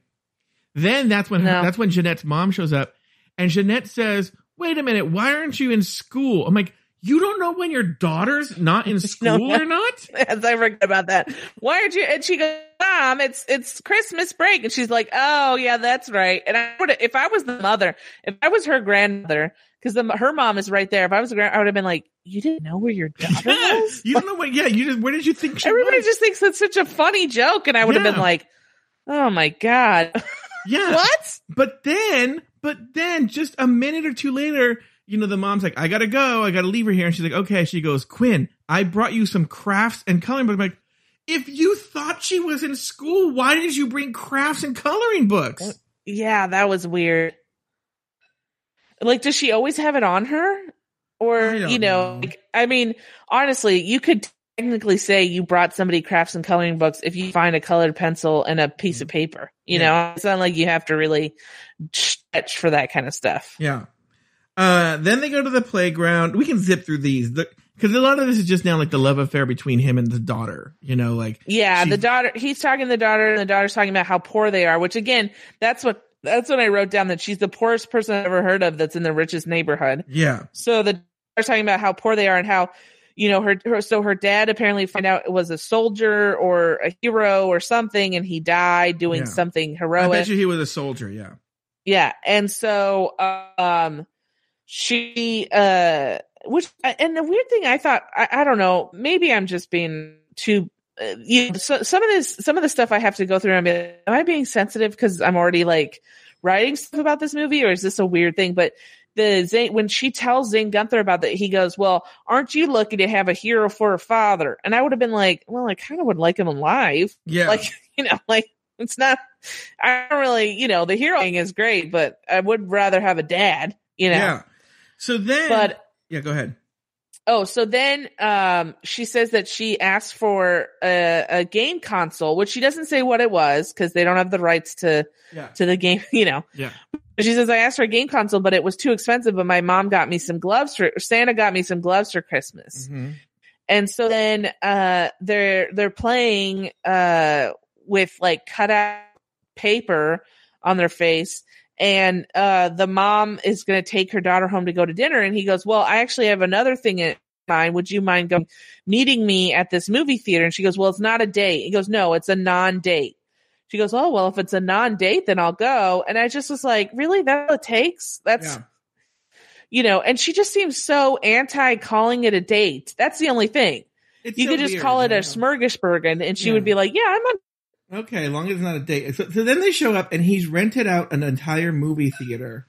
[SPEAKER 1] then that's when
[SPEAKER 2] No.
[SPEAKER 1] that's when Jeanette's mom shows up, and Jeanette says, "Wait a minute, why aren't you in school?" I'm like, "You don't know when your daughter's not in school
[SPEAKER 2] No.
[SPEAKER 1] or not?"
[SPEAKER 2] As I forget about that. Why aren't you? And she goes, Mom, it's, it's Christmas break. And she's like, Oh yeah, that's right. And I would, if I was the mother, if I was her grandmother, because her mom is right there. If I was a grand, I would have been like, "You didn't know where your daughter
[SPEAKER 1] Yeah,
[SPEAKER 2] was."
[SPEAKER 1] you don't know what. Yeah, you just where did you think she
[SPEAKER 2] Everybody
[SPEAKER 1] was?
[SPEAKER 2] just thinks that's such a funny joke, and I would have been like, "Oh my god,
[SPEAKER 1] yeah.
[SPEAKER 2] what?"
[SPEAKER 1] But then, but then, just a minute or two later, you know, the mom's like, "I gotta go. I gotta leave her here." And she's like, "Okay." She goes, "Quinn, I brought you some crafts and coloring books." I'm like, if you thought she was in school, why did you bring crafts and coloring books?
[SPEAKER 2] Yeah, that was weird. Like, does she always have it on her? Or, you know,
[SPEAKER 1] know.
[SPEAKER 2] like, I mean, honestly, you could technically say you brought somebody crafts and coloring books if you find a colored pencil and a piece of paper. You
[SPEAKER 1] Yeah.
[SPEAKER 2] know, it's not like you have to really stretch for that kind of stuff.
[SPEAKER 1] Yeah. Uh, then they go to the playground. We can zip through these because a lot of this is just now like the love affair between him and the daughter. You know, like
[SPEAKER 2] Yeah, the daughter, he's talking to the daughter and the daughter's talking about how poor they are, which again, that's what, that's when I wrote down that she's the poorest person I've ever heard of that's in the richest neighborhood.
[SPEAKER 1] yeah,
[SPEAKER 2] So the are talking about how poor they are and how you know her, her so her dad apparently found out it was a soldier or a hero or something and he died doing
[SPEAKER 1] Yeah.
[SPEAKER 2] something
[SPEAKER 1] I
[SPEAKER 2] heroic.
[SPEAKER 1] bet you he was a soldier. Yeah,
[SPEAKER 2] yeah. And so um she uh which and the weird thing I thought I, I don't know, maybe I'm just being too uh, you know, so, some of this some of the stuff I have to go through like, am I being sensitive because I'm already like writing stuff about this movie or is this a weird thing? But the Zane, when she tells Zane Gunther about that, he goes, "Well, aren't you lucky to have a hero for a father?" And I would have been like, "Well, I kind of would like him alive,
[SPEAKER 1] yeah,
[SPEAKER 2] like you know, like it's not. I don't really, you know, the hero thing is great, but I would rather have a dad, you know."
[SPEAKER 1] yeah. So then,
[SPEAKER 2] But
[SPEAKER 1] yeah, go ahead.
[SPEAKER 2] Oh, so then um, she says that she asked for a, a game console, which she doesn't say what it was because they don't have the rights to
[SPEAKER 1] Yeah,
[SPEAKER 2] to the game, you know.
[SPEAKER 1] yeah,
[SPEAKER 2] She says I asked for a game console, but it was too expensive. But my mom got me some gloves for Santa got me some gloves for Christmas,
[SPEAKER 1] Mhm.
[SPEAKER 2] and so then uh, they're they're playing uh, with like cutout paper on their face. And uh, the mom is going to take her daughter home to go to dinner, and he goes, "Well, I actually have another thing in mind. Would you mind going meeting me at this movie theater?" And she goes, "Well, it's not a date." He goes, "No, it's a non-date." She goes, "Oh, well, if it's a non-date, then I'll go." And I just was like, "Really? That's all it takes?" That's
[SPEAKER 1] yeah.
[SPEAKER 2] you know, and she just seems so anti calling it a date. That's the only thing.
[SPEAKER 1] It's
[SPEAKER 2] You
[SPEAKER 1] so
[SPEAKER 2] could just
[SPEAKER 1] weird,
[SPEAKER 2] call it a
[SPEAKER 1] know?
[SPEAKER 2] smorgasbord, and she
[SPEAKER 1] Yeah.
[SPEAKER 2] would be like, "Yeah, I'm on."
[SPEAKER 1] Okay, as long as it's not a date. So, so then they show up and he's rented out an entire movie theater.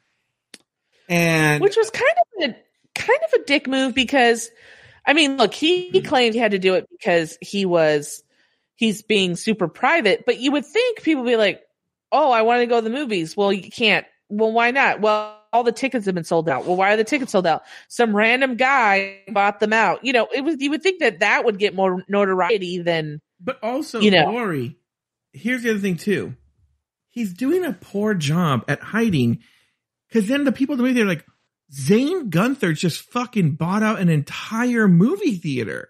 [SPEAKER 1] And
[SPEAKER 2] Which was kind of a kind of a dick move because, I mean, look, he, he claimed he had to do it because he was he's being super private. But you would think people would be like, "Oh, I want to go to the movies." Well, you can't. Well, why not? Well, all the tickets have been sold out. Well, why are the tickets sold out? Some random guy bought them out. You know, it was. You would think that that would get more notoriety than
[SPEAKER 1] but also
[SPEAKER 2] You know.
[SPEAKER 1] Lauri, here's the other thing too. He's doing a poor job at hiding because then the people in the movie they're like, Zane Gunther just fucking bought out an entire movie theater.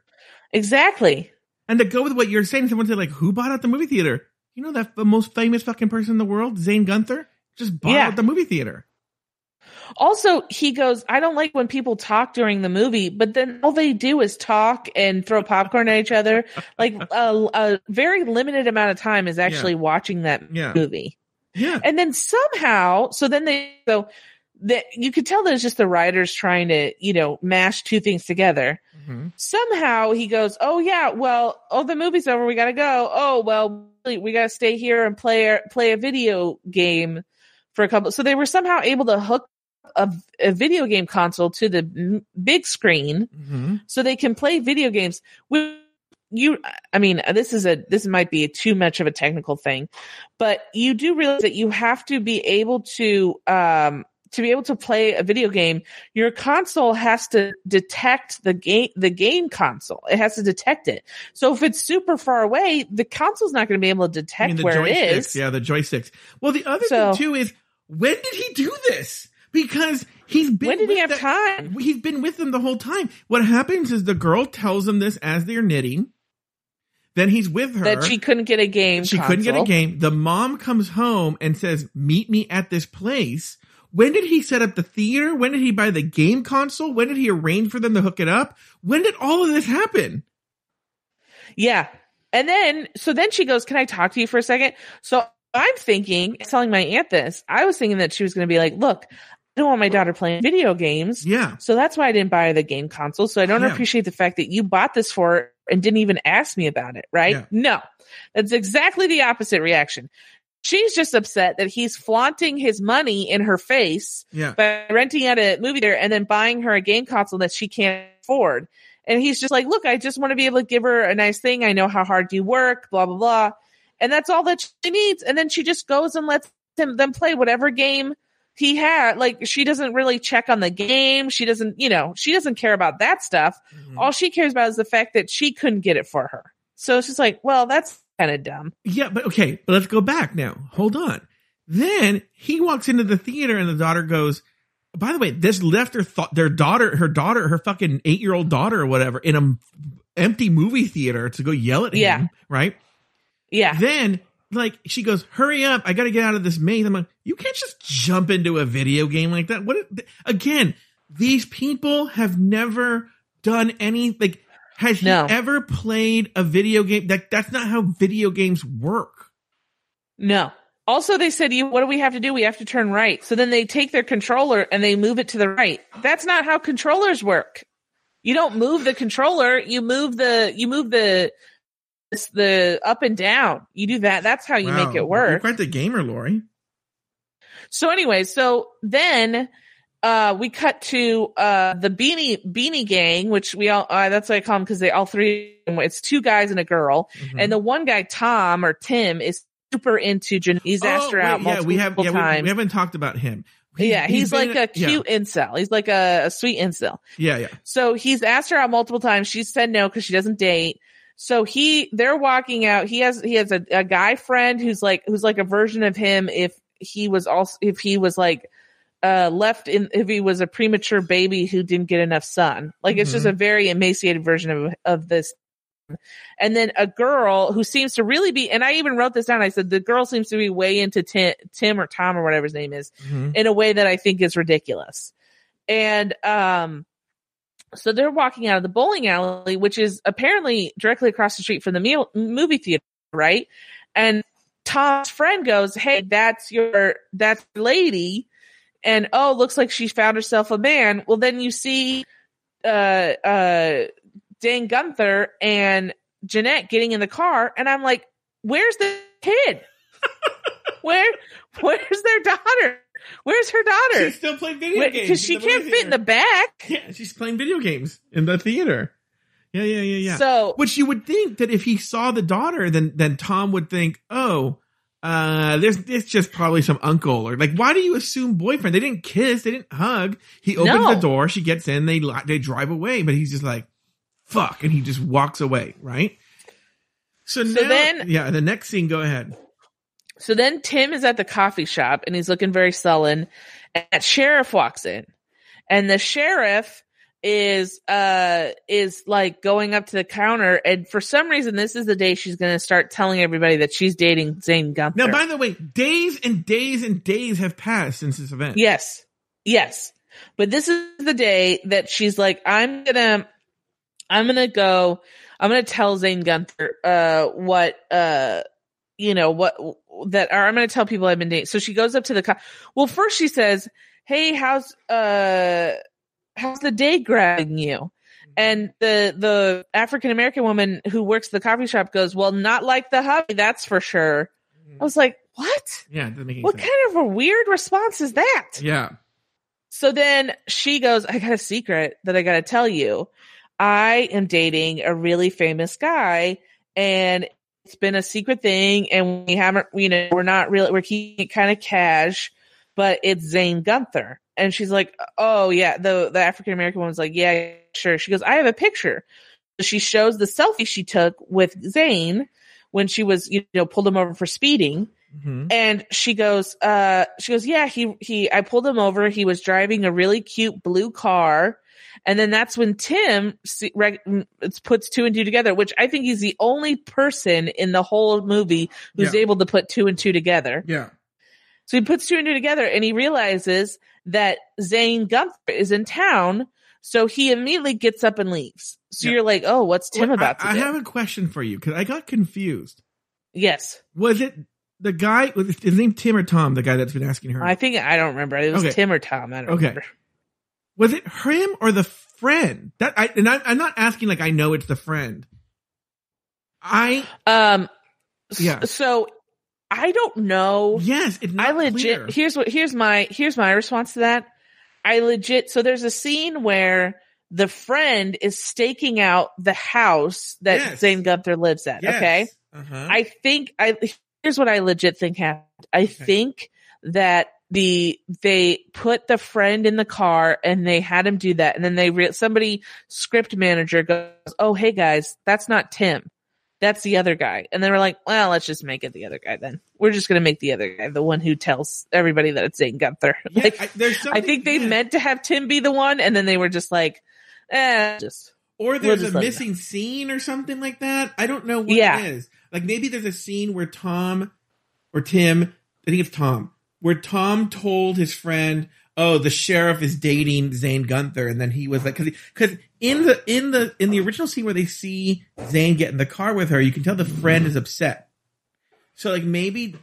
[SPEAKER 2] exactly.
[SPEAKER 1] And to go with what you're saying, someone said like, "Who bought out the movie theater?" You know that the most famous fucking person in the world, Zane Gunther, just bought
[SPEAKER 2] Yeah.
[SPEAKER 1] out the movie theater.
[SPEAKER 2] Also, he goes, I don't like when people talk during the movie, but then all they do is talk and throw popcorn at each other. Like a, a very limited amount of time is actually watching that
[SPEAKER 1] Yeah.
[SPEAKER 2] movie.
[SPEAKER 1] Yeah,
[SPEAKER 2] And then somehow, so then they, so that you could tell that it's just the writers trying to, you know, mash two things together.
[SPEAKER 1] Mhm.
[SPEAKER 2] Somehow he goes, Oh yeah, well, oh, the movie's over. We got to go. Oh, well, we got to stay here and play, play a video game for a couple. So they were somehow able to hook a, a video game console to the m- big screen
[SPEAKER 1] Mhm.
[SPEAKER 2] so they can play video games. You, I mean, this is a this might be too much of a technical thing, but you do realize that you have to be able to um to be able to play a video game. Your console has to detect the game the game console. It has to detect it. So if it's super far away, the console's not going to be able to
[SPEAKER 1] I
[SPEAKER 2] detect
[SPEAKER 1] mean,
[SPEAKER 2] where it
[SPEAKER 1] joysticks.
[SPEAKER 2] is.
[SPEAKER 1] Yeah, the joysticks. Well, the other
[SPEAKER 2] So-
[SPEAKER 1] thing too is when did he do this? Because he's been.
[SPEAKER 2] When did he have
[SPEAKER 1] the-
[SPEAKER 2] time?
[SPEAKER 1] He's been with them the whole time. What happens is the girl tells him this as they're knitting. Then he's with her.
[SPEAKER 2] That she couldn't get a game.
[SPEAKER 1] She couldn't get a game. The mom comes home and says, "Meet me at this place." When did he set up the theater? When did he buy the game console? When did he arrange for them to hook it up? When did all of this happen?
[SPEAKER 2] Yeah. And then, so then she goes, Can I talk to you for a second? So I'm thinking, telling my aunt this, I was thinking that she was going to be like, Look, I don't want my daughter playing video games.
[SPEAKER 1] Yeah.
[SPEAKER 2] So that's why I didn't buy the game console. So I don't
[SPEAKER 1] Yeah.
[SPEAKER 2] appreciate the fact that you bought this for and didn't even ask me about it, right?
[SPEAKER 1] Yeah.
[SPEAKER 2] No, that's exactly the opposite reaction. She's just upset that he's flaunting his money in her face
[SPEAKER 1] Yeah.
[SPEAKER 2] by renting out a movie theater and then buying her a game console that she can't afford. And he's just like, look, I just want to be able to give her a nice thing. I know how hard you work, blah, blah, blah. And that's all that she needs. And then she just goes and lets him them play whatever game he had. Like she doesn't really check on the game. She doesn't, you know, she doesn't care about that stuff.
[SPEAKER 1] Mhm.
[SPEAKER 2] All she cares about is the fact that she couldn't get it for her. So it's just like, well, that's kind of dumb.
[SPEAKER 1] Yeah, but okay, but let's go back now. Hold on. Then he walks into the theater and the daughter goes, by the way, this left her thought their daughter, her daughter, her fucking eight year old daughter or whatever in a empty movie theater to go yell at him. Right.
[SPEAKER 2] Yeah.
[SPEAKER 1] Then like she goes, hurry up. I got to get out of this maze. I'm like, you can't just jump into a video game like that. What again, these people have never done any like, has
[SPEAKER 2] No.
[SPEAKER 1] he ever played a video game? That that's not how video games work.
[SPEAKER 2] No. Also, they said, "You, what do we have to do? We have to turn right." So then they take their controller and they move it to the right. That's not how controllers work. You don't move the controller. You move the you move the the up and down. You do that. That's how you
[SPEAKER 1] Wow.
[SPEAKER 2] make it work.
[SPEAKER 1] You're quite the gamer, Lauri.
[SPEAKER 2] So anyway, so then uh we cut to uh the beanie beanie gang, which we all uh, that's what I call them because they all three it's two guys and a girl,
[SPEAKER 1] Mhm.
[SPEAKER 2] and the one guy Tom or Tim is super into Jan- he's asked her
[SPEAKER 1] Oh,
[SPEAKER 2] out multiple
[SPEAKER 1] yeah, we have, yeah, we-
[SPEAKER 2] times.
[SPEAKER 1] We, haven't talked about him.
[SPEAKER 2] yeah, he's,
[SPEAKER 1] been
[SPEAKER 2] like
[SPEAKER 1] in-
[SPEAKER 2] a cute incel. He's like a, a sweet incel.
[SPEAKER 1] Yeah, yeah,
[SPEAKER 2] So he's asked her out multiple times. She said no because she doesn't date. So he, they're walking out. He has, he has a, a guy friend who's like, who's like a version of him if he was also, if he was like, uh, left in, if he was a premature baby who didn't get enough sun. Like it's just
[SPEAKER 1] Mhm.
[SPEAKER 2] a very emaciated version of, of this. And then a girl who seems to really be, and I even wrote this down. I said the girl seems to be way into Tim, Tim or Tom or whatever his name is
[SPEAKER 1] Mhm.
[SPEAKER 2] in a way that I think is ridiculous. And um so they're walking out of the bowling alley, which is apparently directly across the street from the meal, movie theater, right? And Tom's friend goes, "Hey, that's your that's your lady." And oh, looks like she found herself a man. Well, then you see uh uh Dane Gunther and Jeanette getting in the car, and I'm like, where's the kid? Where where's their daughter? Where's her daughter?
[SPEAKER 1] She's still playing video games
[SPEAKER 2] Because she can't fit in the back.
[SPEAKER 1] Yeah, she's playing video games in the theater. Yeah, yeah, yeah, yeah.
[SPEAKER 2] So
[SPEAKER 1] Which you would think that if he saw the daughter, then then Tom would think, oh, uh, there's it's just probably some uncle or like, why do you assume boyfriend? They didn't kiss, they didn't hug. He opens
[SPEAKER 2] No.
[SPEAKER 1] the door, she gets in, they they drive away, but he's just like, fuck, and he just walks away, right? So,
[SPEAKER 2] So
[SPEAKER 1] now,
[SPEAKER 2] then-
[SPEAKER 1] yeah, the next scene, go ahead.
[SPEAKER 2] So then Tim is at the coffee shop and he's looking very sullen. And that sheriff walks in. And the sheriff is uh is like going up to the counter and for some reason this is the day she's going to start telling everybody that she's dating Zane Gunther.
[SPEAKER 1] Now, by the way, days and days and days have passed since this event.
[SPEAKER 2] Yes. Yes. But this is the day that she's like, I'm gonna, I'm gonna go, I'm gonna tell Zane Gunther, uh, what, uh, you know, what, that, or I'm gonna tell people I've been dating. So she goes up to the, co- well, first she says, Hey, how's, uh, how's the day grabbing you? Mm-hmm. And the, the African American woman who works the coffee shop goes, well, not like the hubby, that's for sure. Mm-hmm. I was like, what?
[SPEAKER 1] Yeah,
[SPEAKER 2] What
[SPEAKER 1] sense.
[SPEAKER 2] kind of a weird response is that?
[SPEAKER 1] yeah.
[SPEAKER 2] So then she goes, I got a secret that I got to tell you. I am dating a really famous guy and it's been a secret thing and we haven't, you know, we're not really, we're keeping it kind of cash, but it's Zane Gunther. And she's like, Oh yeah. The, the African American woman's like, yeah, sure. She goes, I have a picture. She shows the selfie she took with Zane when she was, you know, pulled him over for speeding.
[SPEAKER 1] Mhm.
[SPEAKER 2] And she goes, uh, she goes, yeah, he, he, I pulled him over. He was driving a really cute blue car. And then that's when Tim see, rec- puts two and two together, which I think he's the only person in the whole movie who's
[SPEAKER 1] Yeah.
[SPEAKER 2] able to put two and two together.
[SPEAKER 1] Yeah.
[SPEAKER 2] So he puts two and two together and he realizes that Zane Gunther is in town. So he immediately gets up and leaves. So
[SPEAKER 1] Yeah.
[SPEAKER 2] you're like, oh, what's Tim
[SPEAKER 1] Well,
[SPEAKER 2] about to
[SPEAKER 1] I, I have a question for you because I got confused.
[SPEAKER 2] yes.
[SPEAKER 1] Was it the guy? Was his name Tim or Tom? The guy that's been asking her.
[SPEAKER 2] I think, I don't remember. It was
[SPEAKER 1] Okay.
[SPEAKER 2] Tim or Tom. I don't
[SPEAKER 1] Okay.
[SPEAKER 2] remember.
[SPEAKER 1] was it him or the friend? That I and I, I'm not asking like I know it's the friend. I
[SPEAKER 2] Um,
[SPEAKER 1] Yeah.
[SPEAKER 2] So I don't know.
[SPEAKER 1] yes, it's not
[SPEAKER 2] I legit.
[SPEAKER 1] clear.
[SPEAKER 2] Here's what. Here's my. Here's my response to that. I legit. So there's a scene where the friend is staking out the house that
[SPEAKER 1] Yes.
[SPEAKER 2] Zane Gunther lives at.
[SPEAKER 1] Yes.
[SPEAKER 2] Okay.
[SPEAKER 1] Uh-huh.
[SPEAKER 2] I think I. Here's what I legit think happened. I think that the they put the friend in the car and they had him do that, and then they re- somebody script manager goes, "Oh, hey guys, that's not Tim." That's the other guy. And they were like, well, let's just make it the other guy then. We're just going to make the other guy the one who tells everybody that it's Zane Gunther.
[SPEAKER 1] Yeah,
[SPEAKER 2] like,
[SPEAKER 1] I, there's
[SPEAKER 2] I think they
[SPEAKER 1] yeah.
[SPEAKER 2] meant to have Tim be the one, and then they were just like, eh, just
[SPEAKER 1] or there's
[SPEAKER 2] just
[SPEAKER 1] a missing scene or something like that. I don't know what
[SPEAKER 2] Yeah.
[SPEAKER 1] it is. Like maybe there's a scene where Tom or Tim, I think it's Tom, where Tom told his friend, "Oh, the sheriff is dating Zane Gunther," and then he was like, "Because in the in the in the original scene where they see Zane get in the car with her, you can tell the friend is upset. So like maybe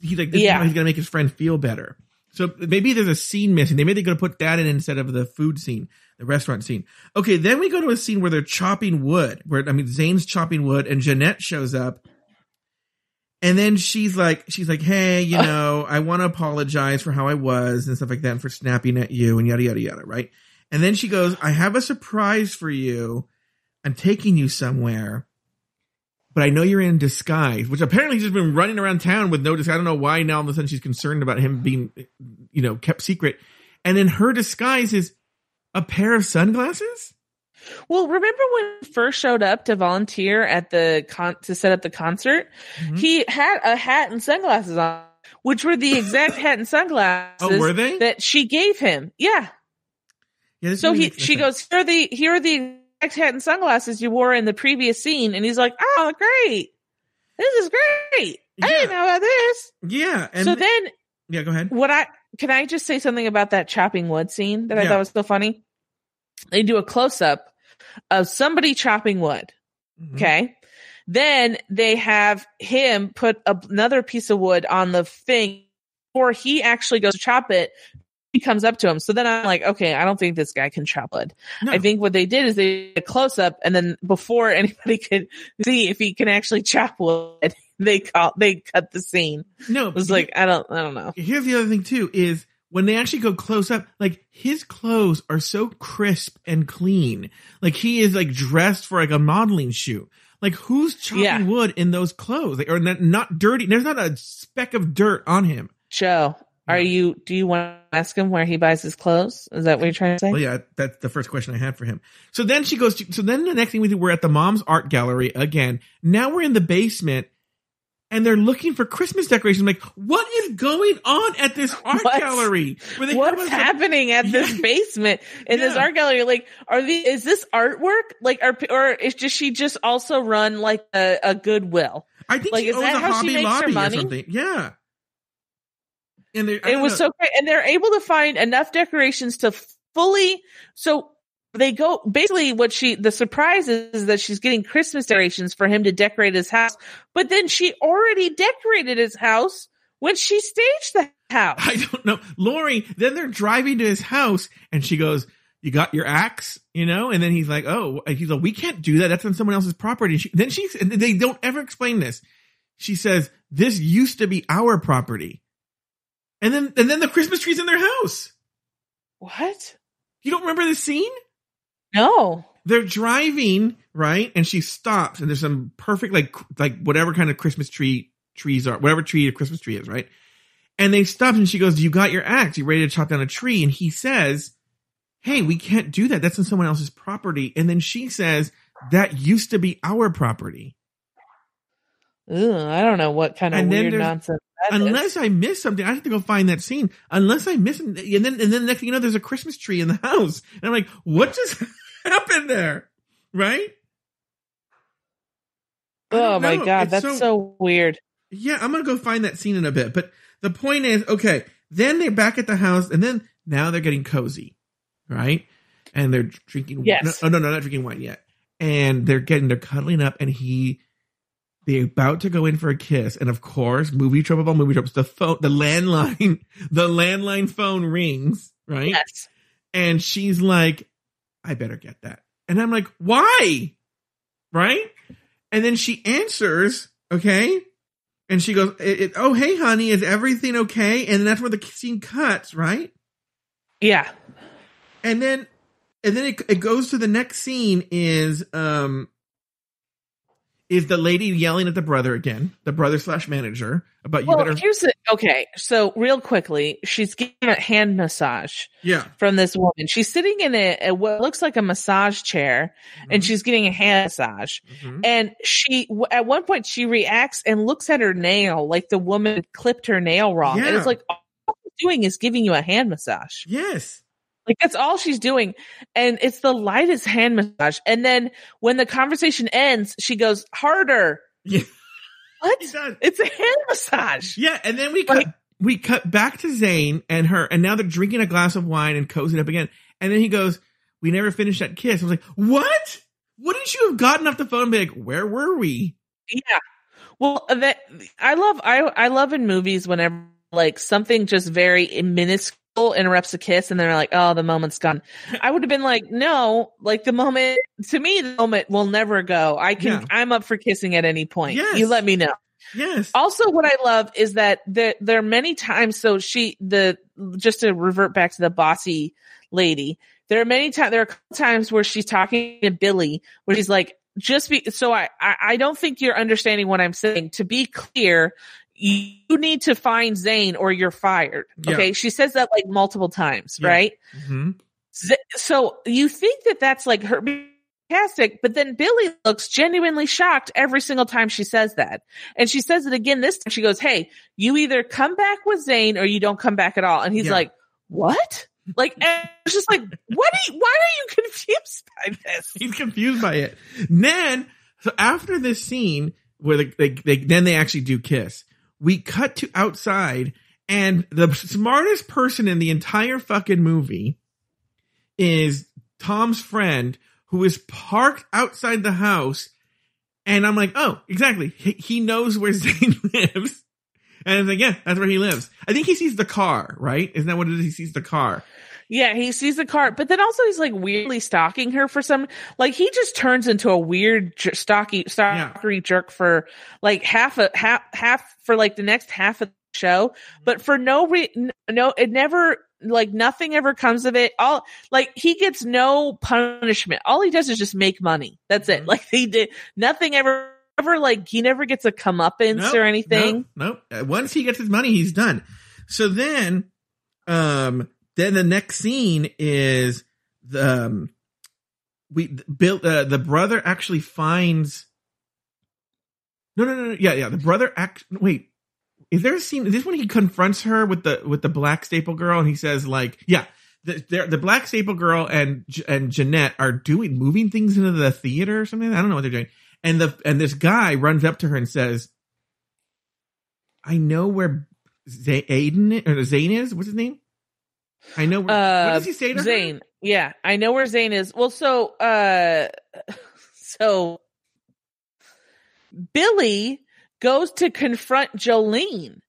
[SPEAKER 1] he's like, this is
[SPEAKER 2] Yeah.
[SPEAKER 1] he's gonna make his friend feel better. So maybe there's a scene missing. They maybe they're gonna put that in instead of the food scene, the restaurant scene. Okay, then we go to a scene where they're chopping wood. Where I mean, Zane's chopping wood, and Jeanette shows up, and then she's like, she's like, hey, you know, I want to apologize for how I was and stuff like that, and for snapping at you and yada yada yada, right? And then she goes, I have a surprise for you. I'm taking you somewhere. But I know you're in disguise, which apparently she's been running around town with no disguise. I don't know why now all of a sudden she's concerned about him being, you know, kept secret. And then her disguise is a pair of sunglasses?
[SPEAKER 2] Well, remember when he first showed up to volunteer at the con to set up the concert?
[SPEAKER 1] Mhm.
[SPEAKER 2] He had a hat and sunglasses on, which were the exact hat and sunglasses
[SPEAKER 1] Oh, were they?
[SPEAKER 2] that she gave him. Yeah.
[SPEAKER 1] Yeah,
[SPEAKER 2] So he she
[SPEAKER 1] sense.
[SPEAKER 2] goes, Here are the here are the exact hat and sunglasses you wore in the previous scene, and he's like, Oh, great. This is great. I didn't know about this.
[SPEAKER 1] Yeah. And
[SPEAKER 2] so then
[SPEAKER 1] yeah, go ahead.
[SPEAKER 2] what I can I just say something about that chopping wood scene that I
[SPEAKER 1] Yeah.
[SPEAKER 2] thought was so funny? They do a close up of somebody chopping wood.
[SPEAKER 1] Mhm.
[SPEAKER 2] Okay. Then they have him put a- another piece of wood on the thing before he actually goes to chop it. he comes up to him. So then I'm like, okay, I don't think this guy can chop wood.
[SPEAKER 1] No.
[SPEAKER 2] I think what they did is they did a close up and then before anybody could see if he can actually chop wood, they call, they cut the scene.
[SPEAKER 1] no,
[SPEAKER 2] It was like, I don't, I don't know.
[SPEAKER 1] here's the other thing too is when they actually go close up, like his clothes are so crisp and clean. Like he is like dressed for like a modeling shoot. Like who's chopping
[SPEAKER 2] Yeah.
[SPEAKER 1] wood in those clothes? Like, or not, not dirty. There's not a speck of dirt on him.
[SPEAKER 2] Joe, are you, do you want to ask him where he buys his clothes? Is that what you're trying to say?
[SPEAKER 1] Well, yeah, that's the first question I had for him. So then she goes. To, so then the next thing we do, we're at the mom's art gallery again. Now we're in the basement, and they're looking for Christmas decorations. I'm like, what is going on at this art
[SPEAKER 2] What?
[SPEAKER 1] gallery?
[SPEAKER 2] What's happening at this
[SPEAKER 1] Yeah.
[SPEAKER 2] basement in this art gallery? Like, are the is this artwork? Like, are or is just she just also run like a, a Goodwill?
[SPEAKER 1] I think
[SPEAKER 2] like,
[SPEAKER 1] she
[SPEAKER 2] is
[SPEAKER 1] owns
[SPEAKER 2] that
[SPEAKER 1] a
[SPEAKER 2] how she
[SPEAKER 1] Hobby
[SPEAKER 2] makes her
[SPEAKER 1] Lobby or
[SPEAKER 2] money?
[SPEAKER 1] something. Yeah. And
[SPEAKER 2] It was
[SPEAKER 1] know.
[SPEAKER 2] so great, and they're able to find enough decorations to fully so. They go basically what she the surprise is, is that she's getting Christmas decorations for him to decorate his house, but then she already decorated his house when she staged the house.
[SPEAKER 1] I don't know. Lauri, then they're driving to his house and she goes, You got your axe? You know? And then he's like, Oh, he's like, We can't do that. That's on someone else's property. She, then she, they don't ever explain this. She says, This used to be our property. And then, and then the Christmas tree's in their house.
[SPEAKER 2] What?
[SPEAKER 1] You don't remember the scene?
[SPEAKER 2] No.
[SPEAKER 1] They're driving, right? And she stops and there's some perfect, like, like whatever kind of Christmas tree trees are, whatever tree a Christmas tree is, right? And they stop and she goes, You got your axe. You ready to chop down a tree? And he says, Hey, we can't do that. That's on someone else's property. And then she says, That used to be our property.
[SPEAKER 2] I don't know what kind of
[SPEAKER 1] And
[SPEAKER 2] weird nonsense. that is.
[SPEAKER 1] Unless I miss something, I have to go find that scene. Unless I miss it. And then, and then the next thing you know, there's a Christmas tree in the house. And I'm like, What just happened there? Right?
[SPEAKER 2] Oh my
[SPEAKER 1] know.
[SPEAKER 2] god,
[SPEAKER 1] It's
[SPEAKER 2] that's
[SPEAKER 1] so-
[SPEAKER 2] so, weird.
[SPEAKER 1] Yeah, I'm gonna go find that scene in a bit. But the point is, okay, then they're back at the house, and then now they're getting cozy, right? And they're drinking.
[SPEAKER 2] Yes.
[SPEAKER 1] No, no, no, not drinking wine yet. And they're getting, they're cuddling up, and he, they're about to go in for a kiss, and of course, movie trouble, about movie trouble. The phone, the landline, the landline phone rings, right?
[SPEAKER 2] Yes.
[SPEAKER 1] And she's like, I better get that. And I'm like, why? Right? And then she answers, okay? And she goes, it, it- oh, hey, honey, is everything okay? And that's where the scene cuts, right?
[SPEAKER 2] Yeah.
[SPEAKER 1] And then, and then it, it goes to the next scene is, um, is the lady yelling at the brother again, the brother slash manager about you
[SPEAKER 2] Well,
[SPEAKER 1] better,
[SPEAKER 2] here's the okay. So real quickly, she's getting a hand massage
[SPEAKER 1] yeah.
[SPEAKER 2] from this woman. She's sitting in a, a what looks like a massage chair, and she's getting a hand massage.
[SPEAKER 1] Mhm.
[SPEAKER 2] And she, at one point, she reacts and looks at her nail like the woman clipped her nail wrong. And it's like all she's doing is giving you a hand massage.
[SPEAKER 1] yes.
[SPEAKER 2] Like that's all she's doing. And it's the lightest hand massage. And then when the conversation ends, she goes, harder.
[SPEAKER 1] Yeah.
[SPEAKER 2] What? It's a hand massage.
[SPEAKER 1] Yeah, and then we cut
[SPEAKER 2] Like-
[SPEAKER 1] we cut back to Zane and her, and now they're drinking a glass of wine and cozying up again. And then he goes, "We never finished that kiss." I was like, "What? Wouldn't you have gotten off the phone and be like, where were we?"
[SPEAKER 2] Yeah. Well, that I love I I love in movies whenever like something just very minuscule interrupts a kiss and they're like, "Oh, the moment's gone." I would have been like, "No, like the moment to me the moment will never go. I can
[SPEAKER 1] Yeah.
[SPEAKER 2] I'm up for kissing at any point.
[SPEAKER 1] Yes.
[SPEAKER 2] You let me know."
[SPEAKER 1] Yes.
[SPEAKER 2] Also, what I love is that there there are many times. So she the just to revert back to the bossy lady. There are many times. There are a couple times where she's talking to Billy, where she's like, "Just be." So I, I I don't think you're understanding what I'm saying. To be clear, you need to find Zane or you're fired.
[SPEAKER 1] Yeah.
[SPEAKER 2] Okay, she says that like multiple times,
[SPEAKER 1] Yeah.
[SPEAKER 2] right?
[SPEAKER 1] hmm
[SPEAKER 2] Z- So you think that that's like her sarcastic, but then Billy looks genuinely shocked every single time she says that. And she says it again this time. She goes, Hey, you either come back with Zane or you don't come back at all. And he's
[SPEAKER 1] Yeah.
[SPEAKER 2] like, What? Like, it's just like, what are you, why are you confused by this?
[SPEAKER 1] He's confused by it. Then, so after this scene where they, they, they then they actually do kiss, we cut to outside, and the smartest person in the entire fucking movie is Tom's friend who is parked outside the house. And I'm like, oh, exactly. He, he knows where Zane lives. And it's like, yeah, that's where he lives. I think he sees the car, right? Isn't that what it is? He sees the car.
[SPEAKER 2] Yeah, he sees the car, but then also he's like weirdly stalking her for some. Like he just turns into a weird j- stocky, stalkery jerk for like half a half half for like the next half of the show, but for no re no, it never like nothing ever comes of it. All like he gets no punishment. All he does is just make money. That's it.
[SPEAKER 1] Mhm.
[SPEAKER 2] Like he did nothing ever. Ever like he never gets a comeuppance
[SPEAKER 1] Nope,
[SPEAKER 2] or anything.
[SPEAKER 1] Nope, nope. Uh, Once he gets his money, he's done. So then, um, then the next scene is the um, we built uh, the brother actually finds. No, no, no, no. Yeah, yeah. The brother act. Wait, is there a scene? Is this when he confronts her with the with the black staple girl and he says like, yeah. The, the, the black staple girl and and Jeanette are doing moving things into the theater or something. I don't know what they're doing. And the and this guy runs up to her and says, I know where Z- Aiden or Zane is. What's his name? I know. Where,
[SPEAKER 2] Uh,
[SPEAKER 1] what does he say to her?
[SPEAKER 2] Zane. Yeah, I know where Zane is. Well, so uh so Billy goes to confront Jolene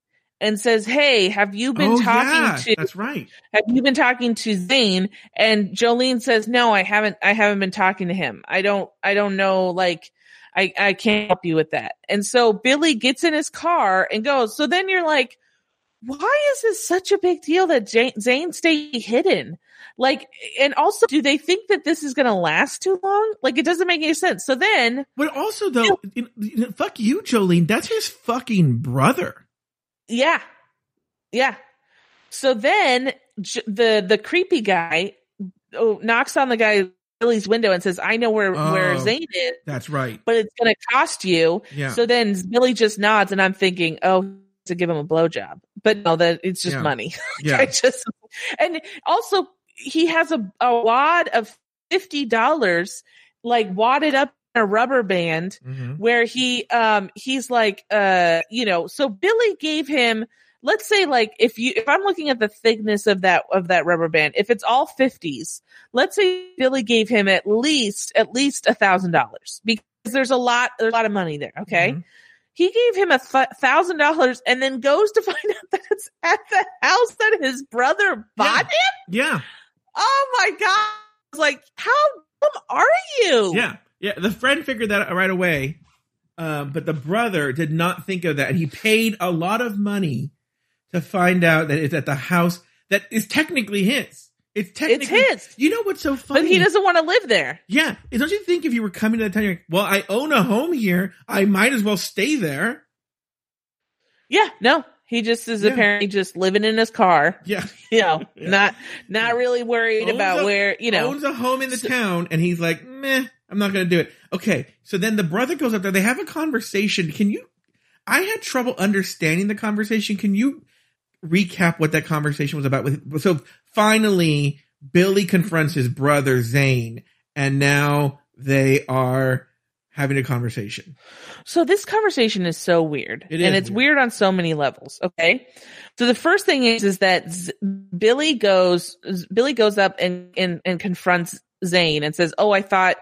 [SPEAKER 2] and says, "Hey, have you been
[SPEAKER 1] oh,
[SPEAKER 2] talking
[SPEAKER 1] yeah,
[SPEAKER 2] to
[SPEAKER 1] That's right.
[SPEAKER 2] have you been talking to Zane?" And Jolene says, "No, I haven't I haven't been talking to him. I don't I don't know like I I can't help you with that." And so Billy gets in his car and goes. So then you're like, "Why is this such a big deal that Jane, Zane stay hidden?" Like, and also, do they think that this is going to last too long? Like, it doesn't make any sense. So then,
[SPEAKER 1] But also though, you know, fuck you, Jolene. That's his fucking brother.
[SPEAKER 2] Yeah. Yeah. So then j- the the creepy guy oh, knocks on the guy Billy's window and says, "I know where where
[SPEAKER 1] Oh.
[SPEAKER 2] Zane is,
[SPEAKER 1] That's right.
[SPEAKER 2] but it's going to cost you."
[SPEAKER 1] Yeah.
[SPEAKER 2] So then Billy just nods, and I'm thinking, "Oh, to give him a blowjob," but no, that it's just
[SPEAKER 1] Yeah.
[SPEAKER 2] money. I
[SPEAKER 1] yeah.
[SPEAKER 2] just and also he has a a wad of fifty dollars like wadded up in a rubber band
[SPEAKER 1] Mhm.
[SPEAKER 2] where he um he's like uh you know so billy gave him let's say like if you if i'm looking at the thickness of that of that rubber band if it's all 50s let's say billy gave him at least at least a thousand dollars because there's a lot there's a lot of money there okay
[SPEAKER 1] Mhm.
[SPEAKER 2] He gave him a thousand dollars and then goes to find out that it's at the house that his brother bought him
[SPEAKER 1] Yeah.
[SPEAKER 2] oh my god like how dumb are you
[SPEAKER 1] Yeah. Yeah. The friend figured that out right away. Um, but the brother did not think of that. And he paid a lot of money to find out that it's at the house that is technically his. It's technically
[SPEAKER 2] it's his
[SPEAKER 1] You know what's so funny?
[SPEAKER 2] but he doesn't want to live there
[SPEAKER 1] Yeah. Don't you think if you were coming to the town, you're like, well, I own a home here. I might as well stay there.
[SPEAKER 2] Yeah, no, he just is
[SPEAKER 1] Yeah.
[SPEAKER 2] apparently just living in his car.
[SPEAKER 1] Yeah.
[SPEAKER 2] You know,
[SPEAKER 1] Yeah.
[SPEAKER 2] not not really worried
[SPEAKER 1] Owns
[SPEAKER 2] about
[SPEAKER 1] a-
[SPEAKER 2] where you know.
[SPEAKER 1] owns a home in the
[SPEAKER 2] So-
[SPEAKER 1] town, and he's like, meh, I'm not going to do it. Okay, so then the brother goes up there. They have a conversation. Can you? I had trouble understanding the conversation. Can you recap what that conversation was about? With so finally, Billy confronts his brother Zane, and now they are having a conversation.
[SPEAKER 2] So this conversation is so weird,
[SPEAKER 1] It
[SPEAKER 2] and it's
[SPEAKER 1] weird.
[SPEAKER 2] weird on so many levels. Okay, so the first thing is is that Z- Billy goes Billy goes up and and and confronts Zane and says, "Oh, I thought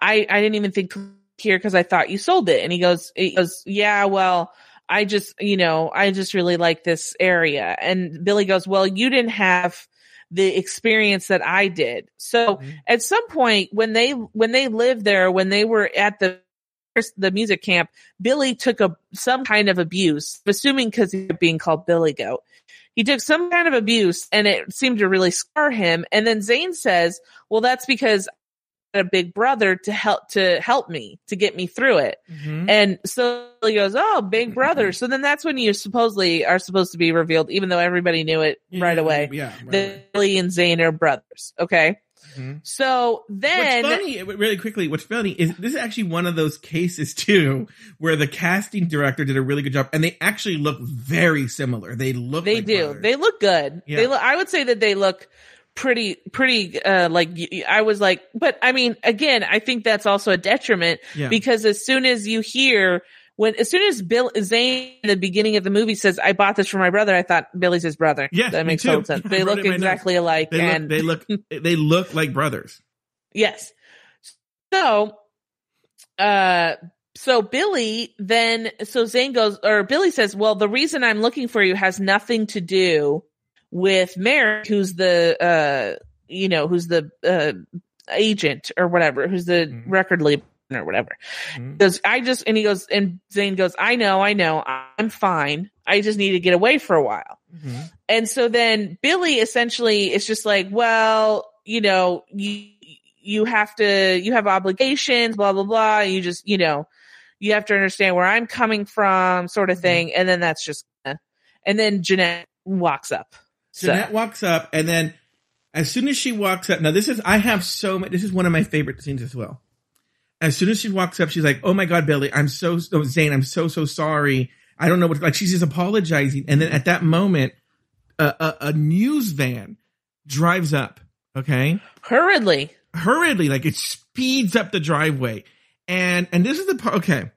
[SPEAKER 2] I I didn't even think to here because I thought you sold it." And he goes, he goes, "Yeah, well." I just, you know, I just really like this area. And Billy goes, well, you didn't have the experience that I did. So
[SPEAKER 1] Mhm.
[SPEAKER 2] at some point when they, when they lived there, when they were at the, the music camp, Billy took a, some kind of abuse, assuming cause he was being called Billy Goat. He took some kind of abuse and it seemed to really scar him. And then Zane says, well, that's because a big brother to help, to help me, to get me through it.
[SPEAKER 1] Mhm.
[SPEAKER 2] And so he goes, "Oh, Big Brother." So then that's when you supposedly are supposed to be revealed, even though everybody knew it right away.
[SPEAKER 1] Yeah. right.
[SPEAKER 2] That Billy and Zane are brothers. Okay,
[SPEAKER 1] Mhm.
[SPEAKER 2] so then
[SPEAKER 1] what's funny, really quickly, what's funny is this is actually one of those cases too, where the casting director did a really good job, and they actually look very similar. They look,
[SPEAKER 2] they
[SPEAKER 1] like
[SPEAKER 2] do.
[SPEAKER 1] brothers.
[SPEAKER 2] They look good.
[SPEAKER 1] Yeah.
[SPEAKER 2] They look. I would say that they look pretty, pretty. uh Like i was like, but I mean, again, I think that's also a detriment
[SPEAKER 1] yeah.
[SPEAKER 2] because as soon as you hear when as soon as Bill Zane in the beginning of the movie says, "I bought this for my brother," I thought Billy's his brother.
[SPEAKER 1] Yeah,
[SPEAKER 2] that makes total sense. They look
[SPEAKER 1] in notes.
[SPEAKER 2] exactly alike,
[SPEAKER 1] they
[SPEAKER 2] and
[SPEAKER 1] look, they look, they look like brothers.
[SPEAKER 2] Yes. So, uh, so Billy then, so Zane goes, or Billy says, well, the reason I'm looking for you has nothing to do with Mary, who's the, uh, you know, who's the, uh, agent or whatever, who's the
[SPEAKER 1] Mhm.
[SPEAKER 2] record label or whatever.
[SPEAKER 1] Mhm.
[SPEAKER 2] Goes, I just, and he goes, and Zane goes, I know, I know, I'm fine. I just need to get away for a while.
[SPEAKER 1] Mhm.
[SPEAKER 2] And so then Billy essentially is just like, well, you know, you you have to you have obligations, blah blah blah. You just, you know, you have to understand where I'm coming from, sort of thing. And then that's just, and then Jeanette walks up. So
[SPEAKER 1] Jeanette walks up, and then as soon as she walks up, now this is I have so many. This is one of my favorite scenes as well. As soon as she walks up, she's like, "Oh my god, Billy, I'm so no, Zane, I'm so so sorry. I don't know what like." She's just apologizing, and then at that moment, a, a, a news van drives up. Okay,
[SPEAKER 2] hurriedly,
[SPEAKER 1] hurriedly, like it speeds up the driveway, and and this is the part. Okay,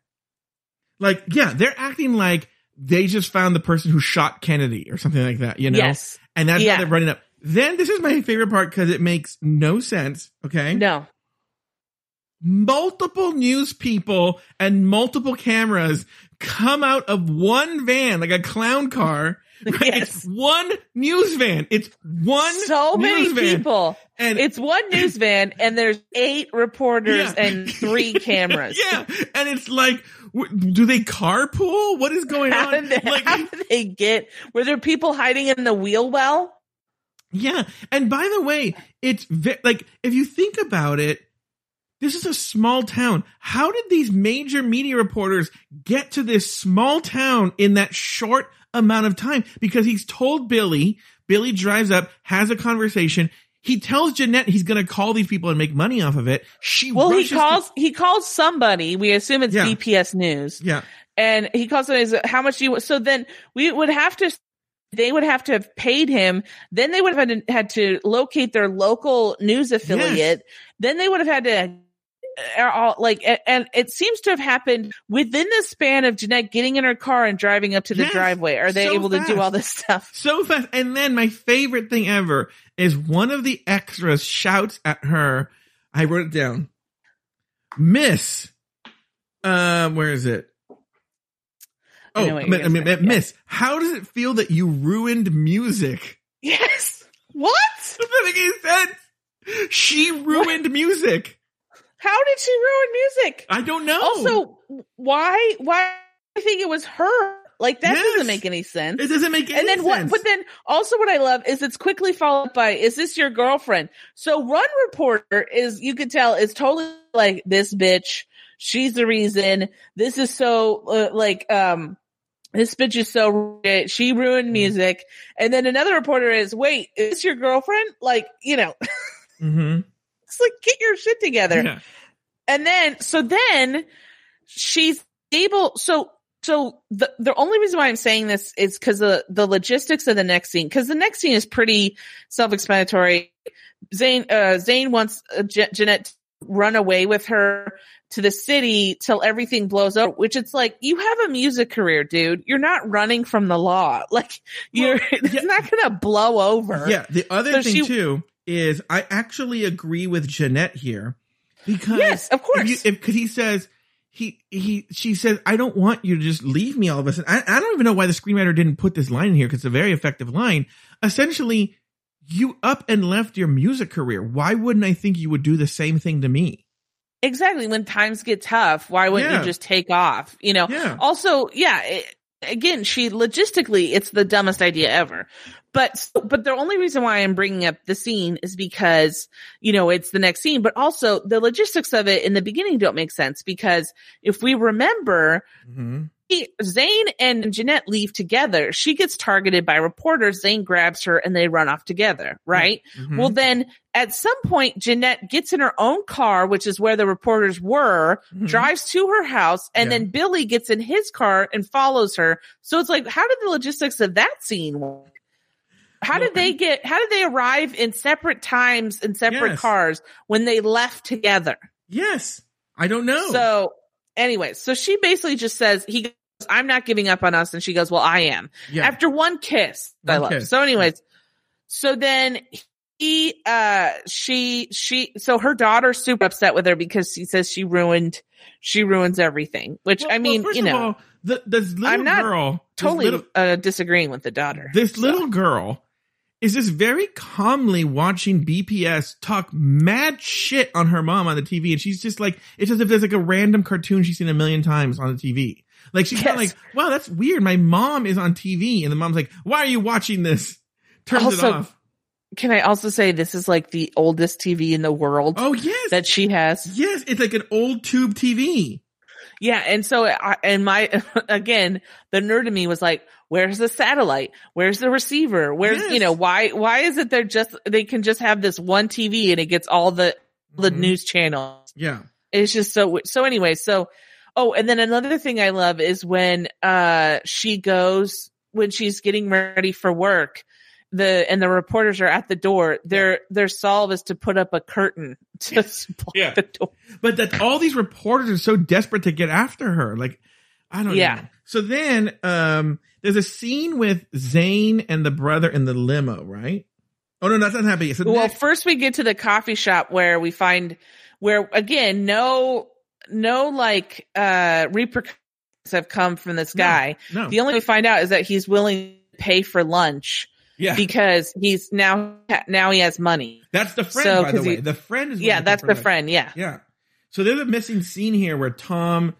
[SPEAKER 1] like yeah, they're acting like they just found the person who shot Kennedy or something like that. You know,
[SPEAKER 2] yes,
[SPEAKER 1] and that's
[SPEAKER 2] Yeah.
[SPEAKER 1] why they're running up. Then this is my favorite part because it makes no sense. Okay.
[SPEAKER 2] no,
[SPEAKER 1] Multiple news people and multiple cameras come out of one van, like a clown car. Right?
[SPEAKER 2] Yes.
[SPEAKER 1] It's one news van. It's one
[SPEAKER 2] so many people.
[SPEAKER 1] And
[SPEAKER 2] It's one news van, and there's eight reporters
[SPEAKER 1] Yeah.
[SPEAKER 2] and three cameras.
[SPEAKER 1] yeah. And it's like, do they carpool? What is going
[SPEAKER 2] How
[SPEAKER 1] on?
[SPEAKER 2] they,
[SPEAKER 1] Like,
[SPEAKER 2] how did they get? Were there people hiding in the wheel well?
[SPEAKER 1] Yeah. And by the way, it's ve- like, if you think about it, this is a small town. How did these major media reporters get to this small town in that short amount of time? Because he's told Billy, Billy drives up, has a conversation. He tells Jeanette he's going to call these people and make money off of it. She
[SPEAKER 2] Well, he
[SPEAKER 1] rushes to-
[SPEAKER 2] calls he calls somebody. We assume it's
[SPEAKER 1] Yeah.
[SPEAKER 2] BPS News,
[SPEAKER 1] yeah.
[SPEAKER 2] and he calls somebody. How much do you? So then we would have to. They would have to have paid him. Then they would have had to, had to locate their local news affiliate. Then they would have had to. uh, all like and it seems to have happened within the span of Jeanette getting in her car and driving up to the
[SPEAKER 1] Yes,
[SPEAKER 2] driveway. Are they
[SPEAKER 1] so
[SPEAKER 2] able to do all this stuff?
[SPEAKER 1] so fast. And then my favorite thing ever is one of the extras shouts at her. I wrote it down. Miss. Um, where is it? Oh,
[SPEAKER 2] know what
[SPEAKER 1] mi-
[SPEAKER 2] you're gonna
[SPEAKER 1] mi-
[SPEAKER 2] say,
[SPEAKER 1] mi- Miss, how does it feel that you ruined music?
[SPEAKER 2] Yes. What?
[SPEAKER 1] Doesn't make any sense. She ruined music.
[SPEAKER 2] How did she ruin music?
[SPEAKER 1] I don't know.
[SPEAKER 2] Also, why? Why? I think it was her. Like that
[SPEAKER 1] Yes.
[SPEAKER 2] doesn't make any sense.
[SPEAKER 1] it doesn't make any
[SPEAKER 2] And then what?
[SPEAKER 1] sense.
[SPEAKER 2] But then also, what I love is it's quickly followed by, "Is this your girlfriend?" So, Run Reporter is you could tell is totally like this bitch. She's the reason. This is so uh, like um. This bitch is so rich. She ruined
[SPEAKER 1] Mm.
[SPEAKER 2] music. And then another reporter is, wait, is this your girlfriend? Like, you know,
[SPEAKER 1] mm-hmm.
[SPEAKER 2] it's like, get your shit together.
[SPEAKER 1] Yeah.
[SPEAKER 2] And then, so then she's able, so, so the, the only reason why I'm saying this is because the, the logistics of the next scene, because the next scene is pretty self-explanatory. Zane, uh, Zane wants uh, Je- Jeanette to run away with her to the city till everything blows up, which it's like, you have a music career, dude. You're not running from the law. Like, you're, it's
[SPEAKER 1] yeah.
[SPEAKER 2] not going to blow over.
[SPEAKER 1] Yeah. The other
[SPEAKER 2] So
[SPEAKER 1] thing
[SPEAKER 2] she-
[SPEAKER 1] too is I actually agree with Jeanette here because
[SPEAKER 2] Yes, of course.
[SPEAKER 1] If you, if, cause he says, he, he, she says, I don't want you to just leave me all of a sudden. I, I don't even know why the screenwriter didn't put this line in here because it's a very effective line. Essentially, you up and left your music career. Why wouldn't I think you would do the same thing to me?
[SPEAKER 2] Exactly. When times get tough, why wouldn't
[SPEAKER 1] Yeah.
[SPEAKER 2] you just take off? You know,
[SPEAKER 1] Yeah.
[SPEAKER 2] also, yeah, it, again, she logistically, it's the dumbest idea ever. But, but the only reason why I'm bringing up the scene is because, you know, it's the next scene, but also the logistics of it in the beginning don't make sense because if we remember,
[SPEAKER 1] Mm-hmm.
[SPEAKER 2] Zane and Jeanette leave together. She gets targeted by reporters. Zane grabs her and they run off together, right?
[SPEAKER 1] Mm-hmm.
[SPEAKER 2] Well, then at some point, Jeanette gets in her own car, which is where the reporters were,
[SPEAKER 1] Mhm.
[SPEAKER 2] drives to her house, and
[SPEAKER 1] Yeah.
[SPEAKER 2] then Billy gets in his car and follows her. So it's like, how did the logistics of that scene work? How did they get, how did they arrive in separate times in separate
[SPEAKER 1] Yes.
[SPEAKER 2] cars when they left together?
[SPEAKER 1] Yes. I don't know.
[SPEAKER 2] So anyway, so she basically just says, he goes, I'm not giving up on us. And she goes, well, I am
[SPEAKER 1] yeah.
[SPEAKER 2] after one kiss. I love.
[SPEAKER 1] kiss.
[SPEAKER 2] So anyways, so then she uh she she so her daughter's super upset with her because she says she ruined she ruins everything which
[SPEAKER 1] Well-
[SPEAKER 2] i mean
[SPEAKER 1] well,
[SPEAKER 2] you know
[SPEAKER 1] all, the, this little
[SPEAKER 2] I'm not
[SPEAKER 1] girl,
[SPEAKER 2] totally
[SPEAKER 1] little-
[SPEAKER 2] uh disagreeing with the daughter
[SPEAKER 1] this
[SPEAKER 2] So-
[SPEAKER 1] little girl is just very calmly watching BPS talk mad shit on her mom on the TV, and she's just like, it's as if there's like a random cartoon she's seen a million times on the TV. Like she's kind of
[SPEAKER 2] Yes.
[SPEAKER 1] like, wow, that's weird. My mom is on TV, and the mom's like, why are you watching this? Turns
[SPEAKER 2] Also,
[SPEAKER 1] it off.
[SPEAKER 2] can i also say this is like the oldest tv in the world
[SPEAKER 1] Oh yes,
[SPEAKER 2] that she has
[SPEAKER 1] yes, it's like an old tube TV.
[SPEAKER 2] Yeah, and so I, and my again, the nerd in me was like, "Where's the satellite? Where's the receiver? Where's
[SPEAKER 1] Yes.
[SPEAKER 2] you know why why is it they're just they can just have this one TV and it gets all the the
[SPEAKER 1] Mhm.
[SPEAKER 2] news channels?
[SPEAKER 1] Yeah,
[SPEAKER 2] It's just so so anyway. So oh, and then another thing I love is when uh she goes when she's getting ready for work. The and the reporters are at the door. Their their solve is to put up a curtain to block
[SPEAKER 1] Yeah.
[SPEAKER 2] the door.
[SPEAKER 1] but that all these reporters are so desperate to get after her. Like, I don't
[SPEAKER 2] Yeah.
[SPEAKER 1] know. So then, um, there's a scene with Zane and the brother in the limo, right? Oh no, that's not happening. So
[SPEAKER 2] well
[SPEAKER 1] next-
[SPEAKER 2] first we get to the coffee shop where we find where again no no like uh repercussions have come from this
[SPEAKER 1] No.
[SPEAKER 2] guy
[SPEAKER 1] no,
[SPEAKER 2] the only we find out is that he's willing to pay for lunch
[SPEAKER 1] yeah,
[SPEAKER 2] because he's now now he has money.
[SPEAKER 1] That's the friend,
[SPEAKER 2] so,
[SPEAKER 1] by the way.
[SPEAKER 2] he-
[SPEAKER 1] the friend is
[SPEAKER 2] yeah that's the friend yeah.
[SPEAKER 1] Yeah. So there's a missing scene here where Tom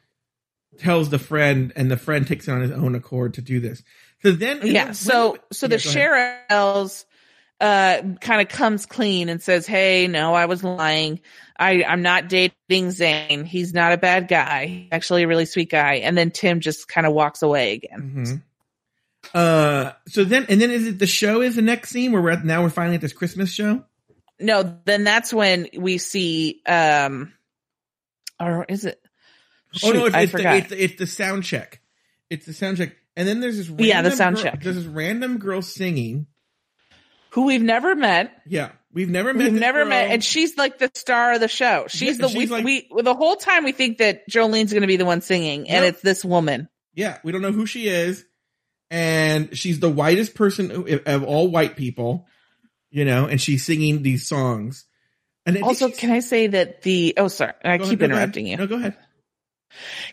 [SPEAKER 1] tells the friend, and the friend takes it on his own accord to do this. So then,
[SPEAKER 2] yeah so
[SPEAKER 1] when-
[SPEAKER 2] so
[SPEAKER 1] Yeah,
[SPEAKER 2] the sheriff tells uh kind of comes clean and says hey no i was lying. I i'm not dating zane. He's not a bad guy. He's actually a really sweet guy. And then tim just kind of walks away again.
[SPEAKER 1] Mhm. Uh, so then, and then is it the show is the next scene where we're at, now we're finally at this Christmas show?
[SPEAKER 2] no then that's when we see um or is it
[SPEAKER 1] oh no, it's,
[SPEAKER 2] i
[SPEAKER 1] it's, the,
[SPEAKER 2] forgot
[SPEAKER 1] it's, the, it's the sound check. It's the sound check. And then there's this random
[SPEAKER 2] Yeah, the sound
[SPEAKER 1] girl-
[SPEAKER 2] check.
[SPEAKER 1] There's this random girl singing.
[SPEAKER 2] who we've never met
[SPEAKER 1] Yeah. We've never met
[SPEAKER 2] We've never
[SPEAKER 1] girl.
[SPEAKER 2] met, and she's like the star of the show. She's
[SPEAKER 1] Yeah,
[SPEAKER 2] the
[SPEAKER 1] she's
[SPEAKER 2] we,
[SPEAKER 1] like-
[SPEAKER 2] we the whole time we think that Jolene's going to be the one singing, and it's this woman.
[SPEAKER 1] Yeah, we don't know who she is, and she's the whitest person of all white people, you know, and she's singing these songs. And
[SPEAKER 2] Also, can I say that the oh sorry, I keep
[SPEAKER 1] ahead,
[SPEAKER 2] interrupting you.
[SPEAKER 1] No, go ahead.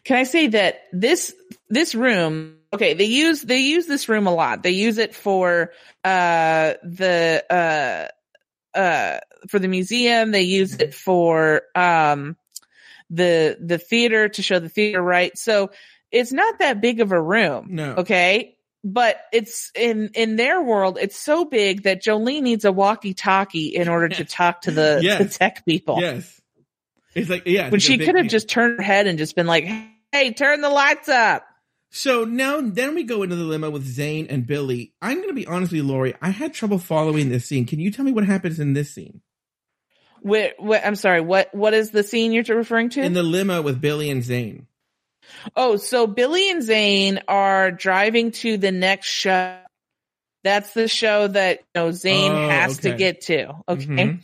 [SPEAKER 2] Can I say that this this room? Okay, they use they use this room a lot. They use it for uh the uh uh for the museum. They use it for um the the theater to show the theater right. So it's not that big of a room.
[SPEAKER 1] No.
[SPEAKER 2] Okay. But it's in in their world, it's so big that Jolene needs a walkie-talkie in order to talk to the,
[SPEAKER 1] Yes.
[SPEAKER 2] the tech people.
[SPEAKER 1] Yes. It's like yeah.
[SPEAKER 2] when she could have just turned her head and just been like, "Hey, turn the lights up."
[SPEAKER 1] So now, then we go into the limo with Zane and Billy. I'm going to be honest with you, Lauri. I had trouble following this scene. Can you tell me what happens in this scene?
[SPEAKER 2] Wait, wait, I'm sorry. What what is the scene you're referring to?
[SPEAKER 1] In the limo with Billy and Zane.
[SPEAKER 2] Oh, so Billy and Zane are driving to the next show. That's the show that you know Zane
[SPEAKER 1] Oh,
[SPEAKER 2] has to get to. Okay.
[SPEAKER 1] Mhm.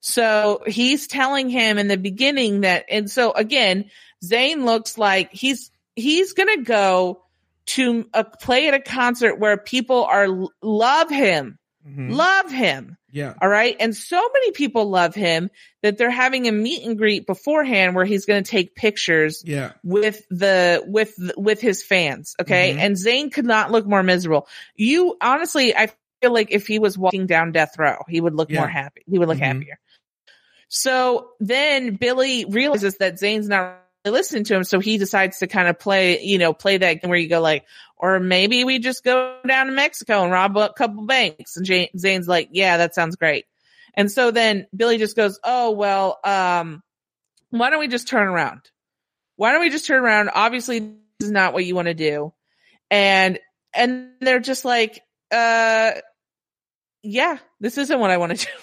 [SPEAKER 2] So he's telling him in the beginning that, and so again, Zane looks like he's he's gonna go to a play at a concert where people are love him,
[SPEAKER 1] Mhm.
[SPEAKER 2] love him.
[SPEAKER 1] Yeah.
[SPEAKER 2] All right. And so many people love him that they're having a meet and greet beforehand where he's going to take pictures
[SPEAKER 1] Yeah.
[SPEAKER 2] with the, with, with his fans. Okay.
[SPEAKER 1] Mhm.
[SPEAKER 2] And Zane could not look more miserable. You honestly, I feel like if he was walking down death row, he would look
[SPEAKER 1] Yeah.
[SPEAKER 2] more happy. He would look
[SPEAKER 1] Mhm.
[SPEAKER 2] happier. So then Billy realizes that Zane's not really listening to him. So he decides to kind of play, you know, play that game where you go like, or maybe we just go down to Mexico and rob a couple banks. And Jane, Zane's like, yeah, that sounds great. And so then Billy just goes, oh, well, um, why don't we just turn around? Why don't we just turn around? Obviously, this is not what you want to do. And, and they're just like, uh, yeah, this isn't what I want to do.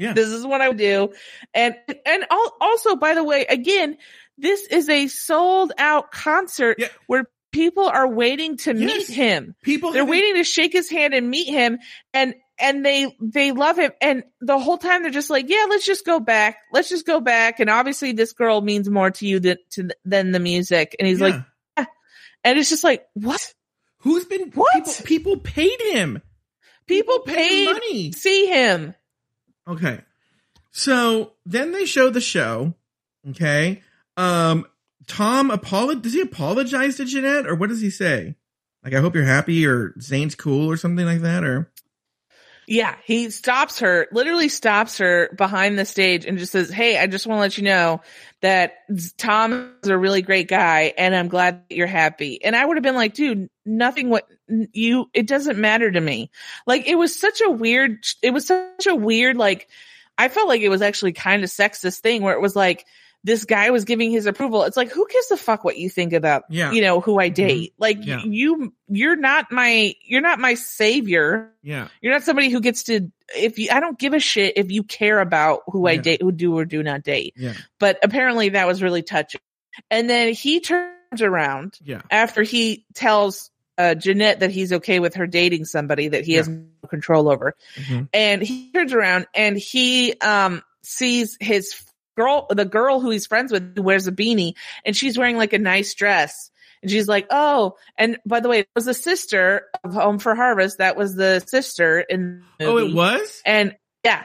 [SPEAKER 1] Yeah.
[SPEAKER 2] This is what I would do. And, and also, by the way, again, this is a sold out concert
[SPEAKER 1] Yeah.
[SPEAKER 2] where people are waiting to
[SPEAKER 1] Yes.
[SPEAKER 2] meet him.
[SPEAKER 1] People
[SPEAKER 2] They're waiting to shake his hand and meet him and and they they love him and the whole time they're just like, "Yeah, let's just go back. Let's just go back." And obviously this girl means more to you than to than the music. And he's
[SPEAKER 1] Yeah.
[SPEAKER 2] like, and it's just like, "What?
[SPEAKER 1] who's been
[SPEAKER 2] What?
[SPEAKER 1] People, people paid him.
[SPEAKER 2] People
[SPEAKER 1] paid
[SPEAKER 2] paid
[SPEAKER 1] money.
[SPEAKER 2] see him."
[SPEAKER 1] Okay. So then they show the show. Okay. Um, Tom apolog does he apologize to Jeanette or what does he say? Like, I hope you're happy or Zane's cool or something like that or
[SPEAKER 2] Yeah, he stops her, literally stops her behind the stage and just says, Hey, I just want to let you know that Tom is a really great guy and I'm glad that you're happy. And I would have been like, dude, nothing what you, it doesn't matter to me. Like it was such a weird, it was such a weird, like, I felt like it was actually kind of sexist thing where it was like, this guy was giving his approval. It's like, who gives a fuck what you think about,
[SPEAKER 1] Yeah.
[SPEAKER 2] you know, who I date? Like
[SPEAKER 1] Yeah.
[SPEAKER 2] you, you're not my, you're not my savior.
[SPEAKER 1] Yeah.
[SPEAKER 2] You're not somebody who gets to if you I don't give a shit if you care about who I date who do or do not date.
[SPEAKER 1] Yeah.
[SPEAKER 2] But apparently that was really touching. And then he turns around
[SPEAKER 1] Yeah.
[SPEAKER 2] after he tells uh, Jeanette that he's okay with her dating somebody that he has no control over.
[SPEAKER 1] Mhm.
[SPEAKER 2] And he turns around and he um sees his girl the girl who he's friends with who wears a beanie and she's wearing like a nice dress. And she's like, "Oh, and by the way, it was the sister of Home for Harvest. That was the sister in. The
[SPEAKER 1] Oh, it was?
[SPEAKER 2] And yeah,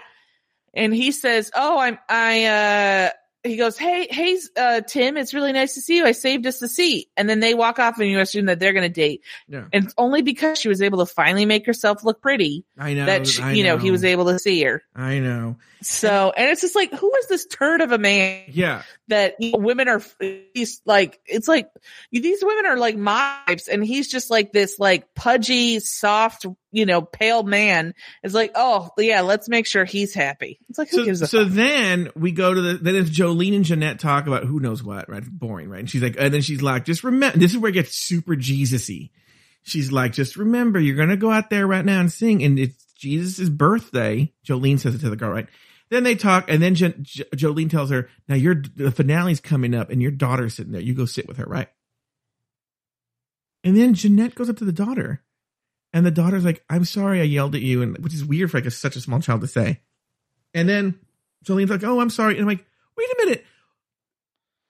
[SPEAKER 2] and he says, "Oh, I'm I." uh He goes, "Hey, hey, uh, Tim, it's really nice to see you. I saved us a seat." And then they walk off, and you assume that they're going to date,
[SPEAKER 1] Yeah.
[SPEAKER 2] and it's only because she was able to finally make herself look pretty
[SPEAKER 1] I know.
[SPEAKER 2] that she,
[SPEAKER 1] I
[SPEAKER 2] you know, he was able to see her.
[SPEAKER 1] I know.
[SPEAKER 2] So, and it's just like, who is this turd of a man
[SPEAKER 1] Yeah.
[SPEAKER 2] that you know, women are? He's like, it's like these women are like types, and he's just like this like pudgy, soft, you know, pale man. is like, oh yeah, let's make sure he's happy. It's like, who
[SPEAKER 1] So, so then we go to the then it's Jolene and Jeanette talk about who knows what, right? Boring, right? And she's like, and then she's like, just remember, this is where it gets super Jesus-y. She's like, just remember, you're gonna go out there right now and sing, and it's Jesus' birthday. Jolene says it to the girl, right? Then they talk, and then jo- Jo- Jolene tells her, "Now your the finale's coming up, and your daughter's sitting there. You go sit with her, right?" And then Jeanette goes up to the daughter, and the daughter's like, "I'm sorry, I yelled at you," and which is weird for like a, such a small child to say. And then Jolene's like, "Oh, I'm sorry," and I'm like, "Wait a minute,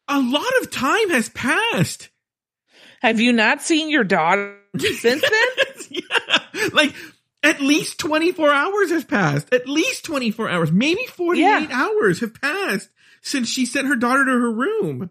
[SPEAKER 1] a lot of time has passed."
[SPEAKER 2] Have you not seen your daughter since then?
[SPEAKER 1] yeah. Like at least 24 hours has passed. At least 24 hours, maybe 48
[SPEAKER 2] Yeah.
[SPEAKER 1] hours have passed since she sent her daughter to her room.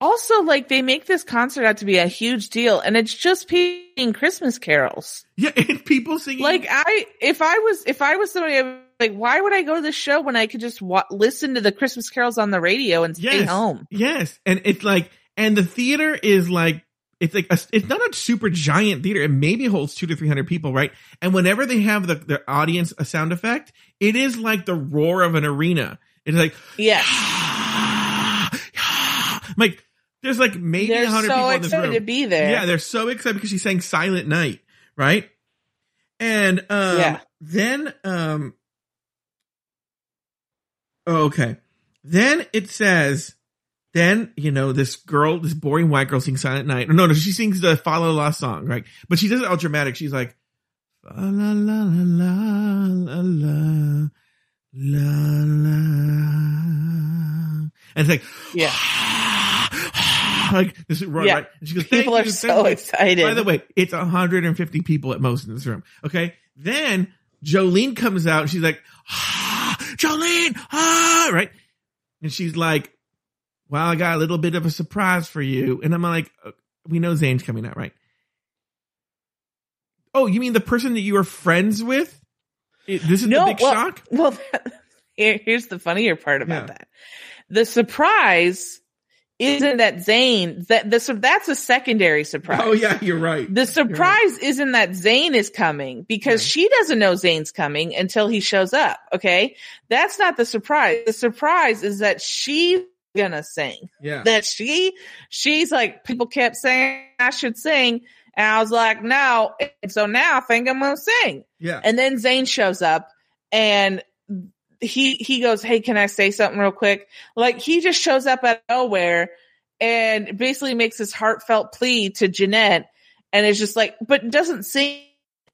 [SPEAKER 2] Also, like they make this concert out to be a huge deal, and it's just playing Christmas carols.
[SPEAKER 1] Yeah, and people singing
[SPEAKER 2] Like I, if I was, if I was somebody, like, why would I go to the show when I could just wa- listen to the Christmas carols on the radio and stay
[SPEAKER 1] Yes.
[SPEAKER 2] home?
[SPEAKER 1] Yes, and it's like, and the theater is like, it's like, a, it's not a super giant theater. It maybe holds two to three hundred people, right? And whenever they have the the audience a sound effect, it is like the roar of an arena. It's like,
[SPEAKER 2] Yeah,
[SPEAKER 1] like there's like maybe a hundred
[SPEAKER 2] so
[SPEAKER 1] people in this
[SPEAKER 2] excited
[SPEAKER 1] room.
[SPEAKER 2] to be there.
[SPEAKER 1] Yeah, they're so excited because she sang Silent Night, right? And um
[SPEAKER 2] Yeah.
[SPEAKER 1] then um oh, okay. Then it says then, you know, this girl, this boring white girl sings Silent Night. No, no, she sings the Fa La La song, right? But she does it all dramatic. She's like Fa la la la la la la la la and it's like
[SPEAKER 2] Yeah.
[SPEAKER 1] like this right,
[SPEAKER 2] Yeah.
[SPEAKER 1] right. And she goes,
[SPEAKER 2] people are so excited.
[SPEAKER 1] By the way, it's 150 people at most in this room. Okay. Then Jolene comes out and she's like, ah, Jolene, ah, right. And she's like, well, I got a little bit of a surprise for you. And I'm like, we know Zane's coming out, right? Oh, you mean the person that you were friends with? This is
[SPEAKER 2] no,
[SPEAKER 1] the big
[SPEAKER 2] well,
[SPEAKER 1] shock?
[SPEAKER 2] Well, here, here's the funnier part about
[SPEAKER 1] Yeah.
[SPEAKER 2] that: the surprise isn't that Zane. That the sur- that's a secondary surprise.
[SPEAKER 1] Oh, yeah, you're right.
[SPEAKER 2] The surprise isn't that Zane is coming because
[SPEAKER 1] Right.
[SPEAKER 2] she doesn't know Zane's coming until he shows up. Okay. That's not the surprise. The surprise is that she's gonna sing.
[SPEAKER 1] Yeah.
[SPEAKER 2] That she, she's like, people kept saying I should sing. And I was like, no. And so now I think I'm gonna sing.
[SPEAKER 1] Yeah.
[SPEAKER 2] And then Zane shows up and he he goes, Hey, can I say something real quick? Like he just shows up out of nowhere and basically makes this heartfelt plea to Jeanette and it's just like, but doesn't sing,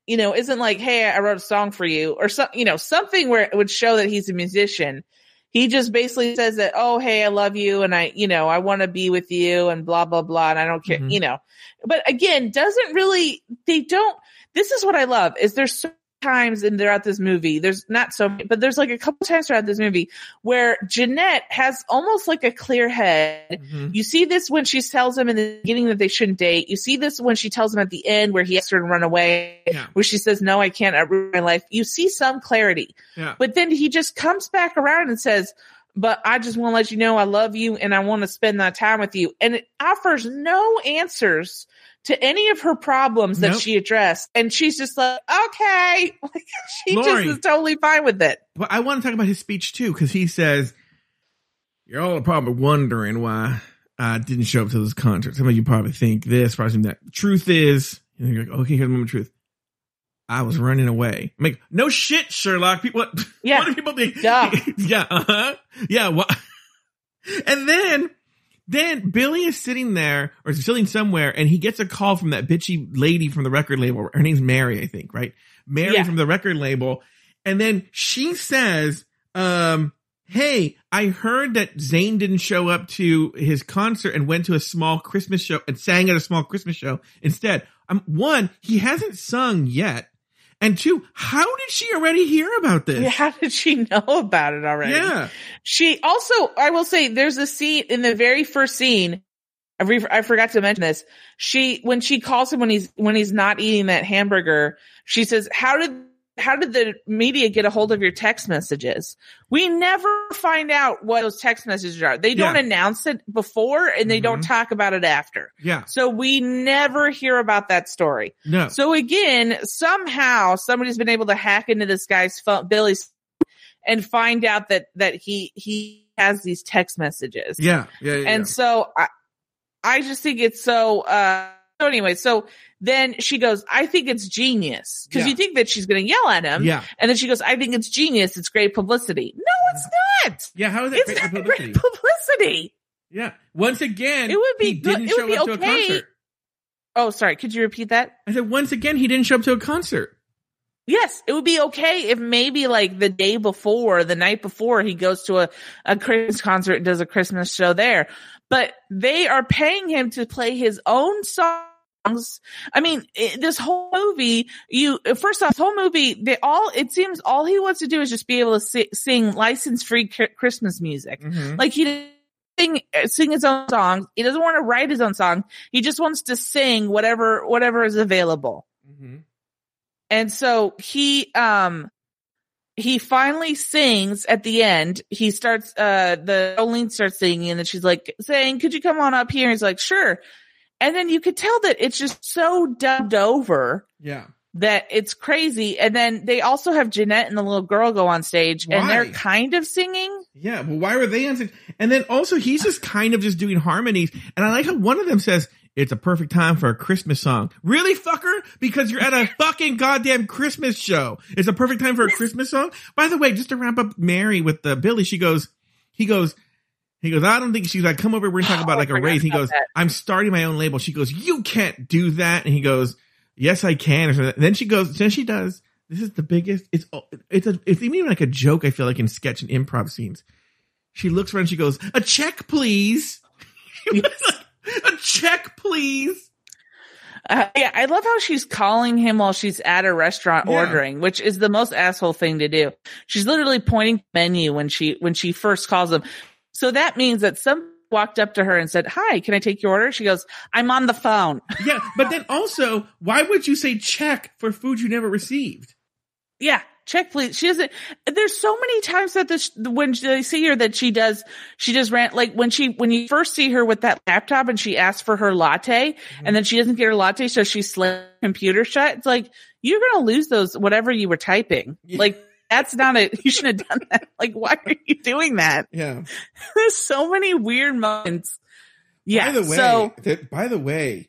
[SPEAKER 2] you know, isn't like, Hey, I wrote a song for you or some you know, something where it would show that he's a musician. He just basically says that, oh, hey, I love you and I, you know, I want to be with you and blah, blah, blah. And I don't care,
[SPEAKER 1] Mhm.
[SPEAKER 2] you know, but again, doesn't really, they don't, this is what I love is there's so times in throughout this movie. There's not so many, but there's like a couple times throughout this movie where Jeanette has almost like a clear head.
[SPEAKER 1] Mhm.
[SPEAKER 2] You see this when she tells him in the beginning that they shouldn't date. You see this when she tells him at the end where he has to run away,
[SPEAKER 1] Yeah.
[SPEAKER 2] where she says, no, I can't ruin my life. You see some clarity,
[SPEAKER 1] Yeah.
[SPEAKER 2] but then he just comes back around and says, but I just want to let you know I love you and I want to spend that time with you. And it offers no answers to any of her problems that
[SPEAKER 1] Nope.
[SPEAKER 2] she addressed. And she's just like, okay. She
[SPEAKER 1] Lauri.
[SPEAKER 2] just is totally fine with it.
[SPEAKER 1] But I want to talk about his speech too, because he says, You're all probably wondering why I didn't show up to this concert. Some of you probably think this, probably think that. Truth is, and you're like, okay, here's the moment of truth. I was running away. I'm like, no shit, Sherlock. People, what,
[SPEAKER 2] Yeah.
[SPEAKER 1] what do people think?
[SPEAKER 2] Duh.
[SPEAKER 1] yeah, uh-huh. Yeah, what? And then, then Billy is sitting there or sitting somewhere and he gets a call from that bitchy lady from the record label. Her name's Mary, I think, right? Mary
[SPEAKER 2] Yeah.
[SPEAKER 1] from the record label. And then she says, um, Hey, I heard that Zane didn't show up to his concert and went to a small Christmas show and sang at a small Christmas show instead. Um, one, he hasn't sung yet. And two, how did she already hear about this?
[SPEAKER 2] How did she know about it already?
[SPEAKER 1] Yeah.
[SPEAKER 2] She also, I will say, there's a scene in the very first scene. I, re- I forgot to mention this. She, when she calls him when he's, when he's not eating that hamburger, she says, how did, how did the media get a hold of your text messages? We never find out what those text messages are. They don't
[SPEAKER 1] Yeah.
[SPEAKER 2] announce it before and they don't
[SPEAKER 1] Mhm.
[SPEAKER 2] talk about it after.
[SPEAKER 1] Yeah.
[SPEAKER 2] So we never hear about that story.
[SPEAKER 1] No.
[SPEAKER 2] So again, somehow somebody's been able to hack into this guy's phone, Billy's, and find out that that he he has these text messages.
[SPEAKER 1] Yeah. Yeah. yeah,
[SPEAKER 2] And so I I just think it's so. uh So anyway, so then she goes, "I think it's genius," because
[SPEAKER 1] Yeah.
[SPEAKER 2] you think that she's going to yell at him,
[SPEAKER 1] yeah.
[SPEAKER 2] and then she goes, "I think it's genius. It's great publicity." No, it's not.
[SPEAKER 1] Yeah. How is it
[SPEAKER 2] It's
[SPEAKER 1] great for
[SPEAKER 2] great
[SPEAKER 1] publicity?
[SPEAKER 2] publicity.
[SPEAKER 1] Yeah. Once again,
[SPEAKER 2] It would be
[SPEAKER 1] he
[SPEAKER 2] good-
[SPEAKER 1] didn't
[SPEAKER 2] it would
[SPEAKER 1] show
[SPEAKER 2] be
[SPEAKER 1] up to
[SPEAKER 2] okay.
[SPEAKER 1] a concert.
[SPEAKER 2] Oh, sorry. Could you repeat that?
[SPEAKER 1] I said once again he didn't show up to a concert.
[SPEAKER 2] Yes, it would be okay if maybe like the day before, the night before, he goes to a, a Christmas concert and does a Christmas show there. But they are paying him to play his own songs. I mean, this whole movie, you, first off, this whole movie, they all, it seems all he wants to do is just be able to si- sing license free Christmas music.
[SPEAKER 1] Mhm.
[SPEAKER 2] Like he sing, sing his own songs. He doesn't want to write his own song. He just wants to sing whatever, whatever is available.
[SPEAKER 1] Mhm.
[SPEAKER 2] And so he, um, he finally sings at the end. He starts, uh, the Jolene starts singing and then she's like saying, could you come on up here? He's like, sure. And then you could tell that it's just so dubbed over
[SPEAKER 1] Yeah.
[SPEAKER 2] that it's crazy. And then they also have Jeanette and the little girl go on stage and they're kind of singing.
[SPEAKER 1] Yeah. Well, why were they on stage? And then also he's just kind of just doing harmonies. And I like how one of them says, it's a perfect time for a Christmas song. Really, fucker? Because you're at a fucking goddamn Christmas show. It's a perfect time for a Christmas song. By the way, just to wrap up Mary with the Billy, she goes, he goes, he goes, I don't think she's like, come over. We're gonna talk about
[SPEAKER 2] Oh,
[SPEAKER 1] like a raise. He goes,
[SPEAKER 2] that.
[SPEAKER 1] I'm starting my own label. She goes, you can't do that. And he goes, yes, I can. And then she goes, then she does. This is the biggest. It's it's a it's even like a joke. I feel like in sketch and improv scenes. She looks around. She goes, a check, please. a check, please.
[SPEAKER 2] Uh, yeah, I love how she's calling him while she's at a restaurant
[SPEAKER 1] Yeah.
[SPEAKER 2] ordering, which is the most asshole thing to do. She's literally pointing menu when she when she first calls him. So that means that some walked up to her and said, "Hi, can I take your order?" She goes, "I'm on the phone."
[SPEAKER 1] Yeah, but then also, why would you say check for food you never received?
[SPEAKER 2] Yeah, check please. She doesn't. There's so many times that this when they see her that she does she just rant like when she when you first see her with that laptop and she asks for her latte mm-hmm. and then she doesn't get her latte so she slams computer shut. It's like you're gonna lose those whatever you were typing.
[SPEAKER 1] Yeah.
[SPEAKER 2] Like that's not it. you shouldn't have done that. Like why are you doing that?
[SPEAKER 1] Yeah.
[SPEAKER 2] There's so many weird moments. Yeah.
[SPEAKER 1] By the way,
[SPEAKER 2] so
[SPEAKER 1] that, by the way,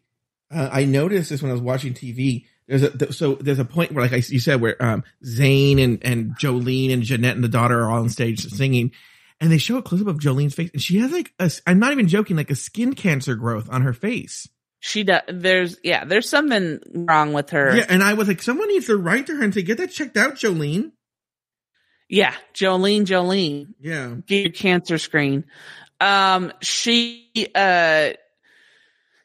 [SPEAKER 1] uh, I noticed this when I was watching TV. There's a th- so there's a point where, like I, you said, where um, Zane and and Jolene and Jeanette and the daughter are all on stage singing, and they show a close up of Jolene's face, and she has like a, I'm not even joking, like a skin cancer growth on her face.
[SPEAKER 2] she does there's yeah, there's something wrong with her.
[SPEAKER 1] Yeah, and I was like, someone needs to write to her and say, get that checked out, Jolene.
[SPEAKER 2] Yeah. Jolene, Jolene.
[SPEAKER 1] Yeah,
[SPEAKER 2] get your cancer screen. Um, she, uh,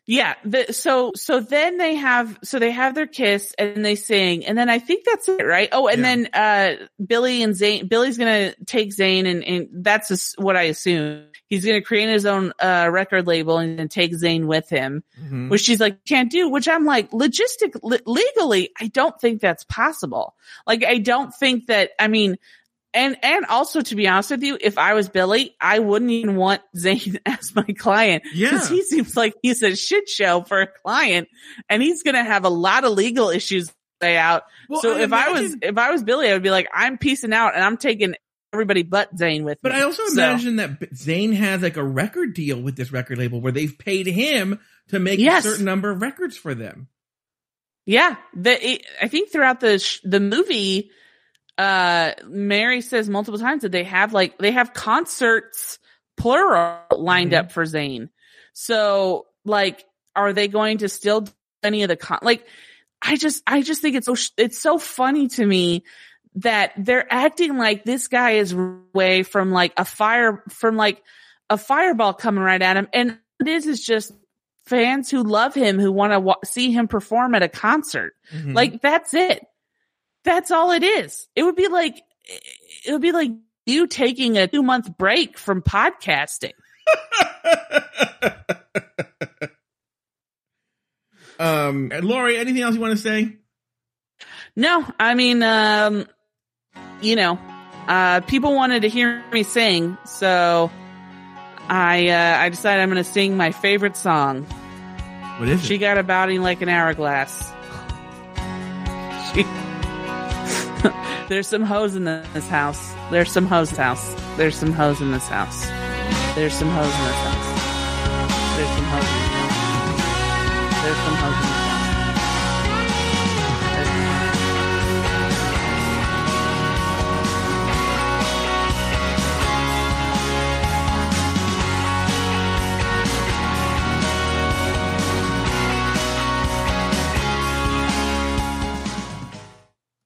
[SPEAKER 2] Yeah. The, so, so then they have, so they have their kiss and they sing. And then I think that's it, right? Oh, and
[SPEAKER 1] Yeah.
[SPEAKER 2] then, uh, Billy and Zane, Billy's going to take Zane and, and that's just what I assume. He's going to create his own, uh, record label and then take Zane with him,
[SPEAKER 1] Mhm.
[SPEAKER 2] which she's like, can't do, which I'm like, logistic, le- legally, I don't think that's possible. Like, I don't think that, I mean, and, and also to be honest with you, if I was Billy, I wouldn't even want Zane as my client.
[SPEAKER 1] Yeah.
[SPEAKER 2] Cause he seems like he's a shit show for a client and he's going to have a lot of legal issues lay out.
[SPEAKER 1] Well,
[SPEAKER 2] so
[SPEAKER 1] I
[SPEAKER 2] if I was, if I was Billy, I would be like, I'm piecing out and I'm taking everybody but Zane with
[SPEAKER 1] But
[SPEAKER 2] me.
[SPEAKER 1] But I also
[SPEAKER 2] So-
[SPEAKER 1] imagine that Zane has like a record deal with this record label where they've paid him to make
[SPEAKER 2] Yes.
[SPEAKER 1] a certain number of records for them.
[SPEAKER 2] Yeah, the it, I think throughout the sh- the movie, uh, Mary says multiple times that they have like they have concerts plural lined
[SPEAKER 1] Mhm.
[SPEAKER 2] up for Zane. So like, are they going to still do any of the con? Like, I just I just think it's so sh- it's so funny to me that they're acting like this guy is away from like a fire from like a fireball coming right at him, and this is just fans who love him who want to wa- see him perform at a concert.
[SPEAKER 1] Mhm.
[SPEAKER 2] Like that's it. That's all it is. It would be like it would be like you taking a two month break from podcasting.
[SPEAKER 1] um, Lauri, anything else you want to say?
[SPEAKER 2] No, I mean, um, you know, uh, people wanted to hear me sing, so I uh, I decided I'm going to sing my favorite song.
[SPEAKER 1] What is
[SPEAKER 2] She got a body like an hourglass. She, there's some hoes in this house. There's some hoes house. There's some hoes in this house. There's some hoes in this house. There's some hoes. There's some hoes.